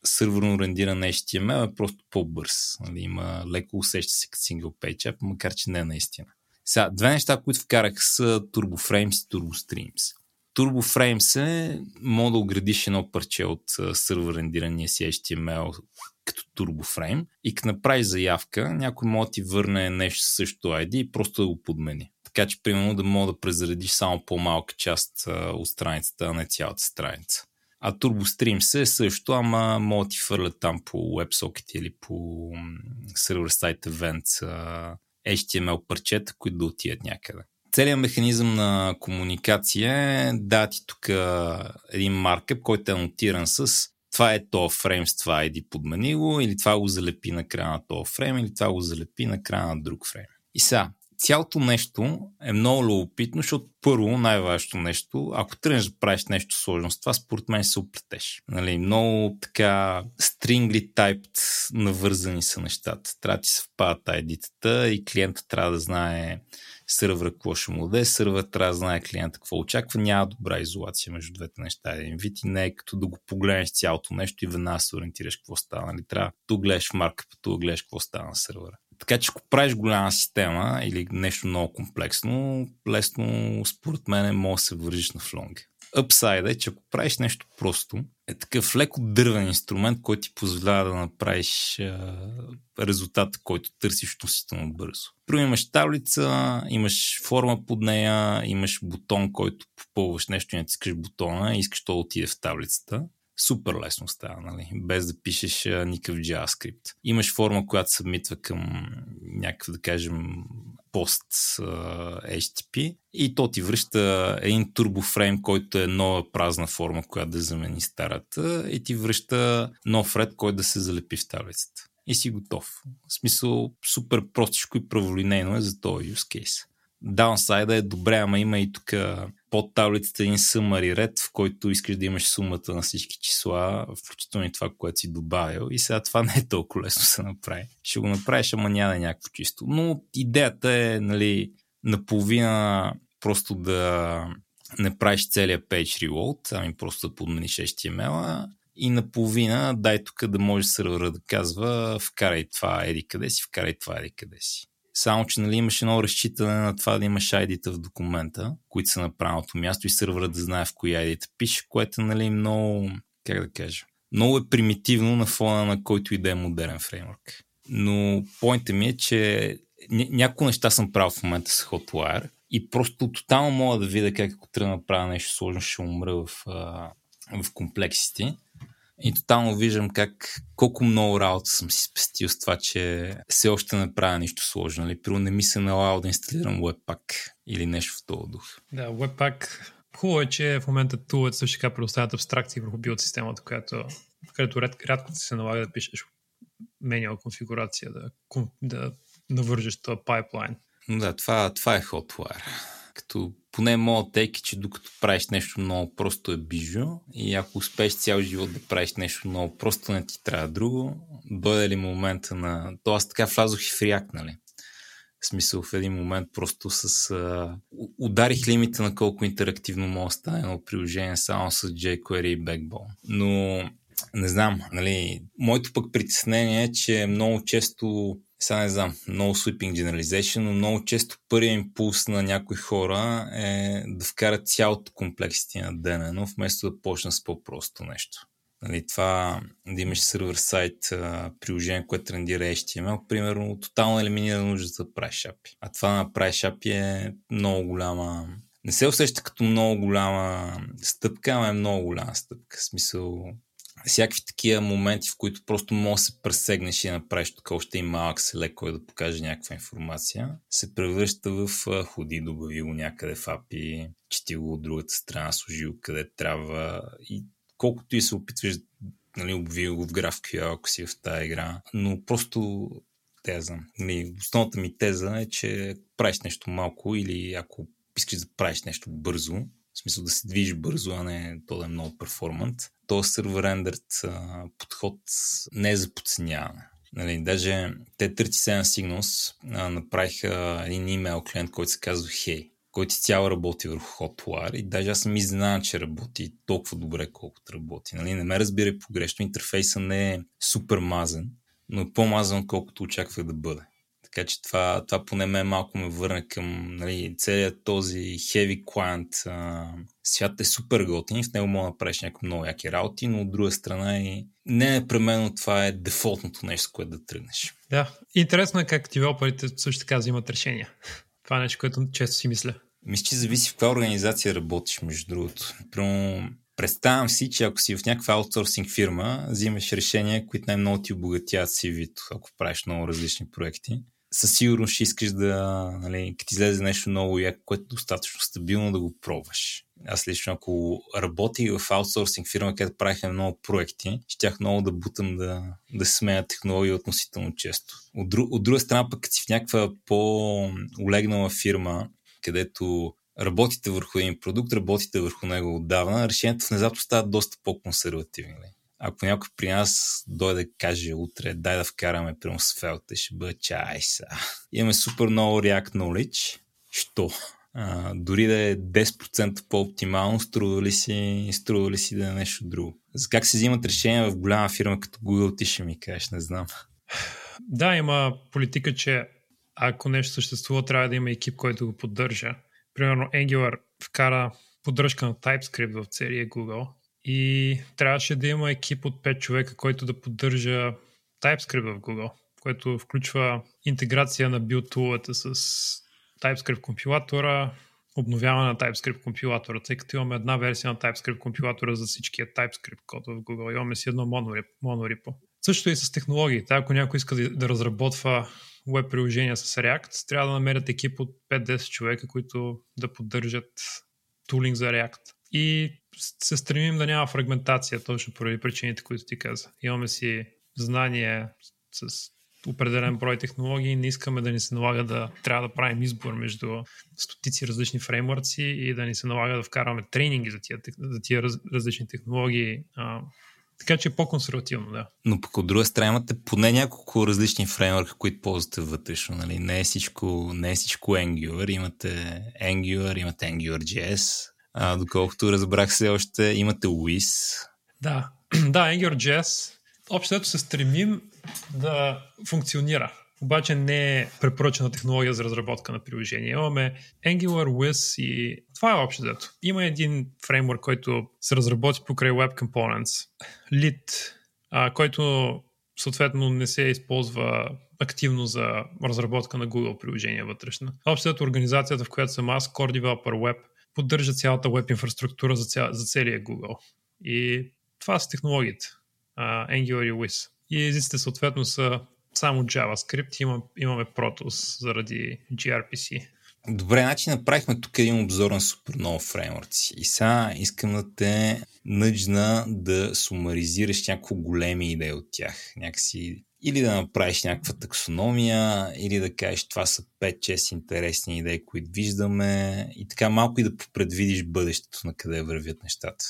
B: сървърно рендиран HTML, е просто по-бърз. Нали. Има леко усеща се като single page app, макар че не е наистина. Сега, две неща, които вкарах са TurboFrames и TurboStreams. TurboFrames е, мога да оградиш едно парче от сървър рендирания си HTML като TurboFrame и като направиш заявка, някой може да ти върне нещо също ID и просто да го подмени. Така че, примерно, да мога да презаредиш само по-малка част от страницата, а не цялата страница. А TurboStream е също, ама мога да ти фърлят там по WebSocket или по сервер сайт events HTML парчета, които да отидат някъде. Целият механизъм на комуникация е да ти тук един маркъп, който е анотиран с това е то фрейм с това ID подмени го, или това го залепи на края на този фрейм, или това го залепи на края на друг фрейм. И сега, цялото нещо е много любопитно, защото първо, най-важното нещо, ако тръгнеш да правиш нещо сложно с това, според мен се оплетеш. Нали, много така stringly typed навързани са нещата. Трябва да ти съвпадат ID-тата и клиента трябва да знае сървъра какво ще му даде, сървър трябва да знае клиента какво очаква, няма добра изолация между двете неща. Един вид и не е като да го погледнеш цялото нещо и веднага се ориентираш какво става. Нали? Трябва да гледаш в марка, да гледаш какво става на сървъра. Така че ако правиш голяма система или нещо много комплексно, лесно според мен може да се вържиш на флонге. Upside е, че ако правиш нещо просто, е такъв леко дървен инструмент, който ти позволява да направиш а, резултат, който търсиш относително бързо. Първо имаш таблица, имаш форма под нея, имаш бутон, който попълваш нещо и натискаш бутона и искаш то да отиде в таблицата супер лесно става, нали? без да пишеш а, никакъв JavaScript. Имаш форма, която събмитва към някакъв, да кажем, пост HTTP и то ти връща един турбофрейм, който е нова празна форма, която да замени старата и ти връща нов ред, който да се залепи в таблицата. И си готов. В смисъл, супер простичко и праволинейно е за този use case. Даунсайда е добре, ама има и тук под таблицата един summary ред, в който искаш да имаш сумата на всички числа, включително и това, което си добавил. И сега това не е толкова лесно да се направи. Ще го направиш, ама няма е някакво чисто. Но идеята е, нали, наполовина просто да не правиш целият page reload, ами просто да подмениш HTML-а и наполовина дай тук да може сервера да казва вкарай това еди къде си, вкарай това еди къде си. Само, че нали, имаш едно разчитане на това да имаш id в документа, които са на правилното място и сървърът да знае в кои id пише, което нали, много, как да кажа, много е примитивно на фона на който и да е модерен фреймворк. Но поинтът ми е, че някои неща съм правил в момента с Hotwire и просто тотално мога да видя как ако трябва да направя нещо сложно, ще умра в, в комплексите. И тотално виждам как колко много работа съм си спестил с това, че все още не правя нищо сложно. Нали? Първо не ми се налага да инсталирам Webpack или нещо в този дух.
C: Да, Webpack Хубаво е, че в момента тулът също така предоставят абстракции върху билд системата, която, където ред, рядко ти се налага да пишеш менял конфигурация, да, да навържеш този пайплайн.
B: Да, това, това е Hotwire. Като поне моят тейк е, че докато правиш нещо много просто е бижу и ако успееш цял живот да правиш нещо много просто, не ти трябва друго, дойде ли момента на... То аз така влязох и в React, нали? В смисъл в един момент просто с... А... Ударих лимита на колко интерактивно мога да стане едно приложение само с jQuery и Backbone. Но не знам, нали, моето пък притеснение е, че много често сега не знам, много sweeping generalization, но много често първият импулс на някои хора е да вкарат цялото комплексите на DNN, вместо да почна с по-просто нещо. Нали, това да имаш сервер сайт, приложение, което трендира HTML, примерно, тотално елиминира нуждата да правиш API. А това да правиш API е много голяма... Не се усеща като много голяма стъпка, ама е много голяма стъпка. В смисъл, всякакви такива моменти, в които просто може да се пресегнеш и направиш тук още и малък селек, който да покаже някаква информация, се превръща в ходи, добави го някъде в API, чети го от другата страна, служи го къде трябва и колкото и се опитваш нали, обви го в GraphQL, ако си в тази игра, но просто теза. Нали, основната ми теза е, че правиш нещо малко или ако искаш да правиш нещо бързо, в смисъл да се движиш бързо, а не то да е много перформант, то сервер рендерт подход не е за подценяване. Нали, даже те 37 Signals а, направиха един имейл клиент, който се казва Hey, който цяло работи върху Hotwire и даже аз съм изненадан, че работи толкова добре, колкото работи. Нали, не ме разбирай погрешно, интерфейса не е супер мазен, но е по-мазан, колкото очаквах да бъде. Така че това, това поне ме малко ме върна към нали, целият този heavy client. А, свят е супер готин, в него мога да направиш някакви много яки работи, но от друга страна и не непременно това е дефолтното нещо, което да тръгнеш.
C: Да, интересно е как девелоперите също така взимат решения. Това е нещо, което често си мисля.
B: Мисля, че зависи в каква организация работиш, между другото. Прямо представям си, че ако си в някаква аутсорсинг фирма, взимаш решения, които най-много ти обогатяват CV-то, ако правиш много различни проекти със сигурност ще искаш да, нали, като излезе нещо много яко, което е достатъчно стабилно да го пробваш. Аз лично, ако работих в аутсорсинг фирма, където правиха много проекти, щях много да бутам да, да сменя технологии относително често. От, дру, от друга страна, пък си в някаква по-олегнала фирма, където работите върху един продукт, работите върху него отдавна, решението внезапно стават доста по-консервативни. Ако някой при нас дойде да каже утре, дай да вкараме прямо с фелта, ще бъде чай са. Имаме супер много React Knowledge. Що? А, дори да е 10% по-оптимално, струва ли си, струва ли си да е нещо друго. За как се взимат решения в голяма фирма като Google, ти ще ми кажеш, не знам.
C: Да, има политика, че ако нещо съществува, трябва да има екип, който го поддържа. Примерно Angular вкара поддръжка на TypeScript в целия Google и трябваше да има екип от 5 човека, който да поддържа TypeScript в Google, което включва интеграция на туловете с TypeScript компилатора, обновяване на TypeScript компилатора, тъй като имаме една версия на TypeScript компилатора за всичкия TypeScript код в Google. Имаме си едно монорипо. Също и с технологиите. Ако някой иска да, да разработва веб приложения с React, трябва да намерят екип от 5-10 човека, които да поддържат тулинг за React. И се стремим да няма фрагментация, точно поради причините, които ти каза. Имаме си знание с определен брой технологии, не искаме да ни се налага да трябва да правим избор между стотици различни фреймворци и да ни се налага да вкарваме тренинги за тия, за тия раз, различни технологии. А, така че е по-консервативно, да.
B: Но пък от друга страна имате поне няколко различни фреймворка, които ползвате вътрешно. Нали? Не, е всичко, не е всичко Angular. Имате Angular, имате AngularJS, а, доколкото разбрах се още имате Wiz.
C: Да, да, AngularJS. Общо се стремим да функционира. Обаче не е препоръчена технология за разработка на приложение. Имаме Angular, Wiz и това е общо взето. Има един фреймворк, който се разработи покрай Web Components. Lit, а, който съответно не се използва активно за разработка на Google приложения вътрешна. Общо организацията, в която съм аз, Core Developer Web, поддържа цялата веб инфраструктура за, ця, за целия Google. И това са технологиите. Uh, Angular и Wiz. И езиците съответно са само JavaScript, имам, имаме Protos заради gRPC.
B: Добре, значи направихме тук един обзор на супер много фреймворци. И сега искам да те нъджна да сумаризираш някакво големи идеи от тях. Някакси или да направиш някаква таксономия, или да кажеш това са 5-6 интересни идеи, които виждаме и така малко и да предвидиш бъдещето на къде вървят нещата.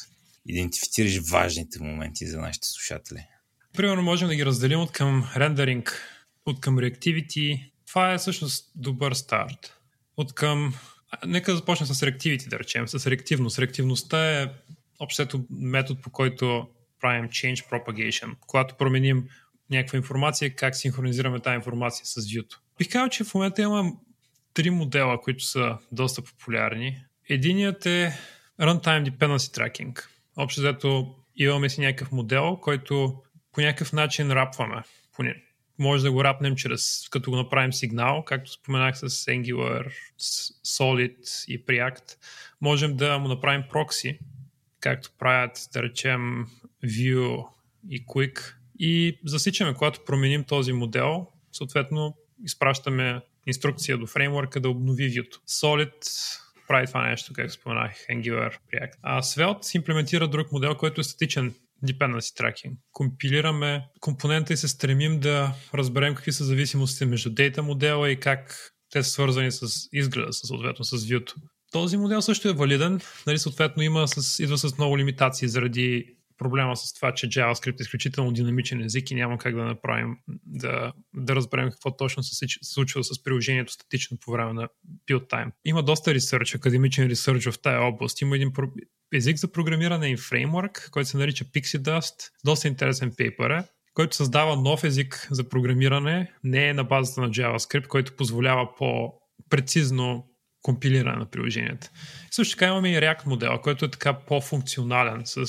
B: Идентифицираш важните моменти за нашите слушатели.
C: Примерно можем да ги разделим от към рендеринг, от към реактивити. Това е всъщност добър старт. От към... Нека започнем с реактивити, да речем, с реактивност. Реактивността е общото метод, по който правим change propagation. Когато променим някаква информация, как синхронизираме тази информация с view Бих казал, че в момента имам три модела, които са доста популярни. Единият е Runtime Dependency Tracking. Общо взето имаме си някакъв модел, който по някакъв начин рапваме. Може да го рапнем чрез, като го направим сигнал, както споменах с Angular, Solid и Preact. Можем да му направим прокси, както правят, да речем, Vue и Quick. И засичаме, когато променим този модел, съответно изпращаме инструкция до фреймворка да обнови view Solid прави това нещо, както споменах, Angular, React. А Svelte имплементира друг модел, който е статичен dependency tracking. Компилираме компонента и се стремим да разберем какви са зависимостите между дейта модела и как те са свързани с изгледа, съответно с view Този модел също е валиден, нали, съответно има с, идва с много лимитации заради проблема с това, че JavaScript е изключително динамичен език и няма как да направим, да, да разберем какво точно се случва с приложението статично по време на build time. Има доста ресърч, академичен ресърч в тая област. Има един език за програмиране и фреймворк, който се нарича Pixie Dust. Доста интересен пейпер е който създава нов език за програмиране, не е на базата на JavaScript, който позволява по-прецизно компилиране на приложенията. Също така имаме и React модел, който е така по-функционален, с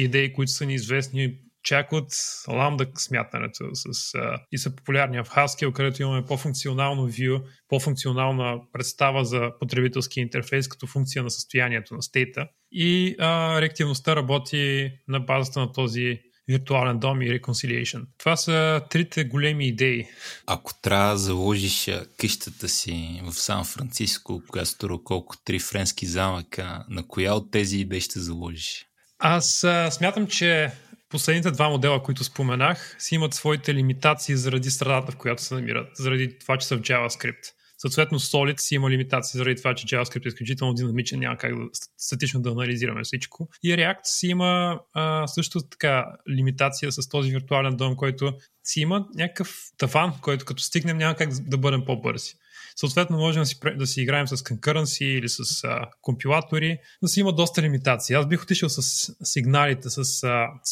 C: идеи, които са ни известни чак от ламда смятането с, а, и са популярни в Haskell, където имаме по-функционално view, по-функционална представа за потребителски интерфейс като функция на състоянието на стейта. И а, реактивността работи на базата на този виртуален дом и reconciliation. Това са трите големи идеи.
B: Ако трябва да заложиш къщата си в Сан Франциско, която струва колко три френски замъка, на коя от тези идеи ще заложиш?
C: Аз а, смятам, че последните два модела, които споменах, си имат своите лимитации заради страдата, в която се намират, заради това, че са в JavaScript. Съответно, Solid си има лимитации заради това, че JavaScript е изключително динамичен, няма как да статично да анализираме всичко. И React си има а, също така лимитация с този виртуален дом, който си има някакъв таван, който като стигнем няма как да бъдем по-бързи. Съответно, можем да си, да си играем с concurrency или с а, компилатори, но си има доста лимитации. Аз бих отишъл с сигналите, с а,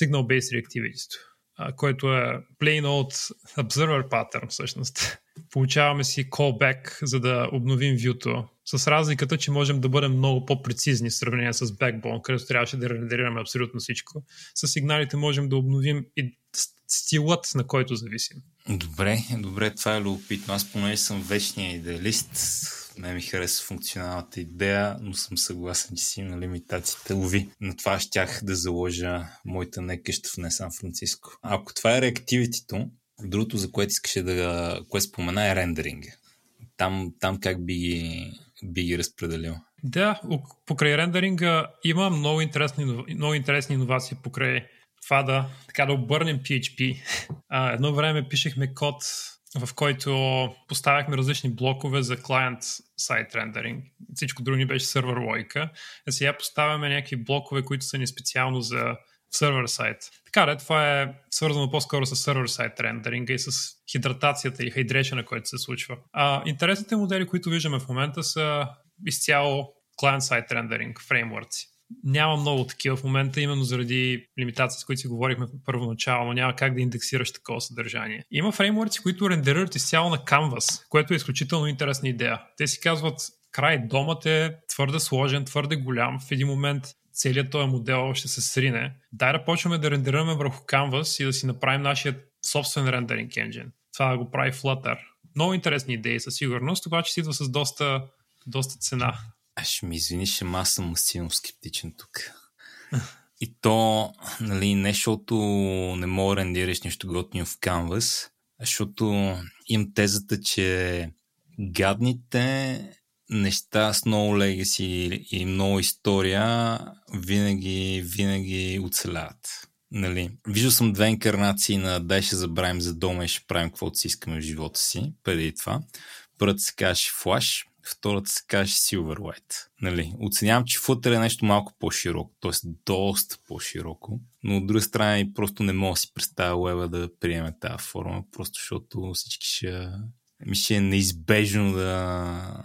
C: signal-based reactivity, а, който е plain old observer pattern всъщност. Получаваме си callback, за да обновим вюто. С разликата, че можем да бъдем много по-прецизни в сравнение с Backbone, където трябваше да рендерираме абсолютно всичко. С сигналите можем да обновим и стилът, на който зависим.
B: Добре, добре, това е любопитно. Аз понеже съм вечния идеалист, не ми хареса функционалната идея, но съм съгласен, че си на лимитациите. Лови. На това щях да заложа моята не къща в не Сан Франциско. Ако това е реактивитито, другото, за което искаше да което спомена е рендеринга. Там, там как би ги, би ги разпределил?
C: Да, покрай рендеринга има много интересни, много интересни иновации покрай това да, така да обърнем PHP. А, едно време пишехме код, в който поставяхме различни блокове за клиент сайт рендеринг. Всичко друго ни беше сервер логика. А сега поставяме някакви блокове, които са ни специално за сервер сайт. Така да, това е свързано по-скоро с сервер сайт рендеринга и с хидратацията или хайдрейшена, който се случва. А, интересните модели, които виждаме в момента са изцяло client-side рендеринг фреймворци няма много такива в момента, именно заради лимитации, с които си говорихме първоначално. Няма как да индексираш такова съдържание. Има фреймворци, които рендерират изцяло на Canvas, което е изключително интересна идея. Те си казват, край, домът е твърде сложен, твърде голям. В един момент целият този модел ще се срине. Дай да почваме да рендерираме върху Canvas и да си направим нашия собствен рендеринг енджин. Това да го прави Flutter. Много интересни идеи със сигурност, обаче си идва с доста, доста цена.
B: Аз ще ми извиниш, ама аз съм силно скептичен тук. И то, нали, не защото не мога да рендираш нещо готино в Canvas, а защото имам тезата, че гадните неща с много легаси и много история винаги, винаги оцеляват. Нали, виждал съм две инкарнации на дай ще забравим за дома и ще правим каквото си искаме в живота си, преди това. Първата се каже Flash, втората се каже Silverlight. Нали, оценявам, че Flutter е нещо малко по-широко, т.е. доста по-широко, но от друга страна и просто не мога да си представя Web да приеме тази форма, просто защото всички ще... Ми ще е неизбежно да...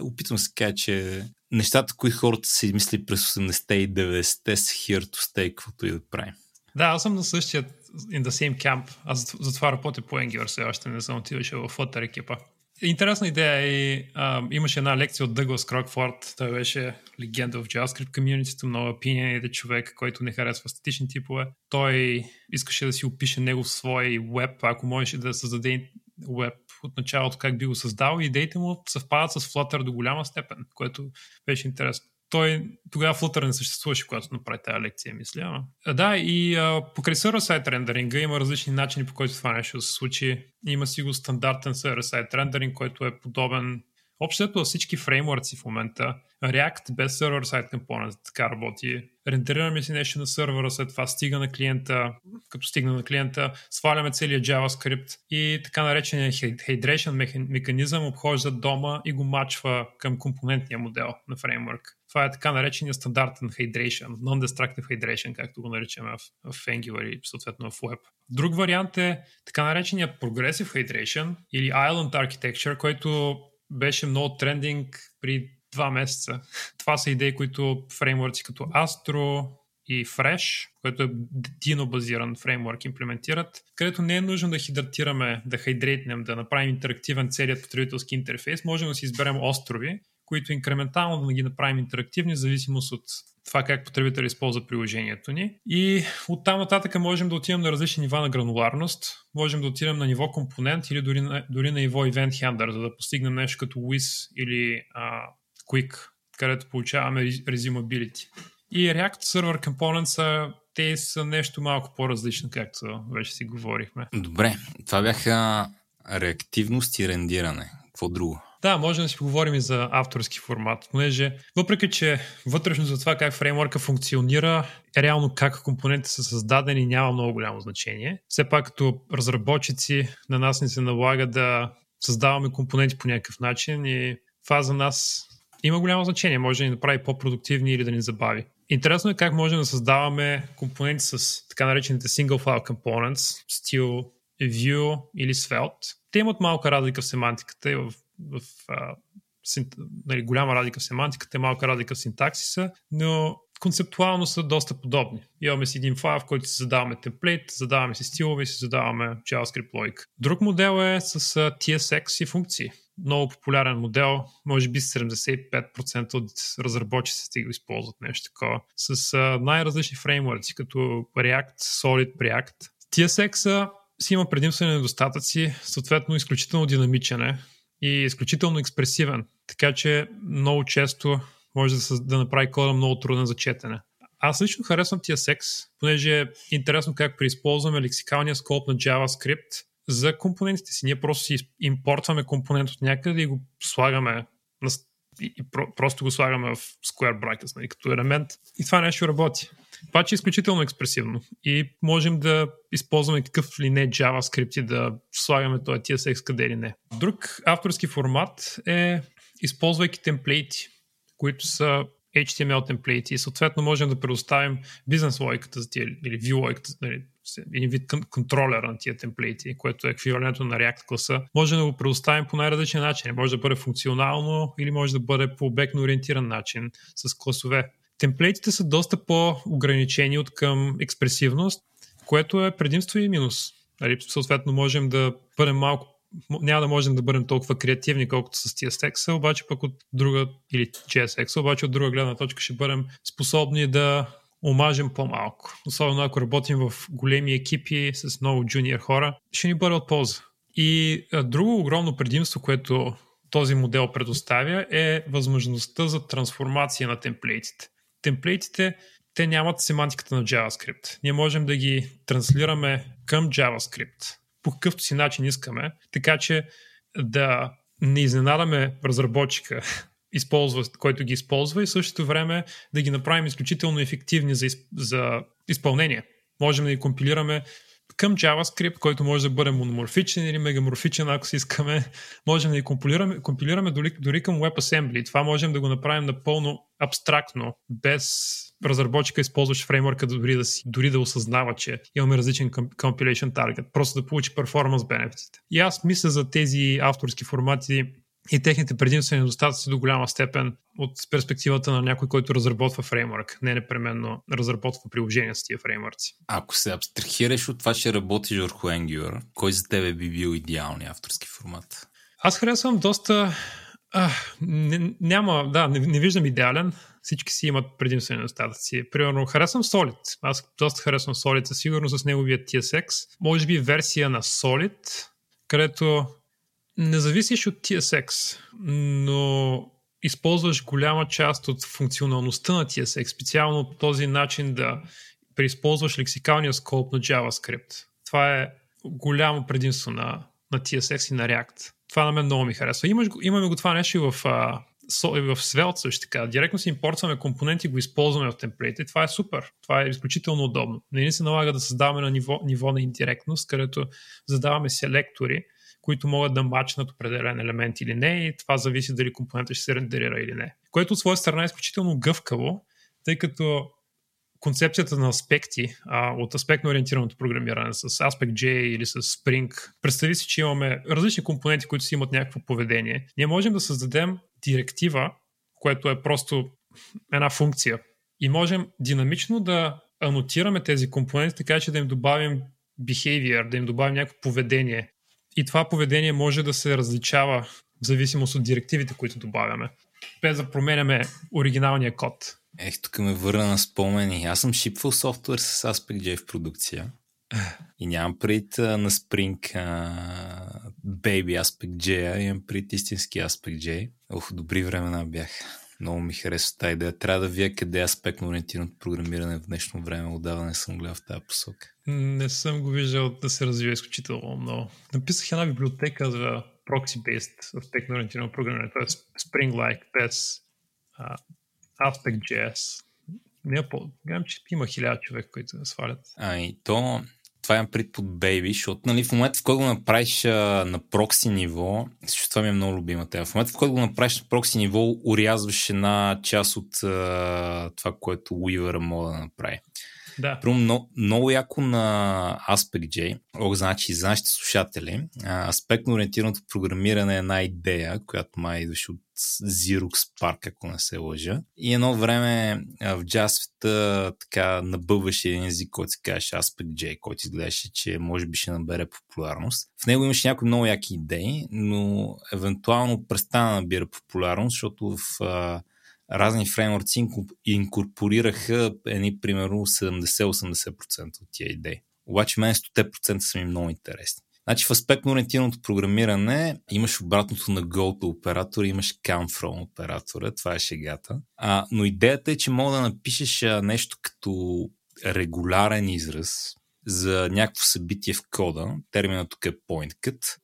B: Опитвам се кажа, че нещата, които хората са измисли през 80-те и 90-те са here to stay, каквото и да правим.
C: Да, аз съм на същия in the same camp. Аз затова работя по Angular, все още не съм отиваше в Flutter екипа. Интересна идея е и а, имаше една лекция от Дъглас Крокфорд. Той беше легенда в JavaScript комьюнитито, много opinionated човек, който не харесва статични типове. Той искаше да си опише него в свой веб, ако можеше да създаде веб от началото как би го създал идеите му съвпадат с Flutter до голяма степен, което беше интересно той тогава Flutter не съществуваше, когато направи тази лекция, мисля. А, да, и а, покрай сервер-сайт рендеринга има различни начини, по които това нещо да се случи. Има си го стандартен сервер-сайт рендеринг, който е подобен Общото във всички фреймворци в момента, React без сервер сайт компонент така работи. Рендерираме си нещо на сервера, след това стига на клиента, като стигна на клиента, сваляме целият JavaScript и така наречения hydration механизъм обхожда дома и го мачва към компонентния модел на фреймворк. Това е така наречения стандартен hydration, non-destructive hydration, както го наричаме в, в Angular и съответно в Web. Друг вариант е така наречения progressive hydration или island architecture, който беше много трендинг при два месеца. Това са идеи, които фреймворци като Astro и Fresh, който е Dino базиран фреймворк, имплементират, където не е нужно да хидратираме, да хайдрейтнем, да направим интерактивен целият потребителски интерфейс. Можем да си изберем острови, които инкрементално да ги направим интерактивни, в зависимост от това как потребител използва приложението ни. И оттам нататък можем да отидем на различни нива на грануларност. Можем да отидем на ниво компонент или дори на, дори на ниво event handler, за да постигнем нещо като WIS или а, Quick, където получаваме resumability. И React Server Components те са нещо малко по-различно, както вече си говорихме.
B: Добре, това бяха реактивност и рендиране. Какво друго?
C: Да, може да си поговорим и за авторски формат, понеже въпреки, че вътрешно за това как фреймворка функционира, реално как компонентите са създадени няма много голямо значение. Все пак като разработчици на нас ни се налага да създаваме компоненти по някакъв начин и това за нас има голямо значение. Може да ни направи по-продуктивни или да ни забави. Интересно е как можем да създаваме компоненти с така наречените single file components, стил Vue или Svelte. Те имат малка разлика в семантиката и в в а, нали, голяма разлика в семантиката, малка разлика в синтаксиса, но концептуално са доста подобни. Имаме си един файл, в който си задаваме темплейт, задаваме си стилове си задаваме JavaScript логика. Друг модел е с TSX и функции. Много популярен модел, може би 75% от разработчиците го използват нещо такова, с най-различни фреймворци, като React, Solid, React. TSX си има предимствени недостатъци, съответно изключително динамичен е и изключително експресивен, така че много често може да, да направи кода много труден за четене. Аз лично харесвам тия секс, понеже е интересно как преизползваме лексикалния скоп на JavaScript за компонентите си. Ние просто си импортваме компонент от някъде и го слагаме на, и, и про, просто го слагаме в square brackets, нали, като елемент. И това нещо работи. Обаче е изключително експресивно и можем да използваме какъв ли не JavaScript и да слагаме този TSX къде ли не. Друг авторски формат е използвайки темплейти, които са HTML темплейти и съответно можем да предоставим бизнес логиката за тия или view логиката, нали, един вид контролера на тия темплейти, което е еквивалентно на React класа, може да го предоставим по най-различни начини. Може да бъде функционално или може да бъде по обектно ориентиран начин с класове. Темплейтите са доста по-ограничени от към експресивност, което е предимство и минус. Нали, съответно, можем да бъдем малко няма да можем да бъдем толкова креативни, колкото с TSX, обаче пък от друга, или JSX, обаче от друга гледна точка ще бъдем способни да омажем по-малко. Особено ако работим в големи екипи с много джуниор хора, ще ни бъде от полза. И друго огромно предимство, което този модел предоставя е възможността за трансформация на темплейтите темплейтите, те нямат семантиката на JavaScript. Ние можем да ги транслираме към JavaScript по какъвто си начин искаме, така че да не изненадаме разработчика, който ги използва и същото време да ги направим изключително ефективни за, за изпълнение. Можем да ги компилираме към JavaScript, който може да бъде мономорфичен или мегаморфичен, ако си искаме. Можем да ги компилираме, компилираме дори, дори към WebAssembly. Това можем да го направим напълно абстрактно, без разработчика използваш фреймворка дори да, си, дори да осъзнава, че имаме различен compilation target, просто да получи перформанс бенефитите. И аз мисля за тези авторски формати и техните предимства и недостатъци до голяма степен от перспективата на някой, който разработва фреймворк, не непременно разработва приложения с тия фреймворци.
B: Ако се абстрахираш от това, че работиш върху Angular, кой за тебе би бил идеалният авторски формат?
C: Аз харесвам доста... А, не, няма, да, не, не виждам идеален. Всички си имат предимства и недостатъци. Примерно, харесвам Solid. Аз доста харесвам Solid, сигурно с неговия TSX. Може би версия на Solid, където не зависиш от TSX, но използваш голяма част от функционалността на TSX, специално по този начин да преизползваш лексикалния скоп на JavaScript. Това е голямо предимство на, на TSX и на React. Това на мен много ми харесва. Имаш, имаме го това нещо и в, а, в Svelte също така. Директно си импортваме компоненти, го използваме в темплейта и това е супер. Това е изключително удобно. Не ни се налага да създаваме на ниво, ниво на индиректност, където задаваме селектори, които могат да мачнат определен елемент или не и това зависи дали компонента ще се рендерира или не. Което от своя страна е изключително гъвкаво, тъй като концепцията на аспекти а, от аспектно ориентираното програмиране с Aspect-J или с Spring. Представи си, че имаме различни компоненти, които си имат някакво поведение. Ние можем да създадем директива, което е просто една функция. И можем динамично да анотираме тези компоненти, така че да им добавим behavior, да им добавим някакво поведение. И това поведение може да се различава в зависимост от директивите, които добавяме, без да променяме оригиналния код.
B: Ех, тук ме върна на спомени. Аз съм шипвал софтуер с Aspect.j в продукция. И нямам пред на Spring uh, Baby Aspect.j, а имам пред истински Aspect.j. Ох, добри времена бях. Много ми харесва тази идея. Трябва да вие къде е аспектно ориентираното програмиране в днешно време. Отдавна не съм гледал в тази посока.
C: Не съм го виждал да се развива изключително много. Написах една библиотека за proxy-based аспектно ориентирано програмиране, т.е. Spring-like, без uh, Aspect.js. Не по... Гледам, че има хиляда човека, които свалят.
B: А, и то това имам пред под Baby, защото нали, в момента в който го направиш а, на прокси ниво, защото това ми е много любима тема, в момента в който го направиш на прокси ниво, урязваш една част от а, това, което Weaver мога да направи.
C: Да.
B: Прямо много, много яко на Aspect.j, Ох, значи за нашите слушатели, аспектно ориентираното програмиране е една идея, която май идваше от Xerox Spark, ако не се лъжа. И едно време в джаз така набъваше един език, който се казваше Aspect.j, който изглеждаше, че може би ще набере популярност. В него имаше някои много яки идеи, но евентуално престана да набира популярност, защото в разни фреймворци инкорпорираха едни, примерно, 70-80% от тия идеи. Обаче мен 100% са ми много интересни. Значи в аспектно ориентираното програмиране имаш обратното на Go оператор, имаш come from оператора, това е шегата. А, но идеята е, че мога да напишеш нещо като регулярен израз, за някакво събитие в кода, терминът тук е point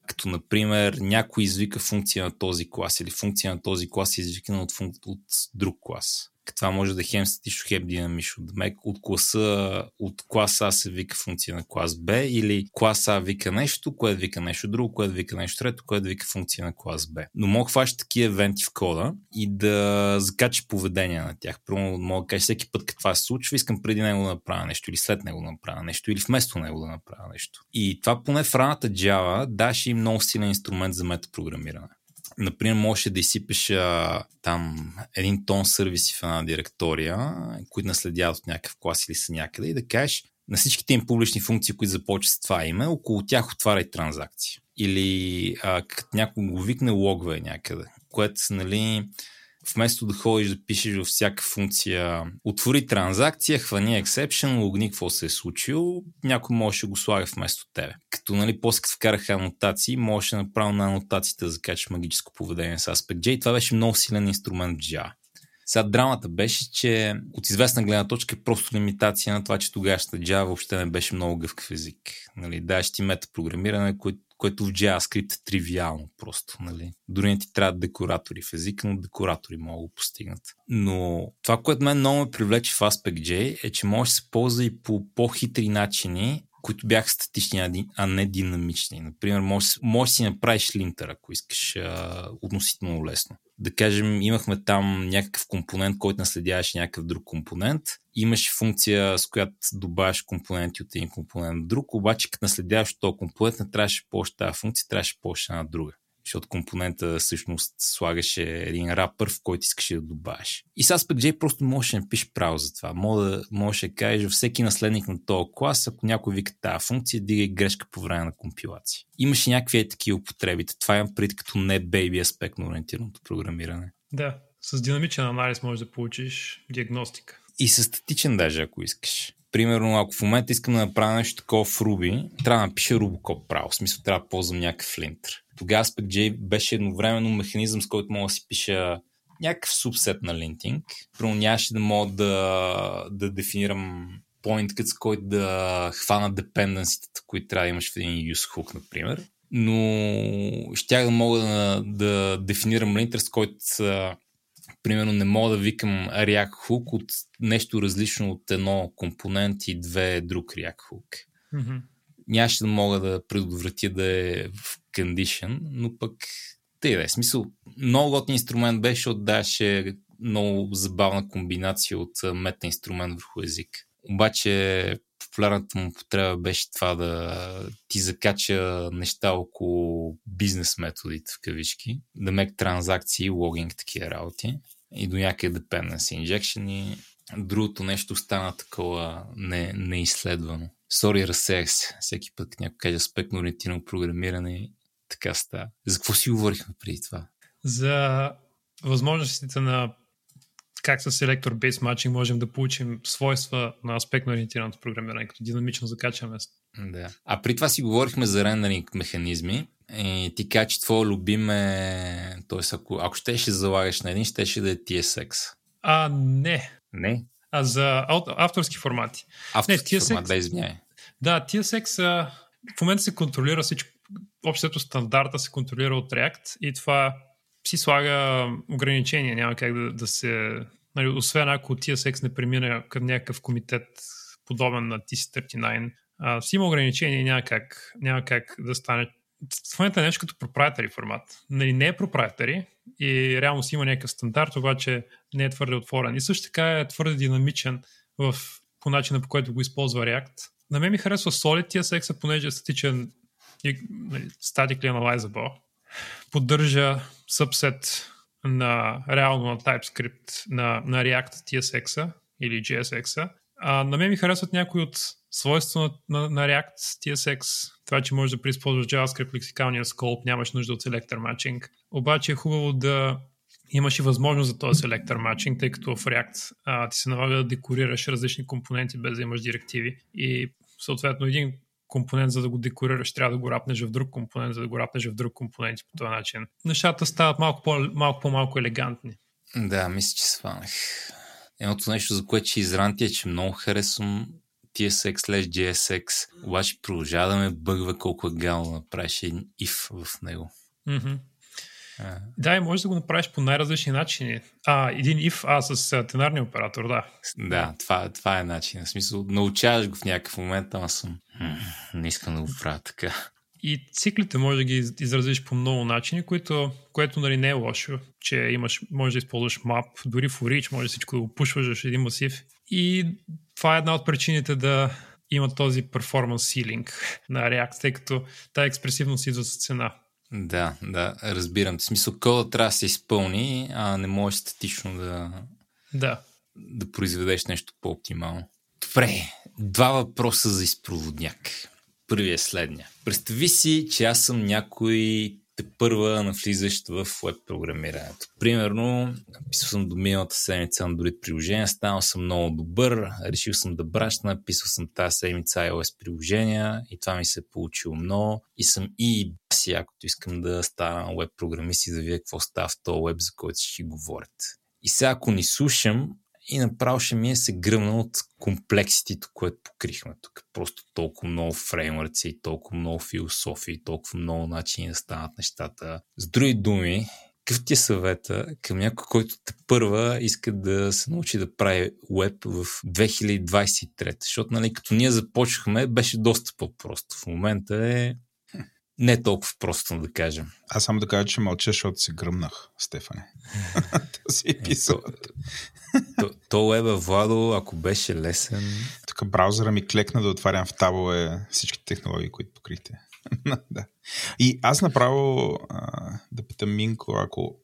B: като например някой извика функция на този клас или функция на този клас е извикана от, функ... от друг клас това може да е хем статично, хем динамично. От класа, от клас А се вика функция на клас Б или клас А вика нещо, което вика нещо друго, което вика нещо трето, което вика функция на клас Б. Но мога хваща такива евенти в кода и да закача поведение на тях. Първо мога да кажа всеки път какво се случва, искам преди него да направя нещо или след него да направя нещо или вместо него да направя нещо. И това поне в раната Java даше и много силен инструмент за метапрограмиране например, можеш да изсипеш а, там един тон сервиси в една директория, които наследяват от някакъв клас или са някъде и да кажеш на всичките им публични функции, които започват с това име, около тях отваряй транзакции. Или а, като някой го викне логве някъде, което нали, вместо да ходиш да пишеш във всяка функция отвори транзакция, хвани exception, логни какво се е случило, някой може да го слага вместо тебе. Като нали, после като вкараха анотации, можеше направо на анотациите да закачаш магическо поведение с Aspect.j. Това беше много силен инструмент в Java. Сега драмата беше, че от известна гледна точка е просто лимитация на това, че тогава Java въобще не беше много гъвкав език. Нали, даваш ти метапрограмиране, което което в JavaScript е тривиално просто. Нали? Дори не ти трябва декоратори в езика, но декоратори могат да го постигнат. Но това, което мен много ме привлече в Aspect.j е, че може да се ползва и по по-хитри начини, които бяха статични, а не динамични. Например, може, може да си направиш линтер, ако искаш а, относително лесно да кажем, имахме там някакъв компонент, който наследяваше някакъв друг компонент. Имаше функция, с която добавяш компоненти от един компонент в друг, обаче като наследяваш този компонент, не трябваше повече тази функция, трябваше повече една друга защото компонента всъщност слагаше един рапър, в който искаше да добавиш. И с Aspect.j просто можеш да напишеш право за това. Може да, можеш да кажеш всеки наследник на този клас, ако някой вика тази функция, дига грешка по време на компилация. Имаше някакви такива употреби. Това имам пред като не бейби аспект на ориентираното програмиране.
C: Да, с динамичен анализ можеш да получиш диагностика.
B: И с статичен даже, ако искаш. Примерно, ако в момента искам да направя нещо такова в Ruby, трябва да напиша Rubocop право. В смисъл, трябва да ползвам някакъв линтер. Тогава AspectJ беше едновременно механизъм, с който мога да си пиша някакъв субсет на линтинг. Първо нямаше да мога да, да дефинирам point, с който да хвана депенденсите, които трябва да имаш в един use hook, например. Но щях да мога да, да дефинирам линтер, с който примерно не мога да викам React Hook от нещо различно от едно компонент и две друг React Hook. Mm-hmm. Нямаше да мога да предотвратя да е в condition, но пък те да. Смисъл, много готин инструмент беше, защото даваше много забавна комбинация от мета инструмент върху език. Обаче популярната му потреба беше това да ти закача неща около бизнес методите в кавички, да мек транзакции, логинг, такива работи и до някъде dependency injection и другото нещо стана такова не, неизследвано. Сори, разсеях се. Всеки път, някой каже ориентирано програмиране, така става. За какво си говорихме преди това?
C: За възможностите на как с Selector Based Matching можем да получим свойства на аспектно ориентираното програмиране, като динамично закачаме.
B: Да. А при това си говорихме за рендеринг механизми. И ти кажа, че твой любим е... Тоест, ако, ако ще ще залагаш на един, ще ще да е TSX.
C: А, не.
B: Не?
C: А за авторски формати.
B: Авторски не, TSX, формат, да, извиняй.
C: Да, TSX а, в момента се контролира всичко. Общото стандарта се контролира от React и това си слага ограничения. Няма как да, да се... Нали, освен ако TSX не премине към някакъв комитет подобен на TC39, а, си има ограничения и няма как, няма как да стане в момента е нещо като проприетари формат. Нали, не е проприетари и реално си има някакъв стандарт, обаче не е твърде отворен. И също така е твърде динамичен в, по начина по който го използва React. На мен ми харесва Solid TSX, понеже е статичен statically analyzable. Поддържа сабсет на реално на TypeScript на, на React TSX или JSX. А, на мен ми харесват някои от свойства на, на, на React TSX, това, че можеш да преизползваш JavaScript лексикалния скоп, нямаш нужда от selector matching. Обаче е хубаво да имаш и възможност за този selector matching, тъй като в React а, ти се налага да декорираш различни компоненти без да имаш директиви и съответно един компонент, за да го декорираш, трябва да го рапнеш в друг компонент, за да го рапнеш в друг компонент по този начин. Нещата стават малко, по, малко по-малко елегантни.
B: Да, мисля, че сванах. Едното нещо, за което ще изранти е, че много харесвам TSX slash JSX, обаче продължава да ме бъгва колко е гално направиш един if в него.
C: Mm-hmm. А. Да, и можеш да го направиш по най-различни начини. А, един if, а с тенарния оператор, да.
B: Да, това, това е начин. В смисъл, научаваш го в някакъв момент, ама съм. Не искам да го правя така.
C: И циклите може да ги изразиш по много начини, които, което нали, не е лошо, че имаш, може да използваш мап, дори в Reach може всичко да го пушваш в един масив. И това е една от причините да има този перформанс силинг на React, тъй като тази експресивност идва с цена.
B: Да, да, разбирам. В смисъл, кода трябва да се изпълни, а не можеш статично да,
C: да.
B: да произведеш нещо по-оптимално. Добре, два въпроса за изпроводняк. Първият е следния. Представи си, че аз съм някой те първа навлизащ в веб програмирането. Примерно, написал съм до миналата седмица Android приложения, станал съм много добър, решил съм да брашна, написал съм тази седмица iOS приложения и това ми се е получило много и съм и си, акото искам да стана веб програмист и да видя какво става в този веб, за който ще говорят. И сега, ако ни слушам и направо ще ми е се гръмна от комплекситито, което покрихме тук. Просто толкова много фреймърци, толкова много философии, толкова много начини да станат нещата. С други думи, какъв ти е съвета към някой, който те първа иска да се научи да прави веб в 2023? Защото, нали, като ние започнахме, беше доста по-просто. В момента е не толкова просто да кажем.
A: Аз само да кажа, че мълча, защото се гръмнах, Стефане. то си е писал.
B: То, то е Владо, ако беше лесен...
A: Тук браузъра ми клекна да отварям в таблове всички технологии, които покрихте. да. И аз направо а, да питам Минко, ако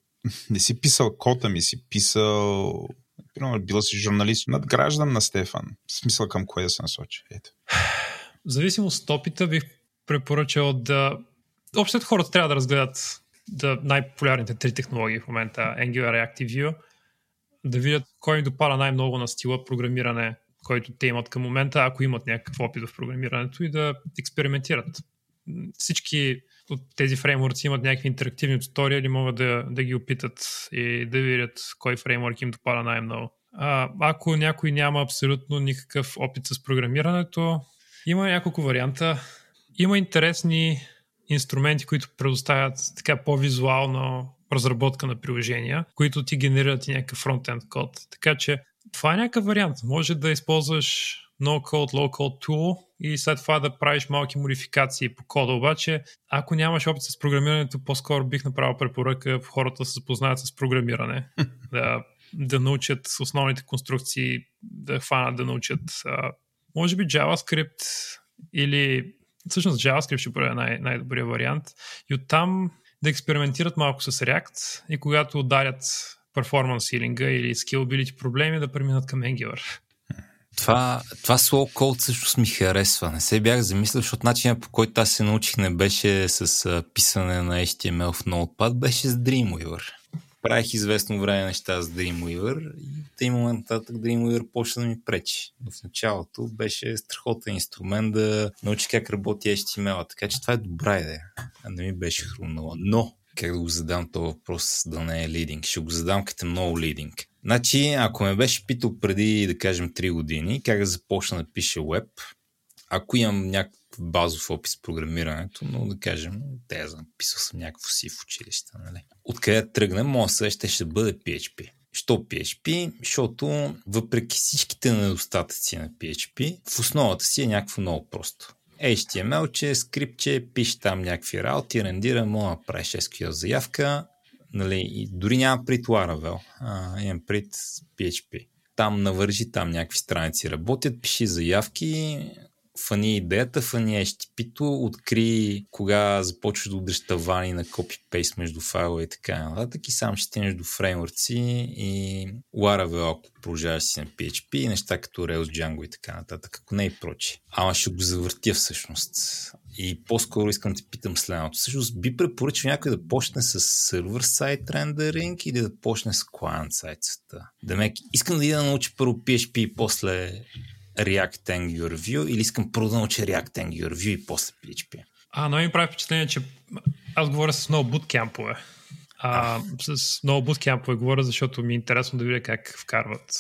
A: не си писал кота ми, си писал Примерно, бил си журналист, надграждан на Стефан. В смисъл към кое да се насочи. Ето.
C: В зависимост от опита бих препоръчал да... Общо хората трябва да разгледат да най-популярните три технологии в момента Angular, React и Vue, да видят кой им допада най-много на стила програмиране, който те имат към момента, ако имат някакъв опит в програмирането и да експериментират. Всички от тези фреймворци имат някакви интерактивни туториали, могат да, да ги опитат и да видят кой фреймворк им допада най-много. А, ако някой няма абсолютно никакъв опит с програмирането, има няколко варианта. Има интересни инструменти, които предоставят така по-визуално разработка на приложения, които ти генерират и някакъв фронтенд код. Така че това е някакъв вариант. Може да използваш no-code, low-code tool и след това да правиш малки модификации по кода. Обаче, ако нямаш опит с програмирането, по-скоро бих направил препоръка в хората да се запознаят с програмиране, да, да научат основните конструкции, да хванат, да научат а, може би JavaScript или всъщност JavaScript ще бъде най- най-добрият вариант и оттам да експериментират малко с React и когато ударят перформанс силинга или скилабилити проблеми да преминат към Angular.
B: Това, това slow code също ми харесва. Не се бях замислил, защото начинът по който аз се научих не беше с писане на HTML в Notepad, беше с Dreamweaver правих известно време неща с Dreamweaver и в един момент нататък Dreamweaver почна да ми пречи. Но в началото беше страхотен инструмент да научи как работи HTML, така че това е добра идея. А не ми беше хрумнала. Но, как да го задам този въпрос да не е лидинг? Ще го задам като много лидинг. Значи, ако ме беше питал преди, да кажем, 3 години, как да започна да пише веб, ако имам някакъв базов опит с програмирането, но да кажем, я знам, писал съм някакво си в училище. Нали? Откъде тръгнем, моят съвет ще, ще бъде PHP. Що PHP? Защото въпреки всичките недостатъци на PHP, в основата си е някакво много просто. HTML, че скриптче, пише там някакви работи, рендира, мога да направиш SQL заявка, нали, и дори няма прит Laravel, а, имам прит PHP. Там навържи, там някакви страници работят, пиши заявки, фани идеята, фани HTTP-то, откри кога започваш да удръж тавани на копи-пейст между файла и така нататък и сам ще стигнеш до фреймворци и Laravel, ако продължаваш си на PHP и неща като Rails, Django и така нататък, ако не и прочи. Ама ще го завъртя всъщност. И по-скоро искам да те питам следното. Всъщност би препоръчал някой да почне с сервер сайт рендеринг или да почне с клиент сайт света. Демек, искам да ида да науча първо PHP и после React Angular Vue или искам първо да науча React Angular Vue и после PHP?
C: А, но ми прави впечатление, че аз говоря с много буткемпове. А, а. С много буткемпове говоря, защото ми е интересно да видя как вкарват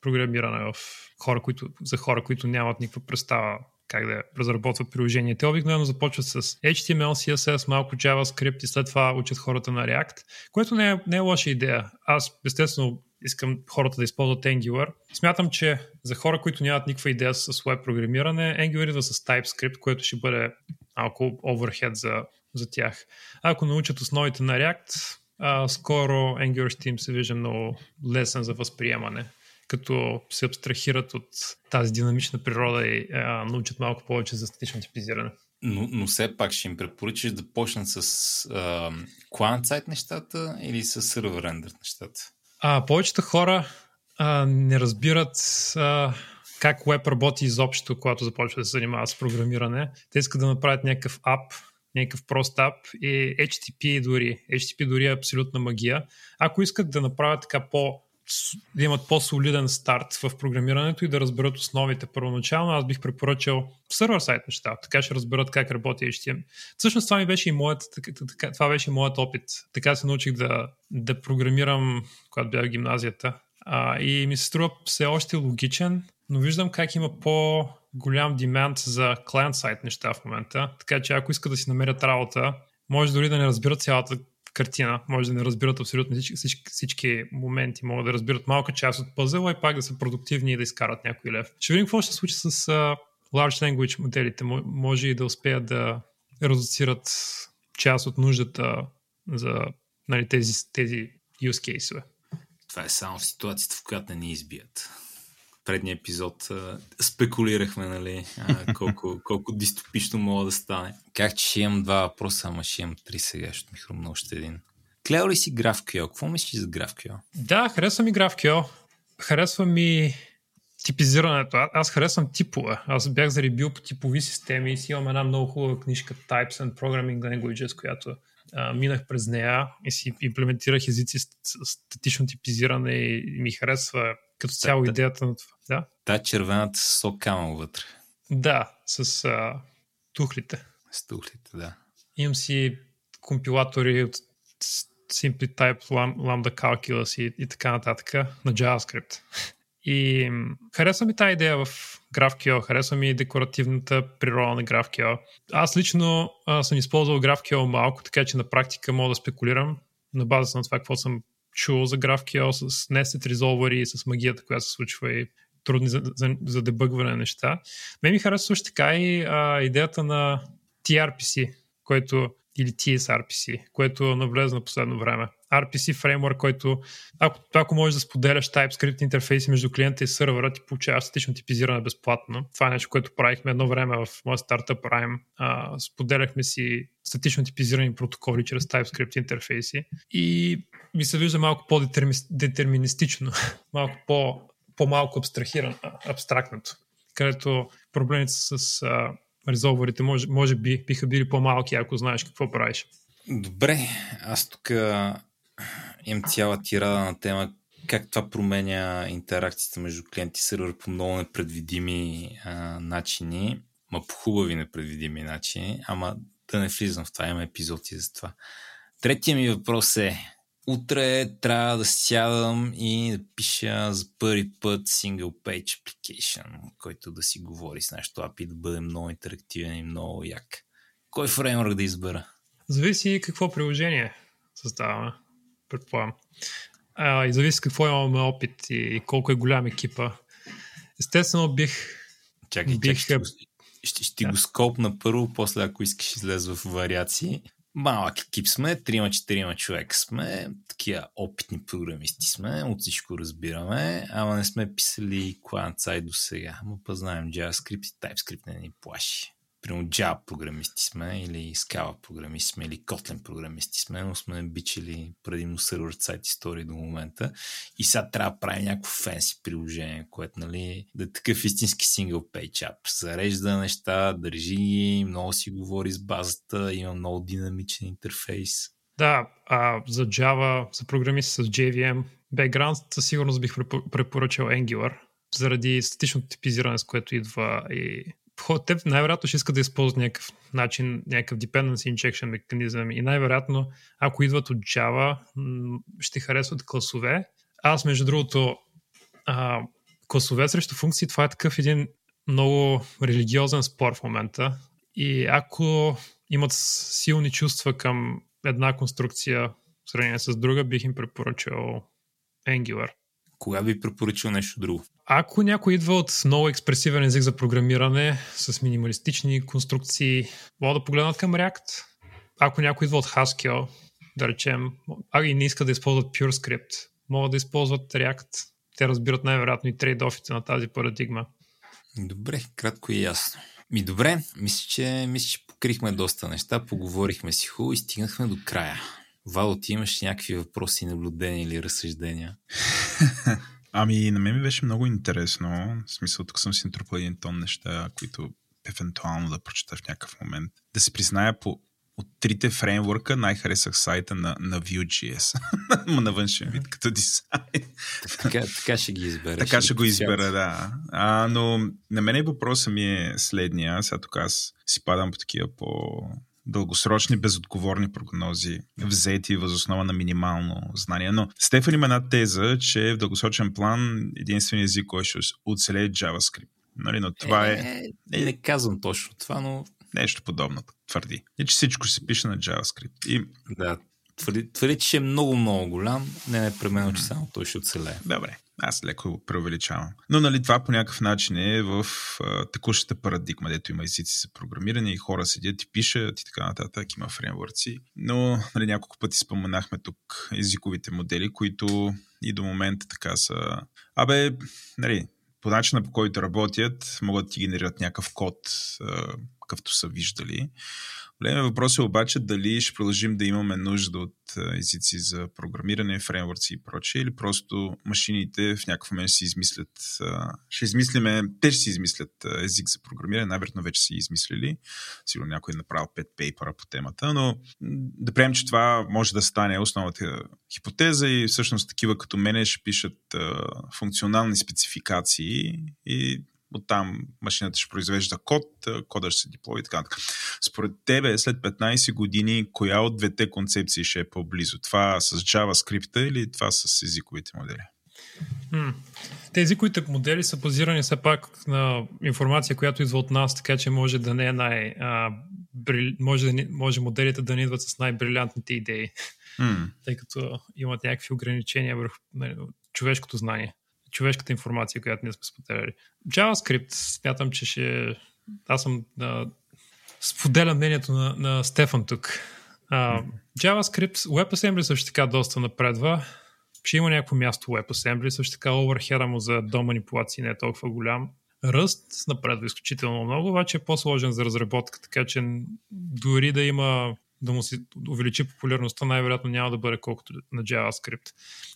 C: програмиране в хора, които, за хора, които нямат никаква представа как да разработват приложение. Те обикновено започват с HTML, CSS, малко JavaScript и след това учат хората на React, което не е, не е лоша идея. Аз, естествено, искам хората да използват Angular. Смятам, че за хора, които нямат никаква идея с веб програмиране, Angular идва с TypeScript, което ще бъде малко overhead за, за тях. Ако научат основите на React, а, скоро Angular ще им се вижда много лесен за възприемане като се абстрахират от тази динамична природа и а, научат малко повече за статично типизиране.
B: Но, но все пак ще им препоръчаш да почнат с клан сайт нещата или с рендер нещата?
C: А, повечето хора а, не разбират а, как веб работи изобщо, когато започват да се занимават с програмиране. Те искат да направят някакъв ап, някакъв прост ап и HTTP дори. HTTP дори е абсолютна магия. Ако искат да направят така по да имат по-солиден старт в програмирането и да разберат основите първоначално, аз бих препоръчал сервер сайт неща. Така ще разберат как работи HTML. Всъщност това ми беше и моят, това беше и моят опит. Така се научих да, да програмирам, когато бях в гимназията. А, и ми се струва все още логичен, но виждам как има по голям демант за клиент сайт неща в момента. Така че ако искат да си намерят работа, може дори да не разбират цялата картина, може да не разбират абсолютно всички, всички, всички моменти, могат да разбират малка част от пъзела и пак да са продуктивни и да изкарат някой лев. Ще видим какво ще се случи с uh, Large Language моделите. Може и да успеят да редуцират част от нуждата за нали, тези, тези use case
B: Това е само в ситуацията, в която не ни избият предния епизод спекулирахме, нали, колко, колко дистопично мога да стане. Как че ще имам два въпроса, ама ще имам три сега, ще ми хрумна още един. Клео ли си GraphQL? Какво мислиш за GraphQL?
C: Да, харесва ми GraphQL. Харесва ми типизирането. Аз харесвам типове. Аз бях заребил по типови системи и си имам една много хубава книжка Types and Programming Languages, която а, минах през нея и си имплементирах езици с статично типизиране и ми харесва като цяло идеята на това. Да?
B: Та червената с сок камъл вътре.
C: Да, с а, тухлите.
B: С тухлите, да.
C: Имам си компилатори от Simply Type, Lambda Calculus и, и така нататък на JavaScript. И харесва ми тази идея в GraphQL, харесва ми декоративната природа на GraphQL. Аз лично а, съм използвал GraphQL малко, така че на практика мога да спекулирам на базата на това, какво съм чул за GraphQL с nested resolver и с магията, която се случва и трудни за, за, за дебъгване неща. Ме ми харесва също така и а, идеята на TRPC, който или TSRPC, което навлезе на последно време. RPC фреймворк, който ако, ако можеш да споделяш TypeScript интерфейси между клиента и сървъра, ти получаваш статично типизиране безплатно. Това е нещо, което правихме едно време в моя стартъп Prime. А, споделяхме си статично типизирани протоколи чрез TypeScript интерфейси и ми се вижда малко по-детерминистично, малко по, по-малко абстрахирано, абстрактното, където проблемите с а, резолверите може, може би биха били по-малки, ако знаеш какво правиш.
B: Добре, аз тук имам цяла тирада на тема как това променя интеракцията между клиент и сервер по много непредвидими а, начини, ма по хубави непредвидими начини, ама да не влизам в това, има епизоди за това. Третия ми въпрос е, утре трябва да сядам и да пиша за първи път single page application, който да си говори с нашото API, да бъде много интерактивен и много як. Кой фреймворк да избера?
C: Зависи какво приложение създаваме, предполагам. А, и зависи какво имаме опит и колко е голям екипа. Естествено бих...
B: Чакай, бих... чакай, ще, ще, ще да. го скопна първо, после ако искаш излезе в вариации малък екип сме, трима-четирима човека сме, такива опитни програмисти сме, от всичко разбираме, ама не сме писали side до сега. Ама па знаем JavaScript и TypeScript не ни плаши примерно Java програмисти сме, или Scala програмисти сме, или Kotlin програмисти сме, но сме бичили предимно сервер сайт истории до момента. И сега трябва да правим някакво фенси приложение, което нали, да е такъв истински сингъл page app. Зарежда неща, държи ги, много си говори с базата, има много динамичен интерфейс.
C: Да, а за Java, за програмисти с JVM, background със сигурност бих препоръчал Angular, заради статичното типизиране, с което идва и те най-вероятно ще искат да използват някакъв начин, някакъв dependency injection механизъм и най-вероятно, ако идват от Java, ще харесват класове. Аз, между другото, а, класове срещу функции, това е такъв един много религиозен спор в момента. И ако имат силни чувства към една конструкция в сравнение с друга, бих им препоръчал Angular.
B: Кога би препоръчал нещо друго?
C: Ако някой идва от много експресивен език за програмиране с минималистични конструкции, могат да погледнат към React. Ако някой идва от Haskell, да речем, а и не иска да използват PureScript, могат да използват React. Те разбират най-вероятно и трейд-офите на тази парадигма.
B: Добре, кратко и ясно. Ми добре, мисля, че, мисля, че покрихме доста неща, поговорихме си хубаво и стигнахме до края. Вало, ти имаш някакви въпроси, наблюдения или разсъждения?
A: Ами, на мен ми беше много интересно. В смисъл, тук съм си натрупал един тон неща, които евентуално да прочета в някакъв момент. Да се призная, по, от трите фреймворка най-харесах сайта на, на Vue.js. на външен вид, като дизайн.
B: така, така ще ги избера.
A: Така ще, ще го избера, да. А, но на мен въпросът ми е следния. Сега тук аз си падам по такива по дългосрочни, безотговорни прогнози, взети възоснова на минимално знание. Но Стефан има една теза, че в дългосрочен план единственият език, който ще оцелее е JavaScript. Нали, но това е,
B: е... Не казвам точно това, но...
A: Нещо подобно твърди. И че всичко ще се пише на JavaScript. И...
B: Да, твърди, твърди, че е много, много голям. Не е непременно, че само той ще оцелее.
A: Добре. Аз леко преувеличавам. Но нали, това по някакъв начин е в а, текущата парадигма, дето има езици за програмиране и хора седят и пишат и така нататък, има фреймворци. Но нали, няколко пъти споменахме тук езиковите модели, които и до момента така са... Абе, нали, по начина по който работят, могат да ти генерират някакъв код, какъвто са виждали. Големият въпрос е обаче дали ще продължим да имаме нужда от езици за програмиране, фреймворци и прочее, или просто машините в някакъв момент си измислят, ще измислиме, те ще си измислят език за програмиране, най-вероятно вече са измислили, сигурно някой е направил 5 пейпера по темата, но да приемем, че това може да стане основната хипотеза и всъщност такива като мене ще пишат функционални спецификации и Оттам машината ще произвежда код, кода ще се диплои и така нататък. Според тебе, след 15 години, коя от двете концепции ще е по-близо? Това с JavaScript или това с езиковите модели?
C: Hmm. Те езиковите модели са базирани все пак на информация, която идва от нас, така че може да не е най... А, брил... може, да не... може моделите да не идват с най-брилянтните идеи, mm. тъй като имат някакви ограничения върху нали, човешкото знание човешката информация, която ние сме споделяли. JavaScript смятам, че ще... Аз съм да споделя мнението на, на Стефан тук. Uh, JavaScript, WebAssembly също така доста напредва. Ще има някакво място WebAssembly, също така оверхеда му за до манипулации не е толкова голям. Ръст напредва изключително много, обаче е по-сложен за разработка, така че дори да има да му се увеличи популярността, най-вероятно няма да бъде колкото на JavaScript.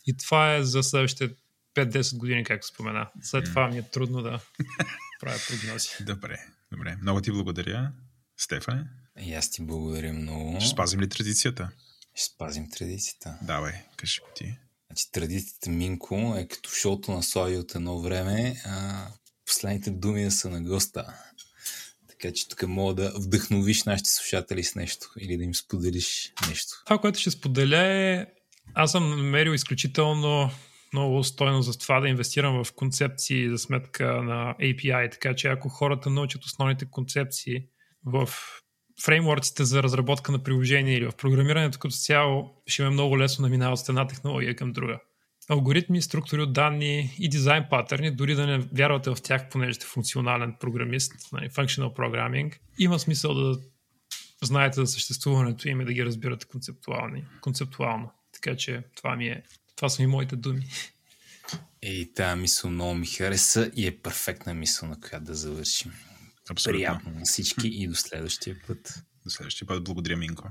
C: И това е за следващите 5-10 години, както спомена. След това ми е трудно да правя прогнози.
A: Добре, добре. Много ти благодаря, Стефане.
B: И аз ти благодаря много.
A: Ще спазим ли традицията?
B: Ще спазим традицията.
A: Давай, кажи го ти.
B: Значи, традицията Минко е като шоуто на Слави от едно време, а последните думи да са на госта. Така че тук мога да вдъхновиш нашите слушатели с нещо или да им споделиш нещо.
C: Това, което ще споделя е аз съм намерил изключително много стойно за това да инвестирам в концепции за сметка на API, така че ако хората научат основните концепции в фреймворците за разработка на приложения или в програмирането като цяло, ще ме много лесно да минава от една технология към друга. Алгоритми, структури от данни и дизайн патърни, дори да не вярвате в тях, понеже сте функционален програмист, нали, functional programming, има смисъл да знаете за съществуването им и да ги разбирате концептуално. Така че това ми е това са и моите думи.
B: И тази мисъл много ми хареса и е перфектна мисъл, на която да завършим. Абсолютно. Приятно на всички и до следващия път.
A: До следващия път. Благодаря, Минко.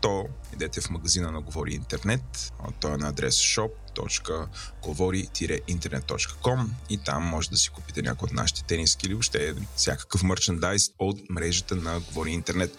A: то идете в магазина на Говори Интернет. Той е на адрес shop.govori-internet.com и там може да си купите някои от нашите тениски или въобще всякакъв мерчендайз от мрежата на Говори Интернет.